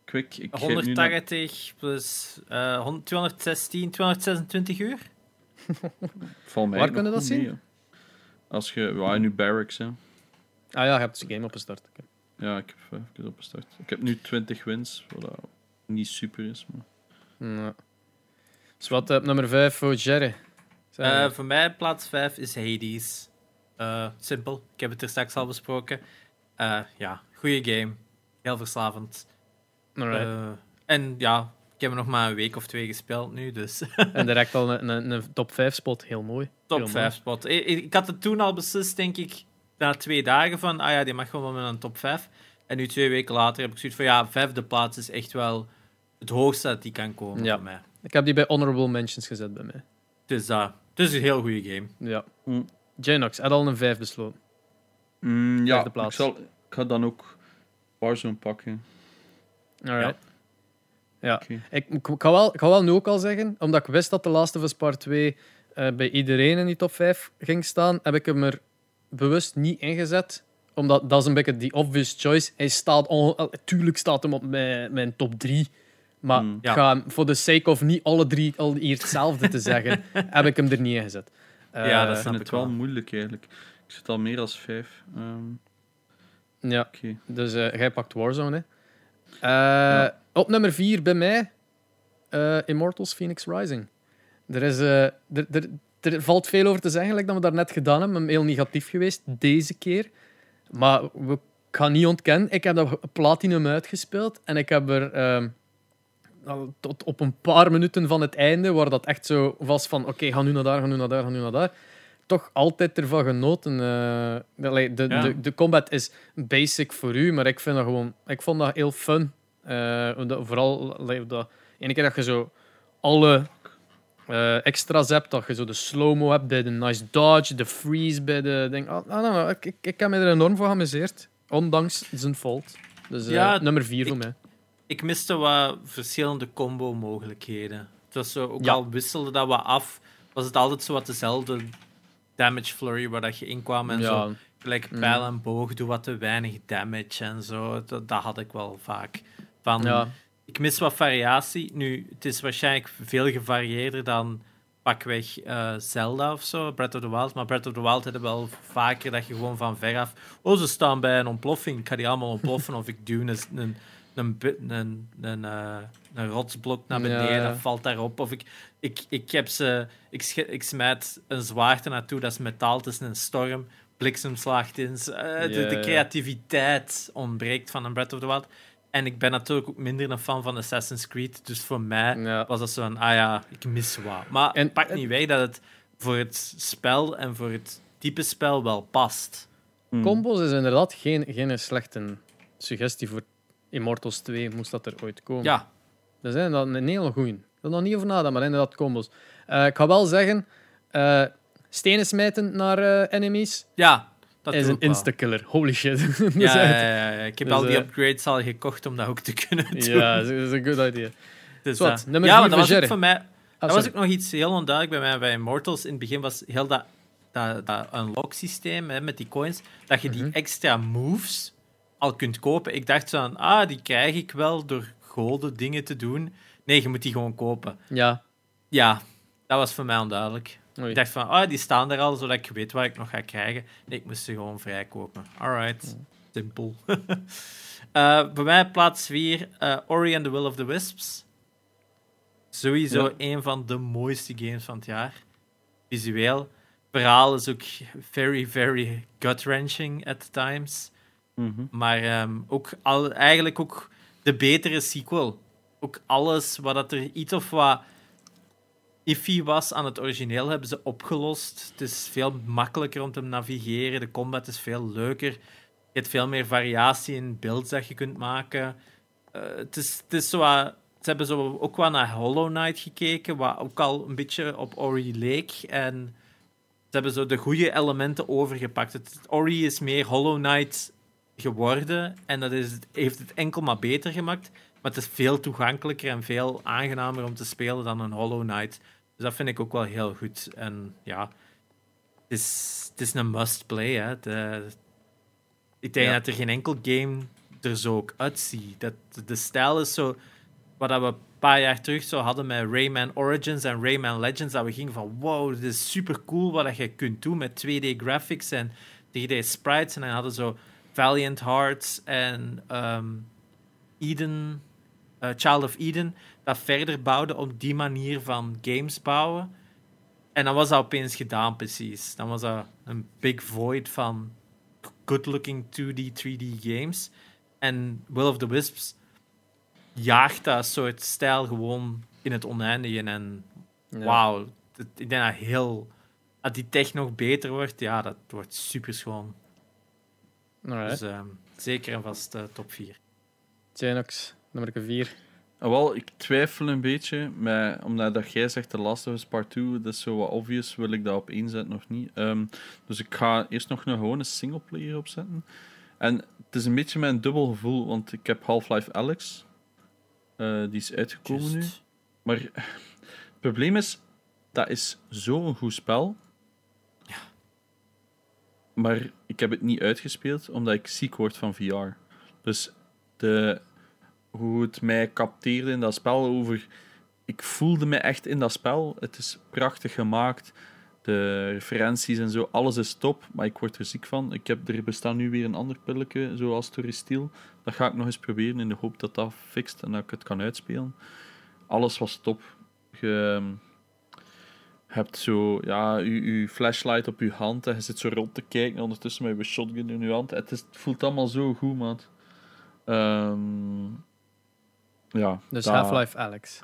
quick. Ik ga nu naar- 180 plus eh, 100 216, 226 uur. Valt mij Waar kunnen we dat mee, zien? Als je, ja, nu barracks, hè. Ah ja, je hebt de game opgestart. Oké. Ja, ik heb even opgestart. Ik heb nu 20 wins, wat niet super is, maar. Ja. Dus wat op nummer 5 voor Jerry? Eh, voor mij plaats 5 is Hades. Eh, simpel, ik heb het er straks al besproken. Eh, ja, goede game. Heel verslavend. En ja, ik heb er nog maar een week of twee gespeeld nu, dus En direct al een, een, een top 5 spot. Heel mooi. top Heel 5 spot. Ik, had het toen al beslist, denk ik, na twee dagen van, ah ja, die mag gewoon met een top 5. En nu twee weken later heb ik zoiets van, ja, vijfde plaats is echt wel het hoogste dat die kan komen Ja. voor mij. Ik heb die bij honorable mentions gezet bij mij. Dus dat het is een heel goede game. Ja. Mm. Janox, had al een 5 besloten. Mm, ja, ik, zal, ik ga dan ook Warzone pakken. Alright. Ja. Oké. Ik, ik, ik ga wel, ik ga wel nu ook al zeggen, omdat ik wist dat The Last of Us Part 2 eh, bij iedereen in die top 5 ging staan, heb ik hem er bewust niet ingezet. Omdat dat is een beetje die obvious choice. Hij staat on, eh, tuurlijk staat hem op mijn, mijn top 3. Maar Hmm. ik Ja. ga hem, voor de sake of niet alle drie al hier hetzelfde te zeggen, heb ik hem er niet in gezet. Eh, Ja, dat Ik snap vind ik het wel wel. moeilijk eigenlijk. Ik zit al meer als vijf. Ehm, ja. Dus eh, jij pakt Warzone. Hè. Eh, Op nummer 4 bij mij eh, Immortals Phoenix Rising. Er, is, eh, er, er, er valt veel over te zeggen, gelijk dat we daar net gedaan hebben. Heel negatief geweest deze keer. Maar we, ik ga niet ontkennen, ik heb dat Platinum uitgespeeld en ik heb er ehm, tot op een paar minuten van het einde, waar dat echt zo was van oké, ga nu naar daar, ga nu naar daar, ga nu naar daar. Toch altijd ervan genoten. eh. de, de, Ja. de, de combat is basic voor u, maar ik vind dat gewoon... Ik vond dat heel fun. Eh, vooral dat ene keer dat je zo alle eh, extra's hebt, dat je zo de slow-mo hebt bij de nice dodge, de freeze bij de ding. Ah, ah, nou, ik, ik, ik heb me er enorm voor geamuseerd, ondanks zijn fault. Dus Ja, nummer 4 voor mij. Ik miste wat verschillende combo-mogelijkheden. Het was zo, ook Ja. al wisselde dat wat af, was het altijd zo wat dezelfde damage flurry waar dat je inkwam en Ja, zo. Gelijk Mm. pijl en boog, doe wat te weinig damage en zo. Dat, dat had ik wel vaak. Van, ja. Ik mis wat variatie. Nu, het is waarschijnlijk veel gevarieerder dan pakweg eh Zelda of zo, Breath of the Wild. Maar Breath of the Wild hadden wel vaker dat je gewoon van veraf... Oh, ze staan bij een ontploffing. Ik ga die allemaal ontploffen. of ik duw een, een, een, een, een, eh, een rotsblok naar beneden. Ja. Dat valt daarop. Of ik, ik, ik, heb ze, ik, smijt een zwaarte naartoe. Dat is metaal. Is een storm. Bliksem slaagt in. Eh, de, Ja, de ja. creativiteit ontbreekt van een Breath of the Wild. En ik ben natuurlijk ook minder een fan van Assassin's Creed. Dus voor mij Ja. was dat zo'n, ah ja, ik mis wat. Maar En- het pakt en- niet weg dat het voor het spel en voor het type spel wel past. Hmm. Combos is inderdaad geen, geen slechte suggestie voor Immortals 2, moest dat er ooit komen. Ja, Dat is inderdaad een hele goeie. Ik wil nog niet over nadenken, maar inderdaad combos. Eh, ik ga wel zeggen, eh, stenen smijten naar eh, enemies ja dat is een insta-killer. Holy shit. Is Ja, ja, ja, ik heb Dus, al die upgrades al gekocht om dat ook te kunnen doen. Ja, dat is een good idea. Dus, ja, maar dat was ook voor mij... Ah, dat was ook nog iets heel onduidelijk bij mij bij Immortals. In het begin was heel dat, dat, dat unlock systeem hè, met die coins, dat je die Mhm. extra moves al kunt kopen. Ik dacht zo aan, ah, die krijg ik wel door goden dingen te doen. Nee, je moet die gewoon kopen. Ja. Ja, dat was voor mij onduidelijk. Oei. Ik dacht van, ah, die staan er al, zodat ik weet waar ik nog ga krijgen. Nee, ik moest ze gewoon vrijkopen. Alright, simpel. Eh bij mij plaats 4, Ori and the Will of the Wisps. Sowieso Ja. een van de mooiste games van het jaar. Visueel. Verhaal is ook very, very gut-wrenching at times. Mhm. Maar ehm, ook al, eigenlijk ook de betere sequel. Ook alles wat dat er iets of wat iffy was aan het origineel, hebben ze opgelost. Het is veel makkelijker om te navigeren. De combat is veel leuker. Je hebt veel meer variatie in builds dat je kunt maken. Eh, het, is, het is zo ze hebben zo ook wel naar Hollow Knight gekeken, wat ook al een beetje op Ori leek. En ze hebben zo de goede elementen overgepakt. Het, Ori is meer Hollow Knight geworden en dat is, heeft het enkel maar beter gemaakt. Maar het is veel toegankelijker en veel aangenamer om te spelen dan een Hollow Knight. Dus dat vind ik ook wel heel goed. En ja, het is, het is een must-play. Hè. De, ik denk Ja. dat er geen enkel game er zo ook uitziet. Dat, de stijl is zo... Wat we een paar jaar terug zo hadden met Rayman Origins en Rayman Legends, dat we gingen van wow, dit is super cool wat dat je kunt doen met 2D graphics en 3D sprites. En dan hadden zo Valiant Hearts en ehm, Eden, eh, Child of Eden, dat verder bouwden op die manier van games bouwen. En dan was dat opeens gedaan, precies. Dan was dat een big void van good-looking 2D, 3D games. En Will of the Wisps jaagt dat soort stijl gewoon in het oneindige. En wauw, het- ik denk dat heel... Als die tech nog beter wordt, ja, dat wordt super schoon. Alright. Dus ehm, zeker en vast eh, top 4. Genox, nummer 4. Ah, wel, ik twijfel een beetje, met, omdat dat jij zegt The Last of Us Part 2, dat is zo wat obvious, wil ik dat op één zetten nog niet. Ehm, dus ik ga eerst nog een gewone singleplayer opzetten. En het is een beetje mijn dubbel gevoel, want ik heb Half-Life Alex. Eh, die is uitgekomen nu. Maar het probleem is, dat is zo'n goed spel. Maar ik heb het niet uitgespeeld, omdat ik ziek word van VR. Dus de, hoe het mij capteerde in dat spel over... Ik voelde me echt in dat spel. Het is prachtig gemaakt. De referenties en zo, alles is top, maar ik word er ziek van. Ik heb, er bestaat nu weer een ander pilletje, zoals Toristil. Dat ga ik nog eens proberen in de hoop dat dat fixt en dat ik het kan uitspelen. Alles was top. Hebt zo, ja, je, je flashlight op je hand en je zit zo rond te kijken ondertussen met je shotgun in je hand. Het, is, het voelt allemaal zo goed, maat. Ehm, ja. Dus Half-Life Alex.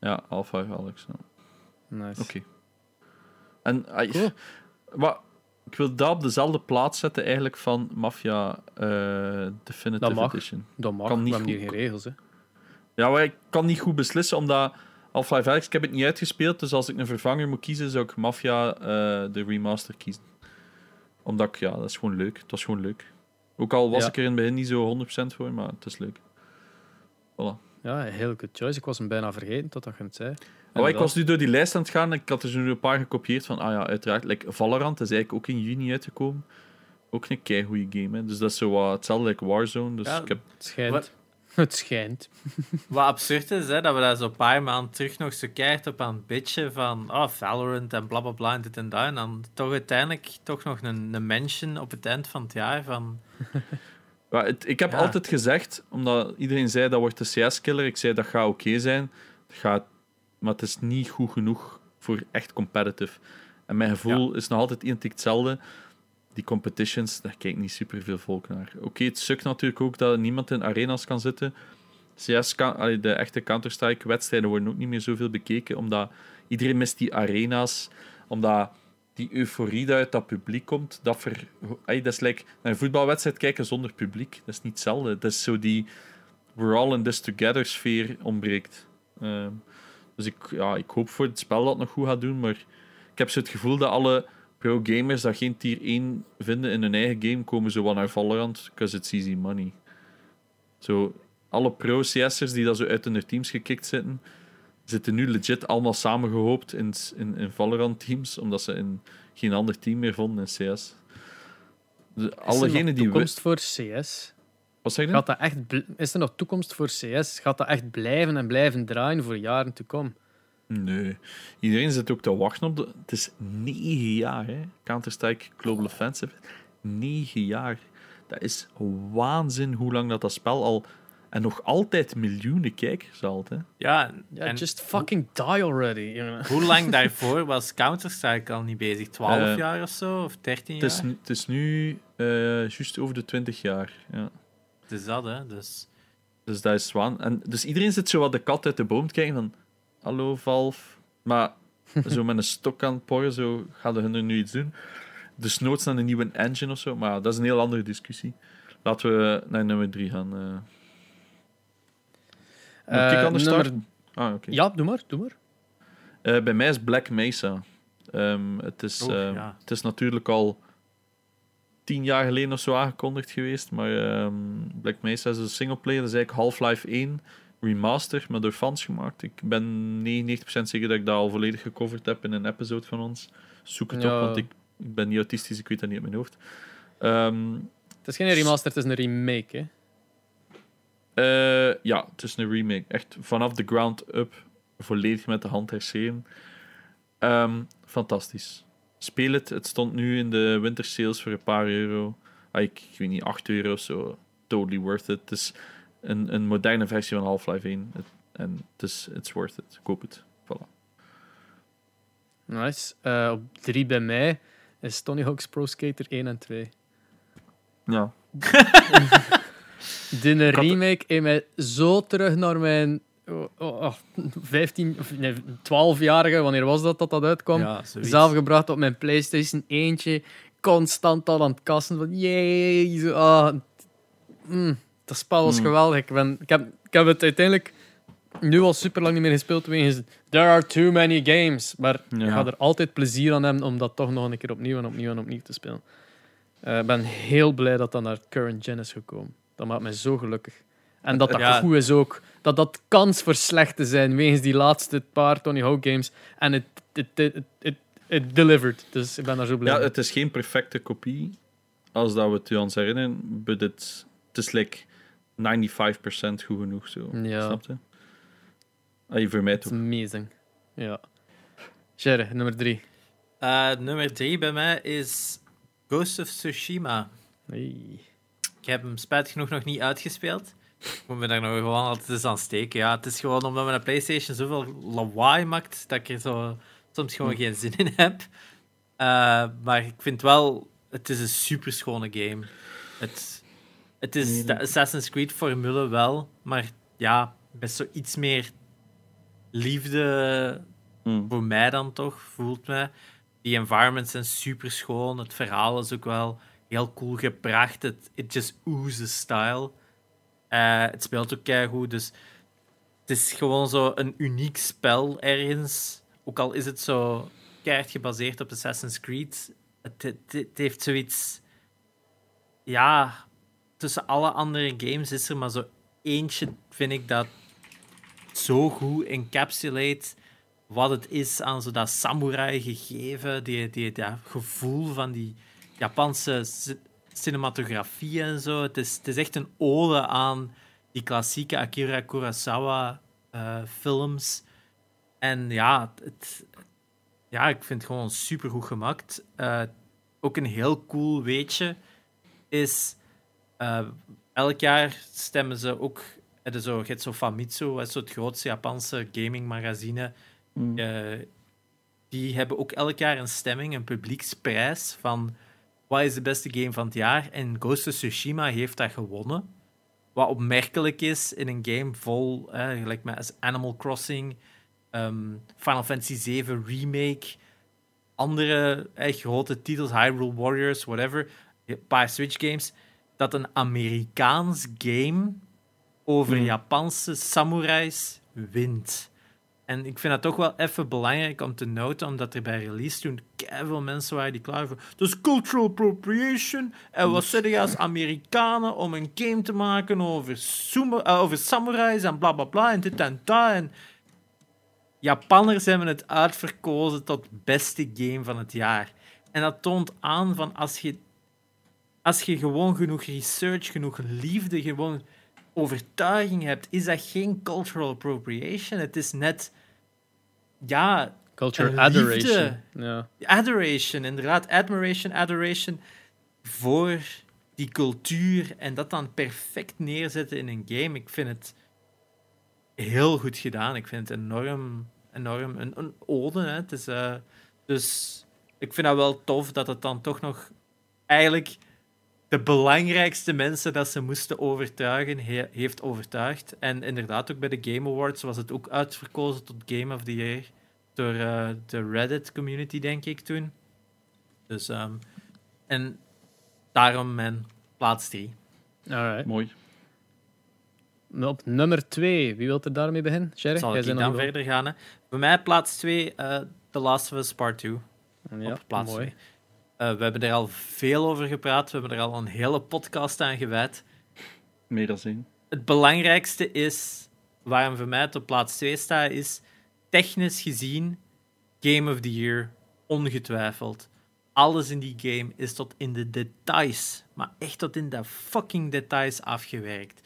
Ja, Half-Life Alex. ja. Nice. Oké. En Cool. wat, ik wil dat op dezelfde plaats zetten eigenlijk van Mafia eh, Definitive Dat mag. Edition. Dat mag, Kan we niet hebben hier geen regels. Hè. Ja, maar ik kan niet goed beslissen, omdat Half-Life Alex, ik heb het niet uitgespeeld, dus als ik een vervanger moet kiezen, zou ik Mafia eh, de remaster kiezen. Omdat ik, ja, dat is gewoon leuk. Het was gewoon leuk. Ook al was Ja. ik er in het begin niet zo 100% voor, maar het is leuk. Voilà. Ja, een heel good choice. Ik was hem bijna vergeten totdat je het zei. Oh, ik was nu door die lijst aan het gaan en ik had er zo nu een paar gekopieerd van, ah ja, uiteraard. Like Valorant is eigenlijk ook in juni uitgekomen. Ook een keigoede game, hè. Dus dat is zo wat hetzelfde like Warzone. Dus Ja, ik heb... Het schijnt. Het schijnt. Wat absurd is, hè, dat we daar zo'n paar maanden terug nog zo keihard op aan het bitchen van oh, Valorant en bla bla bla en dit en dat. En dan toch uiteindelijk toch nog een, een mention op het eind van het jaar van... Het, ik heb Ja. altijd gezegd, omdat iedereen zei dat wordt de CS-killer, ik zei dat gaat oké zijn, het gaat, maar het is niet goed genoeg voor echt competitive. En mijn gevoel is nog altijd identiek hetzelfde. Die competitions, daar kijkt niet superveel volk naar. Oké, het sukt natuurlijk ook dat niemand in arenas kan zitten. CS, kan, de echte Counter-Strike-wedstrijden worden ook niet meer zoveel bekeken, omdat iedereen mist die arena's, omdat die euforie die uit dat publiek komt, dat, ver, dat is like naar een voetbalwedstrijd kijken zonder publiek. Dat is niet hetzelfde. Dat is zo die we're all in this together sfeer ontbreekt. Ehm, dus ik, ja, ik hoop voor het spel dat het nog goed gaat doen, maar ik heb zo het gevoel dat alle pro-gamers dat geen tier 1 vinden in hun eigen game, komen zo wat naar Valorant, because it's easy money. Zo, alle pro-CS'ers die dat zo uit hun teams gekikt zitten, zitten nu legit allemaal samengehoopt in, in, in Valorant-teams, omdat ze in geen ander team meer vonden in CS. De, allegenen die toekomst voor CS? Wat zeg je? Gaat dat echt is er nog toekomst voor CS? Gaat dat echt blijven en blijven draaien voor jaren te komen? Nee. Iedereen zit ook te wachten op de... Het is negen jaar, hè. Counter-Strike Global Offensive. Negen jaar. Dat is waanzin hoe lang dat, dat spel al... En nog altijd miljoenen kijkers had, hè. Ja, en just fucking die already. Hoe lang daarvoor was Counter-Strike al niet bezig? 12 uh, jaar of zo? Of 13 jaar? Het is, het is nu uh, juist over de 20 jaar, ja. Het is dat, hè. Dus... Dus dat is zwaan. En dus iedereen zit zo wat de kat uit de boom te kijken van hallo Valve. Maar zo met een stok aan het porren, zo gaan hun er nu iets doen. Dus noods naar een nieuwe engine of zo, maar dat is een heel andere discussie. Laten we naar nummer 3 gaan. Uh... Uh, ik anders nummer... Ah, okay. Ja, doe maar. Doe maar. Uh, bij mij is Black Mesa. Um, het, is, oh, ja. het is natuurlijk al tien jaar geleden of zo aangekondigd geweest, maar um, Black Mesa is een singleplayer. Dat is eigenlijk Half-Life 1 remaster, maar door fans gemaakt. Ik ben 99% zeker dat ik dat al volledig gecoverd heb in een episode van ons. Zoek het op, want ik, ik, ben niet autistisch, ik weet dat niet uit mijn hoofd. Um, het is geen remaster, het is een remake, hè? Uh, ja, het is een remake. Echt vanaf de ground up, volledig met de hand herschreven. Um, fantastisch. Speel het. Het stond nu in de winter sales voor een paar euro. Ah, ik, ik weet niet, 8 euro of zo. Totally worth it. Het is een, een moderne versie van Half-Life 1. en het is it's worth it. Koop het. Voilà. Nice. Uh, op 3 bij mij is Tony Hawk's Pro Skater 1 en 2. Ja. De remake heeft mij zo terug naar mijn oh, oh, 15, nee, 12-jarige, wanneer was dat dat dat uitkwam? Ja, Zelf gebracht op mijn PlayStation eentje, constant al aan het kassen van jee, oh, mm. Dat spel was hmm. geweldig. Ik, ben, ik, heb, ik heb het uiteindelijk nu al super lang niet meer gespeeld. Wegens there are too many games. Maar ja. ik ga er altijd plezier aan hebben om dat toch nog een keer opnieuw en opnieuw en opnieuw te spelen. Eh, ik ben heel blij dat dat naar current gen is gekomen. Dat maakt mij zo gelukkig. En dat dat ja. goed is ook. Dat dat kans voor slecht te zijn wegens die laatste paar Tony Hawk games. En het it, delivered. Dus ik ben daar zo blij Ja, het is geen perfecte kopie. Als dat we het u ons herinneren. Het, het is like 95% goed genoeg. Zo. Ja. Snap je? Ah, voor mij toch. Amazing. Ja. Sherry, nummer 3. Uh, eh, nummer 3 bij mij is Ghost of Tsushima. Hey. Ik heb hem spijtig genoeg nog niet uitgespeeld. Ik moet me daar nog gewoon altijd eens aan steken. Ja, het is gewoon omdat mijn PlayStation zoveel lawaai maakt dat ik er zo soms gewoon hm. geen zin in heb. Uh, maar ik vind wel, het is een super schone game. Het, het is de Assassin's Creed-formule wel, maar ja, best zo iets meer liefde mm. voor mij dan toch, voelt mij. Die environments zijn super schoon, het verhaal is ook wel heel cool gebracht. Het it just oozes style. Uh, het speelt ook goed, dus het is gewoon zo een uniek spel ergens. Ook al is het zo keihard gebaseerd op Assassin's Creed. Het, het, het heeft zoiets. Ja, tussen alle andere games is er maar zo eentje, vind ik, dat zo goed encapsulate wat het is aan zo dat samurai gegeven, die, die, dat gevoel van die Japanse cinematografie en zo. Het is, het is echt een ode aan die klassieke Akira Kurosawa uh, films. En ja, het, ja, ik vind het gewoon super goed gemaakt. Uh, ook een heel cool weetje is uh, elk jaar stemmen ze ook. Het zo, je zo Famitsu, is zo het grootste Japanse gamingmagazine. Mm. Uh, die hebben ook elk jaar een stemming, een publieksprijs van wat is de beste game van het jaar. En Ghost of Tsushima heeft dat gewonnen. Wat opmerkelijk is in een game vol, eh, gelijk met Animal Crossing, um, Final Fantasy VII Remake. andere grote titels, Hyrule Warriors, whatever, een paar Switch games, dat een Amerikaans game over Hmm. Japanse samurais wint. En ik vind dat toch wel even belangrijk om te noten, omdat er bij release toen veel mensen waren die klaar voor. Is cultural appropriation. En wat zeggen je als Amerikanen om een game te maken over, sumo- eh, over samurais en bla bla bla en dit en dat. En Japanners hebben het uitverkozen tot beste game van het jaar. En dat toont aan van als je, als je gewoon genoeg research, genoeg liefde, gewoon overtuiging hebt, is dat geen cultural appropriation. Het is net, ja, Culture adoration. Ja. adoration, inderdaad. Admiration, adoration voor die cultuur en dat dan perfect neerzetten in een game. Ik vind het heel goed gedaan. Ik vind het enorm, enorm een, een ode. Hè. Het is, eh, dus ik vind dat wel tof dat het dan toch nog eigenlijk de belangrijkste mensen dat ze moesten overtuigen, he- heeft overtuigd. En inderdaad, ook bij de Game Awards was het ook uitverkozen tot Game of the Year door eh, de Reddit-community, denk ik, toen. Dus, ehm, en daarom mijn plaats 3. Alright. Mooi. Op nummer 2, wie wil er daarmee beginnen? Sherry? Zal Jij ik dan nog verder gaan? Hè? Bij mij plaats 2, eh The Last of Us Part 2. wel- Ja, op plaats mooi. 2. Eh, we hebben er al veel over gepraat. We hebben er al een hele podcast aan gewijd. Meer dan één. Het belangrijkste is, waarom voor mij het op plaats 2 staat, is technisch gezien Game of the Year, ongetwijfeld. Alles in die game is tot in de details, maar echt tot in de fucking details afgewerkt.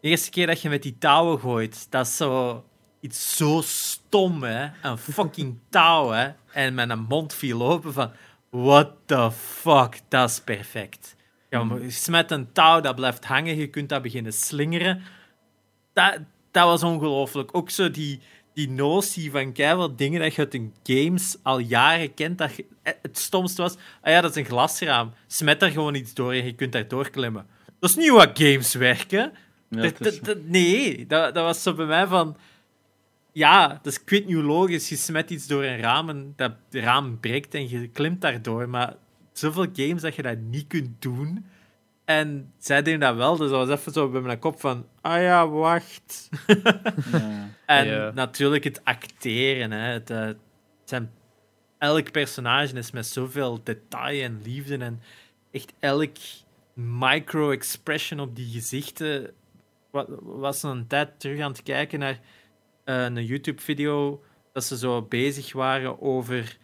De eerste keer dat je met die touwen gooit, dat is zo iets zo stom, hè? Een fucking touw, hè? En mijn mond viel open van, what the fuck, dat is perfect. Je smet een touw, dat blijft hangen, je kunt dat beginnen slingeren. Dat, dat was ongelooflijk. Ook zo die, die notie van keihard dingen dat je uit een games al jaren kent. Dat je- eh, het stomste was, ah ja, dat is een glasraam. Smet daar gewoon iets door en je kunt daar doorklimmen. Dat is niet hoe games werken. Ja, dat- dat- nee, dat, dat was zo bij mij van... Ja, dat is niet hoe logisch. Je smet iets door een raam en dat raam breekt en je klimt daardoor. Maar zoveel games dat je dat niet kunt doen. En zij deden dat wel, dus dat was even zo bij mijn kop van... Ah ja, wacht. ja. En Ja. natuurlijk het acteren. Hè. Het, eh, het zijn, elk personage is met zoveel detail en liefde. En echt elk micro-expression op die gezichten. Wa- was een tijd terug aan het kijken naar een YouTube-video dat ze zo bezig waren over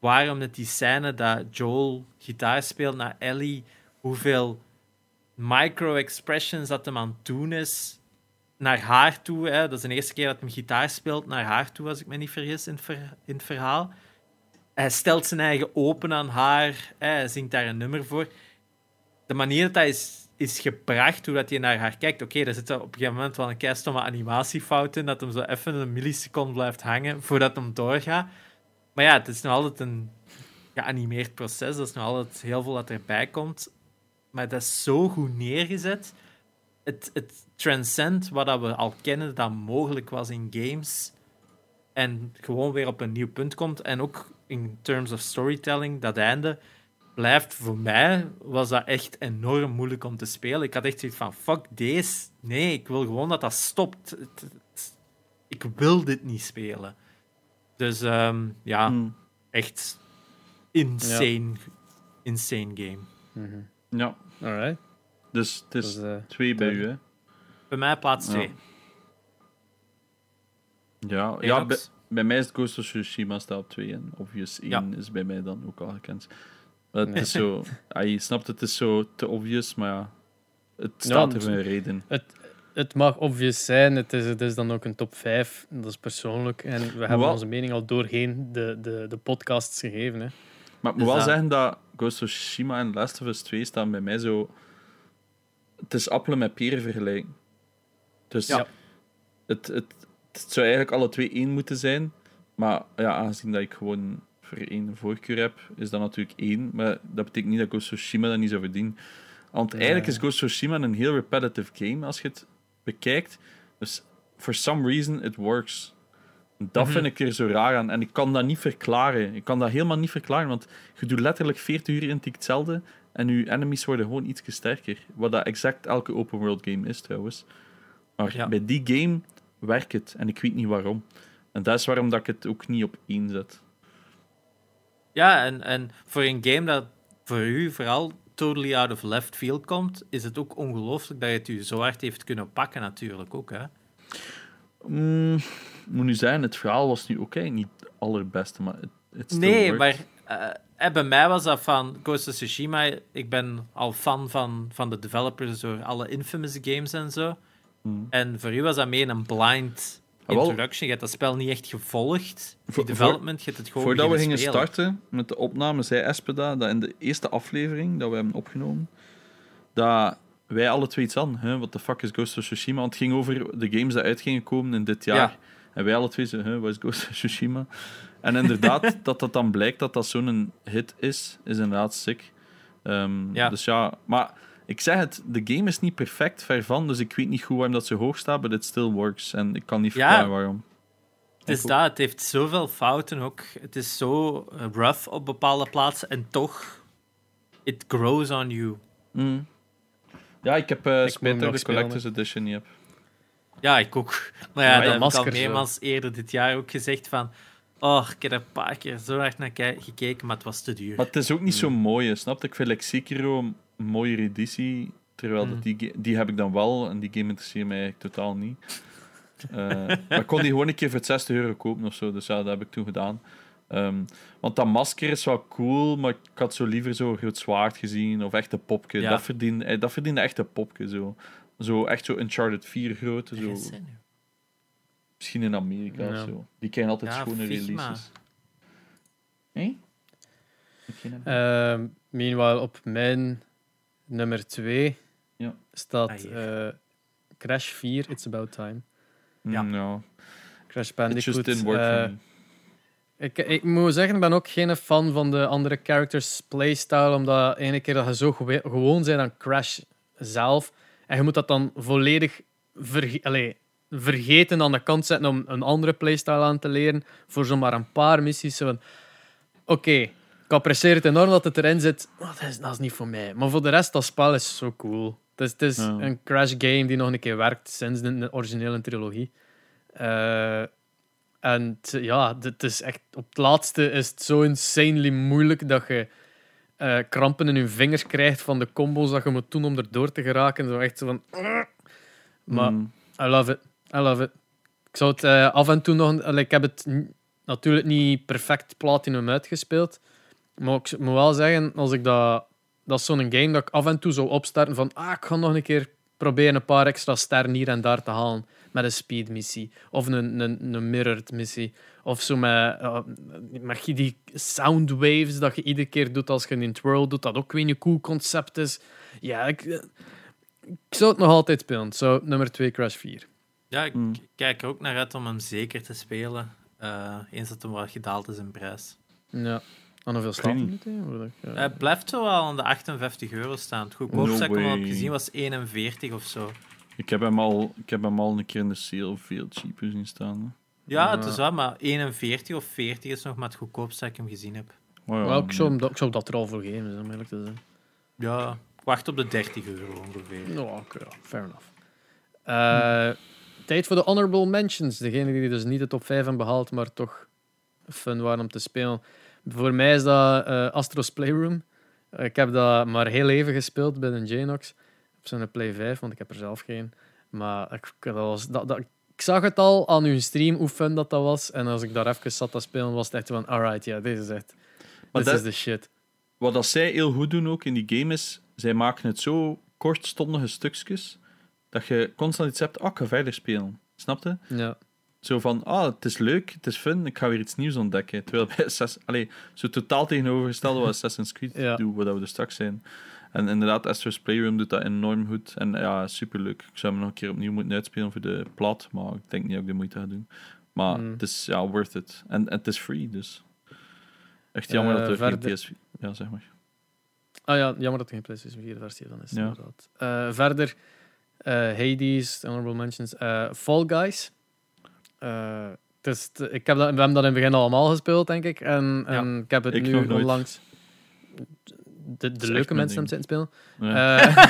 waarom dat die scène dat Joel gitaar speelt naar Ellie, hoeveel micro-expressions dat hem aan het doen is naar haar toe. Hè. Dat is de eerste keer dat hij gitaar speelt naar haar toe, als ik me niet vergis in het, in het verhaal. Hij stelt zijn eigen open aan haar. Hè. Hij zingt daar een nummer voor. De manier dat hij is, is gebracht, hoe hij naar haar kijkt. Oké, er zitten op een gegeven moment wel een keistomme animatiefout in, dat hem zo even een milliseconde blijft hangen voordat hem doorgaat. Maar ja, het is nog altijd een geanimeerd proces. Dat is nog altijd heel veel dat erbij komt. Maar dat is zo goed neergezet. Het, het transcend wat dat we al kennen dat mogelijk was in games. En gewoon weer op een nieuw punt komt. En ook in terms of storytelling, dat einde blijft voor mij, was dat echt enorm moeilijk om te spelen. Ik had echt zoiets van, fuck deze. Nee, ik wil gewoon dat dat stopt. Ik wil dit niet spelen. Dus ehm, ja, Hm. echt insane, insane game. Mhm. ja. Alright. Dus het is Dus, twee bij u, hè? Bij mij plaats Ja. 2. Ja, ja bij, bij mij is het Ghost of Tsushima staat op 2 en Obvious 1 Ja. is bij mij dan ook al gekend. Maar het is zo... ah, je snapt, het is zo te obvious, maar ja, het staat er dus- voor een reden. Het mag obvious zijn, het is, het is dan ook een top 5. Dat is persoonlijk. En we hebben wel- onze mening al doorheen de, de, de podcasts gegeven. Hè. Maar ik moet Dus wel dat- zeggen dat Ghost of Tsushima en Last of Us 2 staan bij mij zo... Het is appelen met peren vergelijken. Dus Ja. het, het, het zou eigenlijk alle twee één moeten zijn. Maar ja, aangezien dat ik gewoon voor één voorkeur heb, is dat natuurlijk één. Maar dat betekent niet dat Ghost of Tsushima dat niet zou verdienen. Want eigenlijk is Ghost of Tsushima een heel repetitive game als je het bekijkt. Dus for some reason it works. Dat Mhm. vind ik er zo raar aan. En ik kan dat niet verklaren. Ik kan dat helemaal niet verklaren, want je doet letterlijk 40 uur in hetzelfde en je enemies worden gewoon iets sterker. Wat dat exact elke open world game is trouwens. Maar Ja. bij die game werkt het en ik weet niet waarom. En dat is waarom dat ik het ook niet op één zet. Ja, en, en voor een game dat voor u vooral totally out of left field komt, is het ook ongelooflijk dat je het u zo hard heeft kunnen pakken, natuurlijk ook. Hè? Mm, moet nu zeggen, het verhaal was nu eigenlijk niet het allerbeste, maar het, Nee, worked. maar eh, bij mij was dat van Ghost of Tsushima. Ik ben al fan van, van de developers door alle Infamous games en zo. Mm. En voor u was dat meer een blind Ah, wel. introduction. Je hebt dat spel niet echt gevolgd. Die development, je hebt het gewoon Voordat we gingen spelen. starten met de opname, zei Espeda dat in de eerste aflevering dat we hebben opgenomen, dat wij alle twee iets hadden. Hè? What the fuck is Ghost of Tsushima? Want het ging over de games die uit gingen komen in dit jaar. Ja. En wij alle twee zeiden, hè, wat is Ghost of Tsushima? En inderdaad, dat dat dan blijkt dat dat zo'n hit is, is inderdaad sick. Ehm, Ja. Dus ja, maar ik zeg het, de game is niet perfect, ver van, dus ik weet niet goed waarom dat zo hoog staat, but it still works. En ik kan niet Ja. verklaren waarom. Het is dat, het heeft zoveel fouten ook. Het is zo rough op bepaalde plaatsen en toch, it grows on you. Mm. Ja, ik heb uh, ik de spelen, Collector's Edition niet heb. Ja, ik ook. Maar ja, Ja, dat heb ik al meermaals eerder dit jaar ook gezegd van... Oh, ik heb er een paar keer zo hard naar gekeken, maar het was te duur. Maar het is ook niet zo mooi, snap je? Ik vind like Sekiro een mooiere editie, terwijl Mm. dat die, ga- die heb ik dan wel, en die game interesseert mij eigenlijk totaal niet. Eh, maar ik kon die gewoon een keer voor het 60 euro kopen of zo, dus ja, dat heb ik toen gedaan. Ehm, want dat masker is wel cool, maar ik had zo liever zo'n groot zwaard gezien, of echt een popje. Ja. Dat, verdiende, eh, dat verdiende echt een popje, zo. Zo echt zo Uncharted 4 grootte, zo. Misschien in Amerika Ja. of zo. Die krijgen altijd Ja, schone releases. Hé? Idee. Ehm, meanwhile, op mijn nummer 2 Ja. staat Ah, eh, Crash 4, It's About Time. ja. Mm, ja. Crash It Bandicoot. just didn't work eh, for me. ik, ik moet zeggen, ik ben ook geen fan van de andere characters playstyle, omdat ene keer dat je zo gewe- gewoon bent aan Crash zelf, en je moet dat dan volledig verge allee, vergeten aan de kant zetten om een andere playstyle aan te leren, voor zomaar een paar missies. Oké, ik apprecieer het enorm dat het erin zit, maar dat is, dat is niet voor mij. Maar voor de rest, dat spel is zo cool. Het is, het is Ja. een Crash game die nog een keer werkt sinds de, originele trilogie. Eh, en ja, het is echt, op het laatste is het zo insanely moeilijk dat je eh, krampen in je vingers krijgt van de combos dat je moet doen om erdoor te geraken. Zo echt zo van... Maar Mm. I love it. I love it. Ik zou het eh, af en toe nog... ik heb het natuurlijk niet perfect platinum uitgespeeld. Maar ik moet wel zeggen, als ik dat... Dat is zo'n game dat ik af en toe zou opstarten van... Ah, ik ga nog een keer proberen een paar extra sterren hier en daar te halen. Met een speedmissie. Of een, een, een mirrored missie. Of zo met, uh, met die soundwaves dat je iedere keer doet als je een twirl doet. Dat ook weer een cool concept is. Ja, ik, ik zou het nog altijd spelen. Zo, nummer 2, Crash 4. Ja, ik Mm. kijk er ook naar uit om hem zeker te spelen. eh, eens dat hem wat gedaald is in prijs. Ja. En hoeveel staat er tegenwoordig? Ja. Hij blijft zo wel aan de 58 euro staan. Het goedkoopste No dat ik hem al heb gezien was 41 of zo. Ik heb, hem al, ik heb hem al een keer in de sale veel cheaper zien staan. hè. Ja, het is wel, maar 41 of 40 is nog maar het goedkoopste dat ik hem gezien heb. Oh ja, Wel, ik, zou dat, ik zou dat er al voor geven, om eerlijk te zijn. Ja, ik wacht op de 30 euro ongeveer. Nou, oké, ja, fair enough. Eh, Tijd voor de honorable mentions. Degene die dus niet de top 5 hebben behaald, maar toch fun waren om te spelen. Voor mij is dat eh, Astro's Playroom. Eh, ik heb dat maar heel even gespeeld bij een Janox. Op zo'n Play 5, want ik heb er zelf geen. Maar ik, dat was, dat, dat, ik zag het al aan uw stream hoe fun dat, dat was. En als ik daar even zat te spelen, was het echt van... Alright, ja, dit is echt... Dit is de shit. Wat dat zij heel goed doen ook in die game is, zij maken het zo kortstondige stukjes, dat je constant iets hebt, ah, ik ga verder spelen. Snap je? Ja. Zo van, ah, het is leuk, het is fun, ik ga weer iets nieuws ontdekken. Terwijl bij Assassin's... Allee, zo totaal tegenovergestelde wat Assassin's Creed Ja. doet, wat we er straks zijn. En inderdaad, Astro's Playroom doet dat enorm goed. En ja, superleuk. Ik zou hem nog een keer opnieuw moeten uitspelen voor de plat, maar ik denk niet dat ik de moeite ga doen. Maar Mm. het is, ja, worth it. En, en het is free, dus... Echt jammer Eh, dat er geen verder- PS... Ja, zeg maar. Ah ja, jammer dat er geen PlayStation 4 versie dan is. Ja. Inderdaad. Eh, verder, eh, Hades, honorable mentions. Fall Guys. Het is, het- ik heb dat, we hebben dat in het begin allemaal gespeeld, denk ik. En, en ik heb het Ik nu onlangs... De, de leuke mensen hebben spelen. Ja. Eh,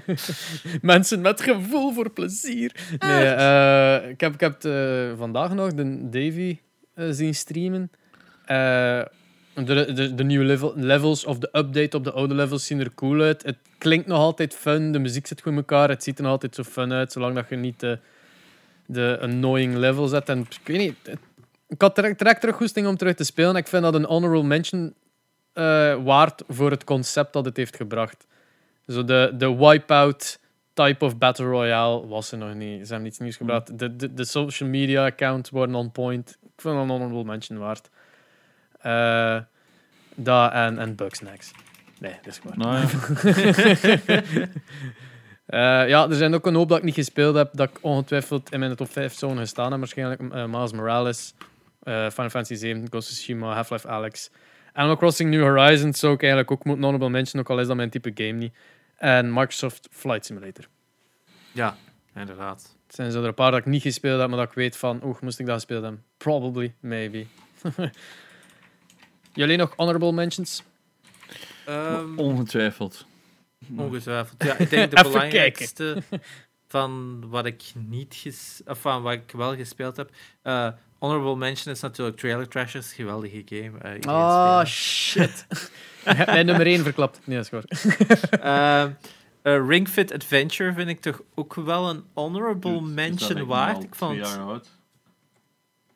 mensen met gevoel voor plezier. Nee, eh, ik heb, ik heb het, vandaag nog de Davy zien streamen. De, de, de nieuwe level, levels of de update op de oude levels zien er cool uit. Het klinkt nog altijd fun, de muziek zit goed in elkaar. Het ziet er nog altijd zo fun uit, zolang dat je niet de annoying level zet. En ik weet niet, ik had direct, direct terug goesting om terug te spelen. Ik vind dat een honorable mention eh, waard voor het concept dat het heeft gebracht. Zo de, de wipeout type of battle royale was er nog niet. Ze hebben iets nieuws gebracht. De, de, de social media accounts worden on point. Ik vind dat een honorable mention waard. Eh dat en, en Bugsnax. Nee, dat is gewoon. Nou ja. Eh, ja, er zijn ook een hoop dat ik niet gespeeld heb, dat ik ongetwijfeld in mijn top 5 zouden gestaan hebben. Waarschijnlijk eh, Miles Morales, eh, Final Fantasy 7, Ghost of Tsushima, Half-Life Alex. Animal Crossing New Horizons zou ik eigenlijk ook moeten honorable mention, ook al is dat mijn type game niet. En Microsoft Flight Simulator. Ja, inderdaad. Het zijn zo er een paar dat ik niet gespeeld heb, maar dat ik weet van, oeh, moest ik dat gespeeld hebben? Probably, maybe. Jullie nog honorable mentions? Ehm, Ongetwijfeld. Ongetwijfeld. Ja, ik denk de belangrijkste van wat ik niet ges of van wat ik wel gespeeld heb. eh, honorable mention is natuurlijk Trailer Trashers, geweldige game. eh, Oh, spelen. shit. Mijn nummer 1 verklapt. Nee, dat is goed. Ehm, eh, Ring Fit Adventure vind ik toch ook wel een honorable Dude, mention waard. al Ik vond jaar oud?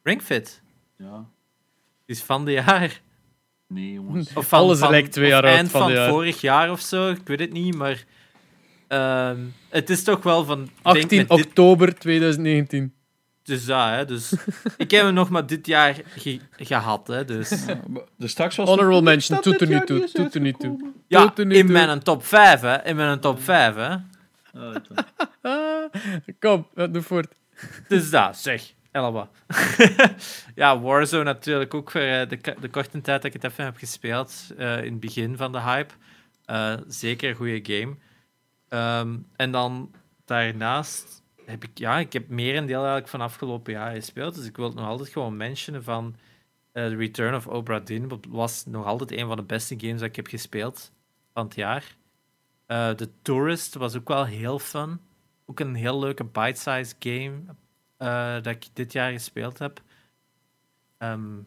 Ring Fit Ja. is van de jaar. Nee, jongens. Of van, Alles van, lijkt twee of jaar oud eind van van, vorig jaar of zo, ik weet het niet, maar ehm, het is toch wel van. ik denk 18 met dit- oktober 2019. Dus ja, hè, dus ik heb hem nog maar dit jaar ge- gehad, hè, dus. Ja, Dus straks was Honorable het- mention, dat doet er niet toe, is doet er niet toe. uitgekomen. Ja, in mijn top 5, hè, in mijn top 5, hè. Ah. Ah, kom, doe voort. Dus dat, zeg, Elba. ja, Warzone natuurlijk ook voor eh, de, de korte tijd dat ik het even heb gespeeld, eh, in het begin van de hype. Eh, zeker een goede game. Ehm, en dan daarnaast heb ik, ja, ik heb merendeel eigenlijk van afgelopen jaar gespeeld, dus ik wil het nog altijd gewoon mentionen van The Return of Obra Dinn. Dat was nog altijd een van de beste games dat ik heb gespeeld van het jaar. The Tourist was ook wel heel fun. Ook een heel leuke bite-sized game eh, dat ik dit jaar gespeeld heb. Ehm,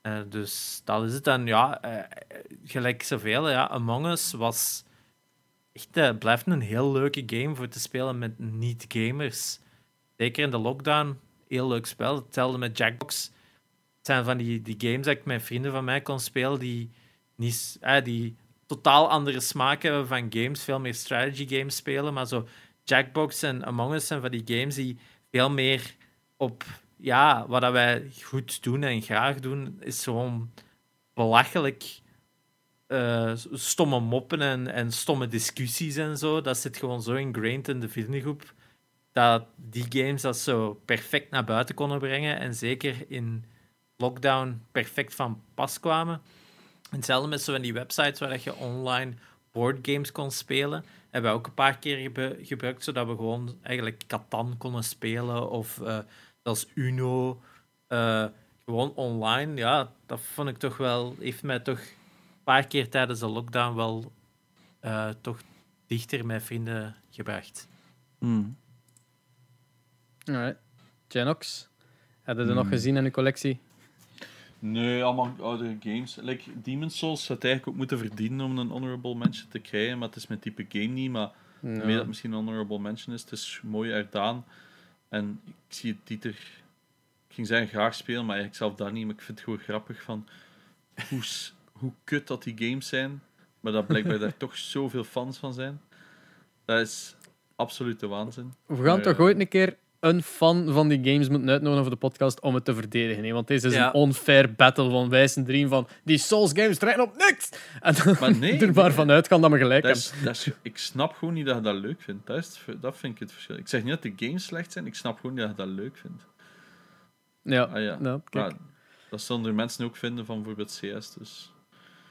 eh, dus dat is het. En ja, eh, gelijk zoveel. Ja, Among Us was echt, blijft een heel leuke game voor te spelen met niet-gamers. Zeker in de lockdown. Heel leuk spel. Hetzelfde met Jackbox. Het zijn van die, die games dat ik met vrienden van mij kon spelen die, niet, die totaal andere smaak hebben van games. Veel meer strategy games spelen. Maar zo Jackbox en Among Us zijn van die games die veel meer op ja, wat dat wij goed doen en graag doen, is gewoon belachelijk eh, stomme moppen en, en stomme discussies en zo. Dat zit gewoon zo ingrained in de vriendengroep dat die games dat zo perfect naar buiten konden brengen en zeker in lockdown perfect van pas kwamen. En Hetzelfde met zo van die websites waar je online boardgames kon spelen. Hebben we ook een paar keer gebruikt, zodat we gewoon eigenlijk Catan konden spelen of eh zelfs Uno. eh, gewoon online. Ja, dat vond ik toch wel, heeft mij toch een paar keer tijdens de lockdown wel eh, toch dichter met vrienden gebracht. Hmm. Alright. Genox, heb je er nog Hmm. gezien in de collectie? Nee, allemaal oudere games. Like, Demon's Souls had eigenlijk ook moeten verdienen om een honorable mention te krijgen, maar het is mijn type game niet. Maar ik weet dat het misschien een honorable mention is. Het is mooi uitdaan. En ik zie het Dieter... Ik ging zeggen graag spelen, maar eigenlijk zelf dat niet. Maar ik vind het gewoon grappig van hoe, hoe kut dat die games zijn. Maar dat blijkbaar daar toch zoveel fans van zijn. Dat is absolute waanzin. We gaan toch ooit een keer een fan van die games moeten uitnodigen voor de podcast om het te verdedigen. hè? Want deze is Ja. een unfair battle van wijs en drieën van die Souls games draaien op niks! En dan Maar nee, er maar vanuit gaan dat we gelijk Dat hebben. is, dat is, ik snap gewoon niet dat je dat leuk vindt. Dat, is dat vind ik het verschil. Ik zeg niet dat de games slecht zijn, ik snap gewoon niet dat je dat leuk vindt. Ja, Ah, ja. kijk. Maar dat zullen er mensen ook vinden van bijvoorbeeld CS, dus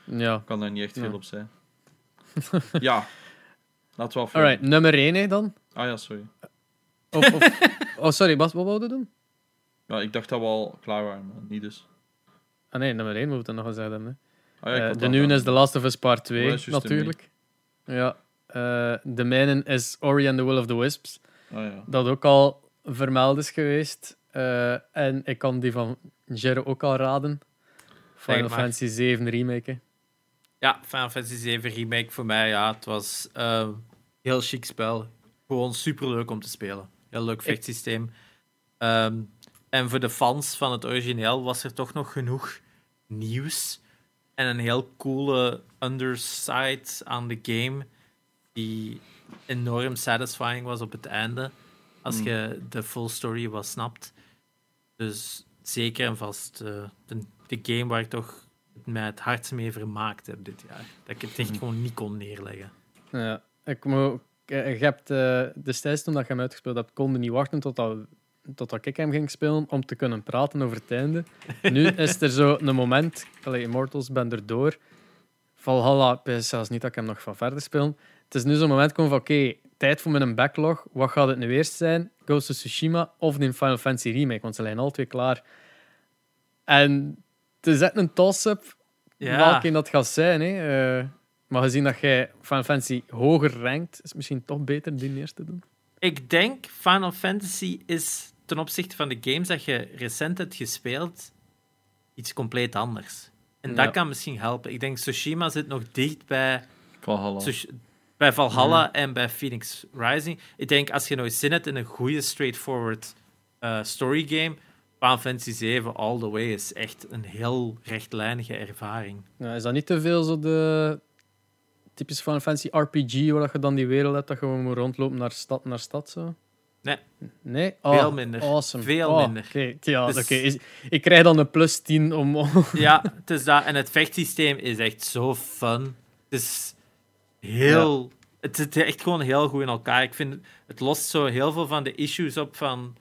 Ja. kan daar niet echt Ja. veel op zijn. ja, laten we afgaan. Alright, nummer 1 hè, dan? Ah ja, sorry. Of, of, oh, sorry, Bas, wat wou je doen? Ja, ik dacht dat we al klaar waren, maar niet dus. Ah nee, nummer 1 moeten we nog gezegd hebben. Hè. Ah, ja, Eh, de nieuwe wel. is The Last of Us Part 2, Oh, dat is juist natuurlijk. Ja. eh, de mijne is Ori and the Will of the Wisps. Ah, ja. Dat ook al vermeld is geweest. Eh, en ik kan die van Jero ook al raden. Final. Fantasy 7 remake. hè. Ja, Final Fantasy 7 Remake voor mij, ja, het was eh, heel chic spel. Gewoon super leuk om te spelen. Heel leuk vechtsysteem. Ehm, en voor de fans van het origineel was er toch nog genoeg nieuws. En een heel coole underside aan de game. Die enorm satisfying was op het einde. Als Mm. je de full story wel snapt. Dus zeker en vast eh, de, de game waar ik toch mij het hardst mee vermaakt heb dit jaar. Dat ik het echt Mhm. gewoon niet kon neerleggen. Ja. Ik moet, je hebt eh, destijds toen dat je hem uitgespeeld hebt, konden niet wachten totdat, totdat ik hem ging spelen om te kunnen praten over het einde. Nu is er zo een moment, allee, Immortals ben erdoor. Valhalla, ik weet zelfs niet dat ik hem nog van verder spelen. Het is nu zo'n moment komen van oké, tijd voor mijn backlog. Wat gaat het nu eerst zijn? Ghost of Tsushima of de Final Fantasy Remake? Want ze zijn al twee klaar. En het is echt een toss-up Ja. welke dat gaat zijn. Hè. Eh, maar gezien dat jij Final Fantasy hoger rankt, is het misschien toch beter die eerst te doen. Ik denk Final Fantasy is ten opzichte van de games dat je recent hebt gespeeld iets compleet anders. En Ja. dat kan misschien helpen. Ik denk Tsushima zit nog dicht bij, Valhalla. Tsush- bij Valhalla en bij Phoenix Rising. Ik denk als je nooit zin hebt in een goede straightforward eh story game, Final Fantasy 7 all the way is echt een heel rechtlijnige ervaring. Ja, is dat niet te veel zo de typische Final Fantasy RPG, waar je dan die wereld hebt dat je gewoon moet rondlopen naar stad naar stad? Zo? Nee. Nee? Oh, Veel minder. Awesome. Veel Oh, minder. oké. Ja, Dus- Ik krijg dan een plus 10 om... Ja, het is dat. En het vechtsysteem is echt zo fun. Het is heel... Het zit echt gewoon heel goed in elkaar. Ik vind, het- het lost zo heel veel van de issues op van...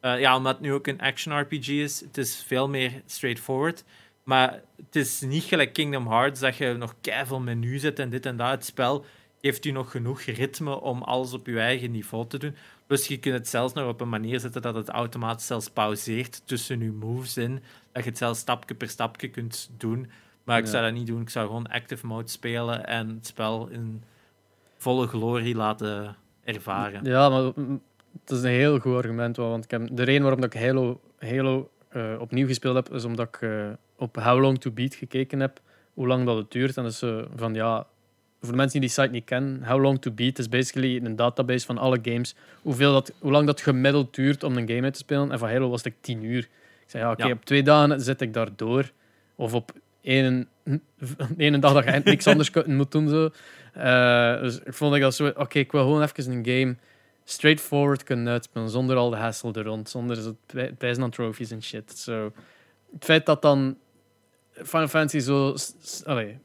eh, ja, omdat het nu ook een action RPG is. Het is veel meer straightforward. Maar het is niet gelijk Kingdom Hearts, dat je nog keiveel menu zet en dit en dat. Het spel geeft u nog genoeg ritme om alles op je eigen niveau te doen. Plus je kunt het zelfs nog op een manier zetten dat het automatisch zelfs pauzeert tussen je moves in. Dat je het zelfs stapje per stapje kunt doen. Maar ik zou dat niet doen. Ik zou gewoon active mode spelen en het spel in volle glorie laten ervaren. Ja, maar het is een heel goed argument. wel, Want ik heb, de reden waarom dat ik Halo, Halo eh, opnieuw gespeeld heb, is omdat ik eh, op How Long to Beat gekeken heb. Hoe lang dat het duurt. En dus eh, van ja, voor de mensen die die site niet kennen, How Long to Beat is basically een database van alle games. Hoeveel dat, hoe lang dat gemiddeld duurt om een game uit te spelen. En van Halo was het 10 uur. Ik zei ja, oké, Ja. op twee dagen zit ik daar door. Of op één, één dag dat je niks anders moet doen. Zo. Eh, dus ik vond ik dat zo... Oké, ik wil gewoon even een game straightforward kunnen uitspelen, zonder al de hassle er rond, zonder zo pij- pijzen aan trophies en shit. So, het feit dat dan Final Fantasy zo allee,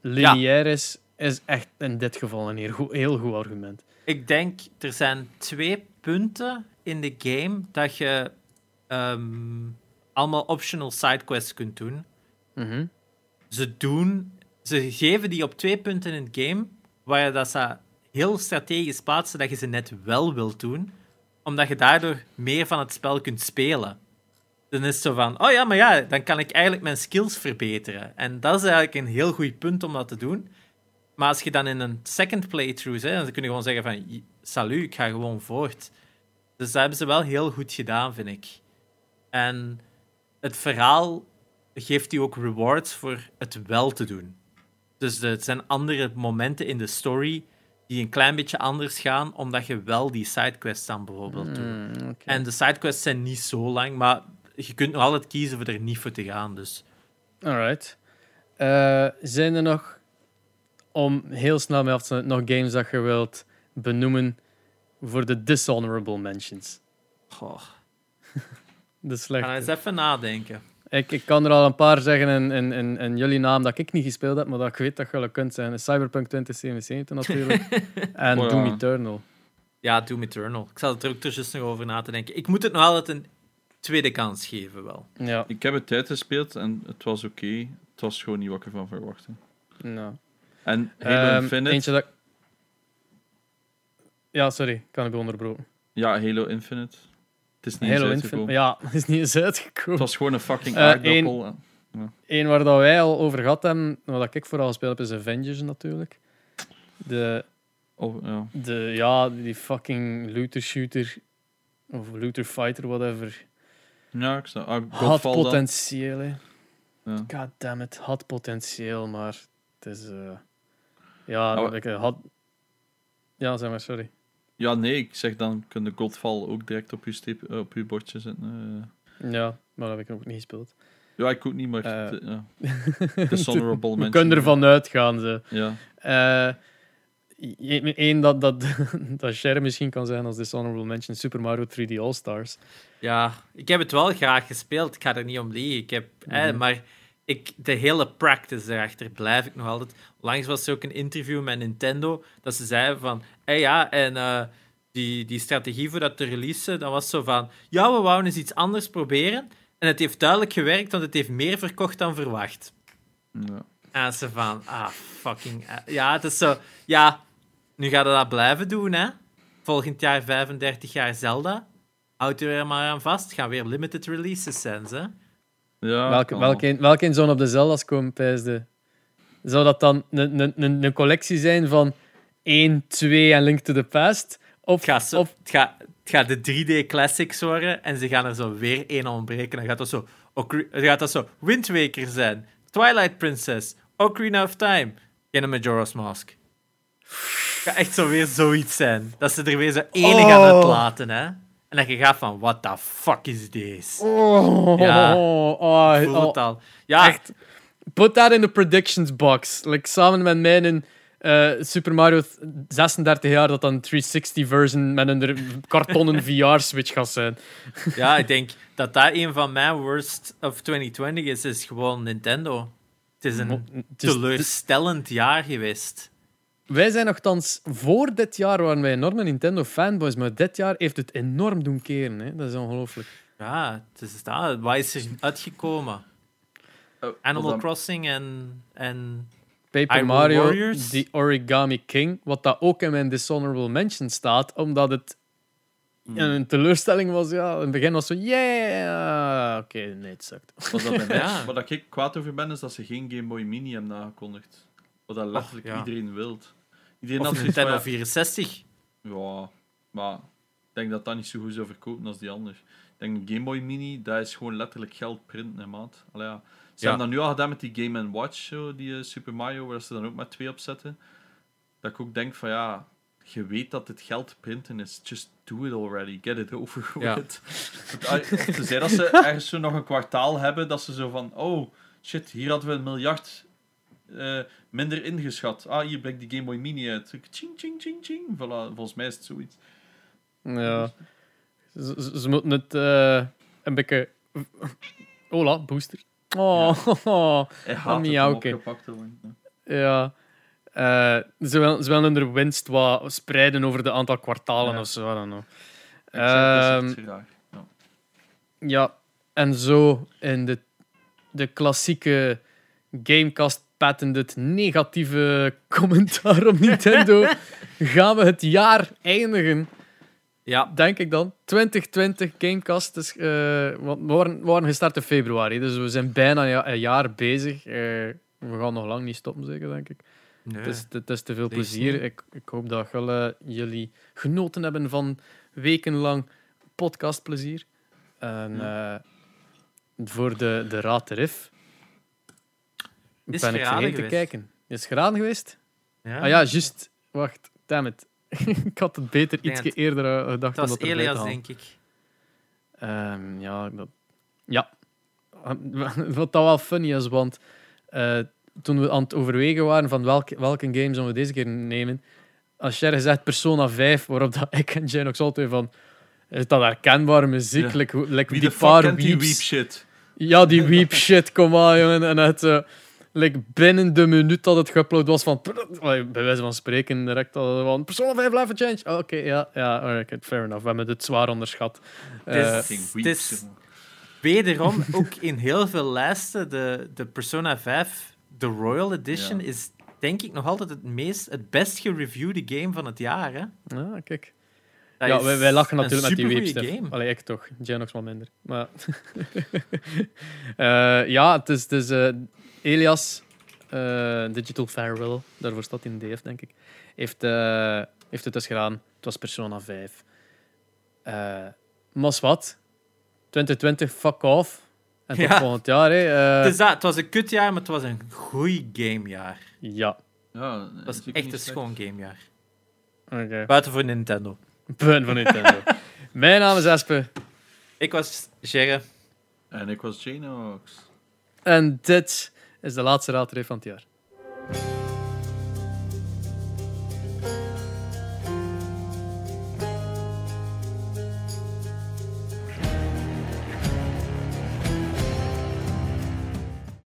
lineair is, is echt in dit geval een heel goed, heel goed argument. Ik denk, er zijn twee punten in de game dat je ehm, allemaal optional sidequests kunt doen. Mhm. Ze doen, ze geven die op twee punten in het game, waar je dat ze heel strategisch plaatsen dat je ze net wel wilt doen, omdat je daardoor meer van het spel kunt spelen. Dan is het zo van, oh ja, maar ja, dan kan ik eigenlijk mijn skills verbeteren. En dat is eigenlijk een heel goed punt om dat te doen. Maar als je dan in een second playthrough zit, dan kun je gewoon zeggen van, "J- salut, ik ga gewoon voort. Dus dat hebben ze wel heel goed gedaan, vind ik. En het verhaal geeft u ook rewards voor het wel te doen. Dus het zijn andere momenten in de story die een klein beetje anders gaan, omdat je wel die sidequests dan bijvoorbeeld doet. Mm, oké. En de sidequests zijn niet zo lang, maar je kunt nog altijd kiezen voor er niet voor te gaan. Dus. Alright. Eh, zijn er nog, om heel snel mee af te nog games dat je wilt benoemen voor de dishonorable mentions? Goh. De Ga slechte. eens even nadenken. Ik, ik kan er al een paar zeggen in, in, in, in jullie naam dat ik niet gespeeld heb, maar dat ik weet dat jullie kunt zijn. Cyberpunk 2077 natuurlijk. en Oh ja. Doom Eternal. Ja, Doom Eternal. Ik zat er ook dus nog over na te denken. Ik moet het nog altijd een tweede kans geven, wel. Ja, Ik heb het tijd gespeeld en het was oké. Het was gewoon niet wat ik ervan verwachtte. nou. En Halo Ehm, Infinite... Eentje dat... Ja, sorry. Ik kan het onderbroken. Ja, Halo Infinite. Het is niet eens Halo uitgekomen. Infinite. Ja, het is niet eens uitgekomen. Het was gewoon een fucking Eh, aardappel. Eén waar dat wij al over gehad hebben, wat ik vooral gespeeld heb, is Avengers natuurlijk. De, Oh, ja. de, ja, die fucking looter shooter of looter fighter, whatever. Ja, ik snap. Ah, Had potentieel, hè. Ja. God damn it, had potentieel, maar het is. eh, ja, Ah, ik, eh, had. Ja, zeg maar, sorry. Ja, nee, ik zeg dan kun de Godfall ook direct op je, steep, eh, op je bordje zetten. Ja, maar dat heb ik ook niet gespeeld. ja, ik ook niet, maar het, ja. Dishonorable We mention. kunnen ervan uitgaan, ze. Ja. Eén dat, dat, dat Cher misschien kan zijn als dishonorable mention, Super Mario 3D All-Stars. Ja, ik heb het wel graag gespeeld. Ik ga er niet om liegen. Ik heb, eh, Mhm. maar ik, de hele practice erachter blijf ik nog altijd. Langs was er ook een interview met Nintendo dat ze zeiden van, eh ja, en eh, die, die strategie voor dat te releasen, dat was zo van, ja, we wouden eens iets anders proberen. En het heeft duidelijk gewerkt, want het heeft meer verkocht dan verwacht. ja. En ze van, ah, fucking... eh, ja, het is zo... Ja, nu gaat dat blijven doen, hè. Volgend jaar 35 jaar Zelda. Houd er weer maar aan vast. Gaan weer limited releases zijn, hè. ja welke, kan welke, een- welke op de Zelda's komen, pijsde? Zou dat dan een, een, een, een collectie zijn van 1, 2 en Link to the Past? Of, Het gaat, zo, of het, gaat, het gaat de 3D classics worden en ze gaan er zo weer één ontbreken. Dan gaat dat zo, gaat dat zo Wind Waker zijn, Twilight Princess, Ocarina of Time en een Majora's Mask. Het gaat echt zo weer zoiets zijn. Dat ze er weer zo ene gaan Oh. uitlaten, hè. En dat je gaat van, what the fuck is this? Oh, Ja. oh, oh, oh, het al. Ja, Echt. Put that in the predictions box. Like, samen met mij in eh, Super Mario th- 36 jaar, dat dan 360 version met een kartonnen VR-switch gaat zijn. ja, ik denk dat dat een van mijn worst of 2020 is, is gewoon Nintendo. Het is een Het teleurstellend jaar geweest. Wij zijn nogthans voor dit jaar waren wij enorme Nintendo fanboys, maar dit jaar heeft het enorm doen keren. Hè? Dat is ongelooflijk. Ja, het is dat. Wat is er uitgekomen? Oh, Animal dan- Crossing en... en... Paper Mario, Warriors? The Origami King, wat dat ook in mijn dishonorable mention staat, omdat het Hmm. een teleurstelling was. Ja, in het begin was zo, yeah, oké, nee, het sukt. Wat, dat bij mij, Ja. wat ik kwaad over ben, is dat ze geen Game Boy Mini hebben aangekondigd. Wat dat letterlijk ja. iedereen wilt. Iedereen Of had zoiets van, Nintendo ja, 64. Ja, maar ik denk dat dat niet zo goed zou verkopen als die anders. Ik denk een Game Boy Mini, dat is gewoon letterlijk geld printen, maat. Allee, ja. Ze hebben dat nu al gedaan met die Game Watch, zo, die eh, Super Mario, waar ze dan ook met twee op zetten. Dat ik ook denk van ja, je weet dat het geld printen is. Just do it already. Get it over with. Ah, Tenzij dat ze ergens zo nog een kwartaal hebben, dat ze zo van, oh shit, hier hadden we een miljard eh, minder ingeschat. Ah, hier blijkt die Game Boy Mini uit. Ching, ching, ching, ching. Voilà, volgens mij is het zoiets. Ja. Ze, moeten het eh, een beetje... Hola, booster. Oh, Hij Ah, miauwke. opgepakt te worden. ja. Eh, ze, willen, ze willen hun winst wat spreiden over de aantal kwartalen Ja. of zo, I don't know. Ehm, echt raar. Ja. Ja, en zo in de, de klassieke Gamecast patented negatieve commentaar op Nintendo gaan we het jaar eindigen, Ja, denk ik dan. 2020 Gamecast, is, eh, want we waren, we waren gestart in februari, dus we zijn bijna een ja- een jaar bezig. Eh, we gaan nog lang niet stoppen, zeker, denk ik. nee. Het, is, het is te veel plezier. Ik, ik hoop dat wel, eh, jullie genoten hebben van wekenlang podcastplezier. En voor de, de Raad de Rif Is ben ik vergeten te kijken. Is het geraden geweest? ja. Ah ja, juist. Wacht, damn it. ik had het beter denk iets dat- eerder eh, gedacht Dat was te Elias, denk ik. Ehm, ja, dat... ja. Wat dat wel funny is, want eh, toen we aan het overwegen waren van welke, welke game zullen we deze keer nemen, als jij gezegd Persona 5, waarop dat ik en Janox altijd van is dat herkenbare muziek? Ja. Like, die paar die weeps. weep shit? Ja, die weep shit, kom aan, jongen. En het, eh, like, binnen de minuut dat het geüpload was van... Bij wijze van spreken, direct al van... Persona 5 Life Change. Oh, Oké, ja, ja, alright, fair enough. We hebben het zwaar onderschat. Het is- Eh, is-. Wederom, ook in heel veel lijsten, de, de Persona 5, de Royal Edition, Ja. is denk ik nog altijd het, meest, het best gereviewde game van het jaar. Hè? ja, kijk. Dat ja, wij, wij lachen natuurlijk met die game. Allee, ik toch. Genox wel minder. Maar Eh, ja, het is, het is eh, Elias eh, Digital Farewell, daarvoor staat in DF, denk ik, heeft, eh, heeft het dus gedaan. Het was Persona 5. Eh maar wat? 2020, fuck off. En tot Ja. volgend jaar, hè. eh, Het, is dat, het was een kutjaar, maar het was een goed gamejaar. Ja. Ja, Het was echt een schoon gamejaar. Oké. Buiten voor Nintendo. Punt van Nintendo. Mijn naam is Espe. Ik was Gerre. En ik was Janox. En dit is de laatste raadtree van het jaar.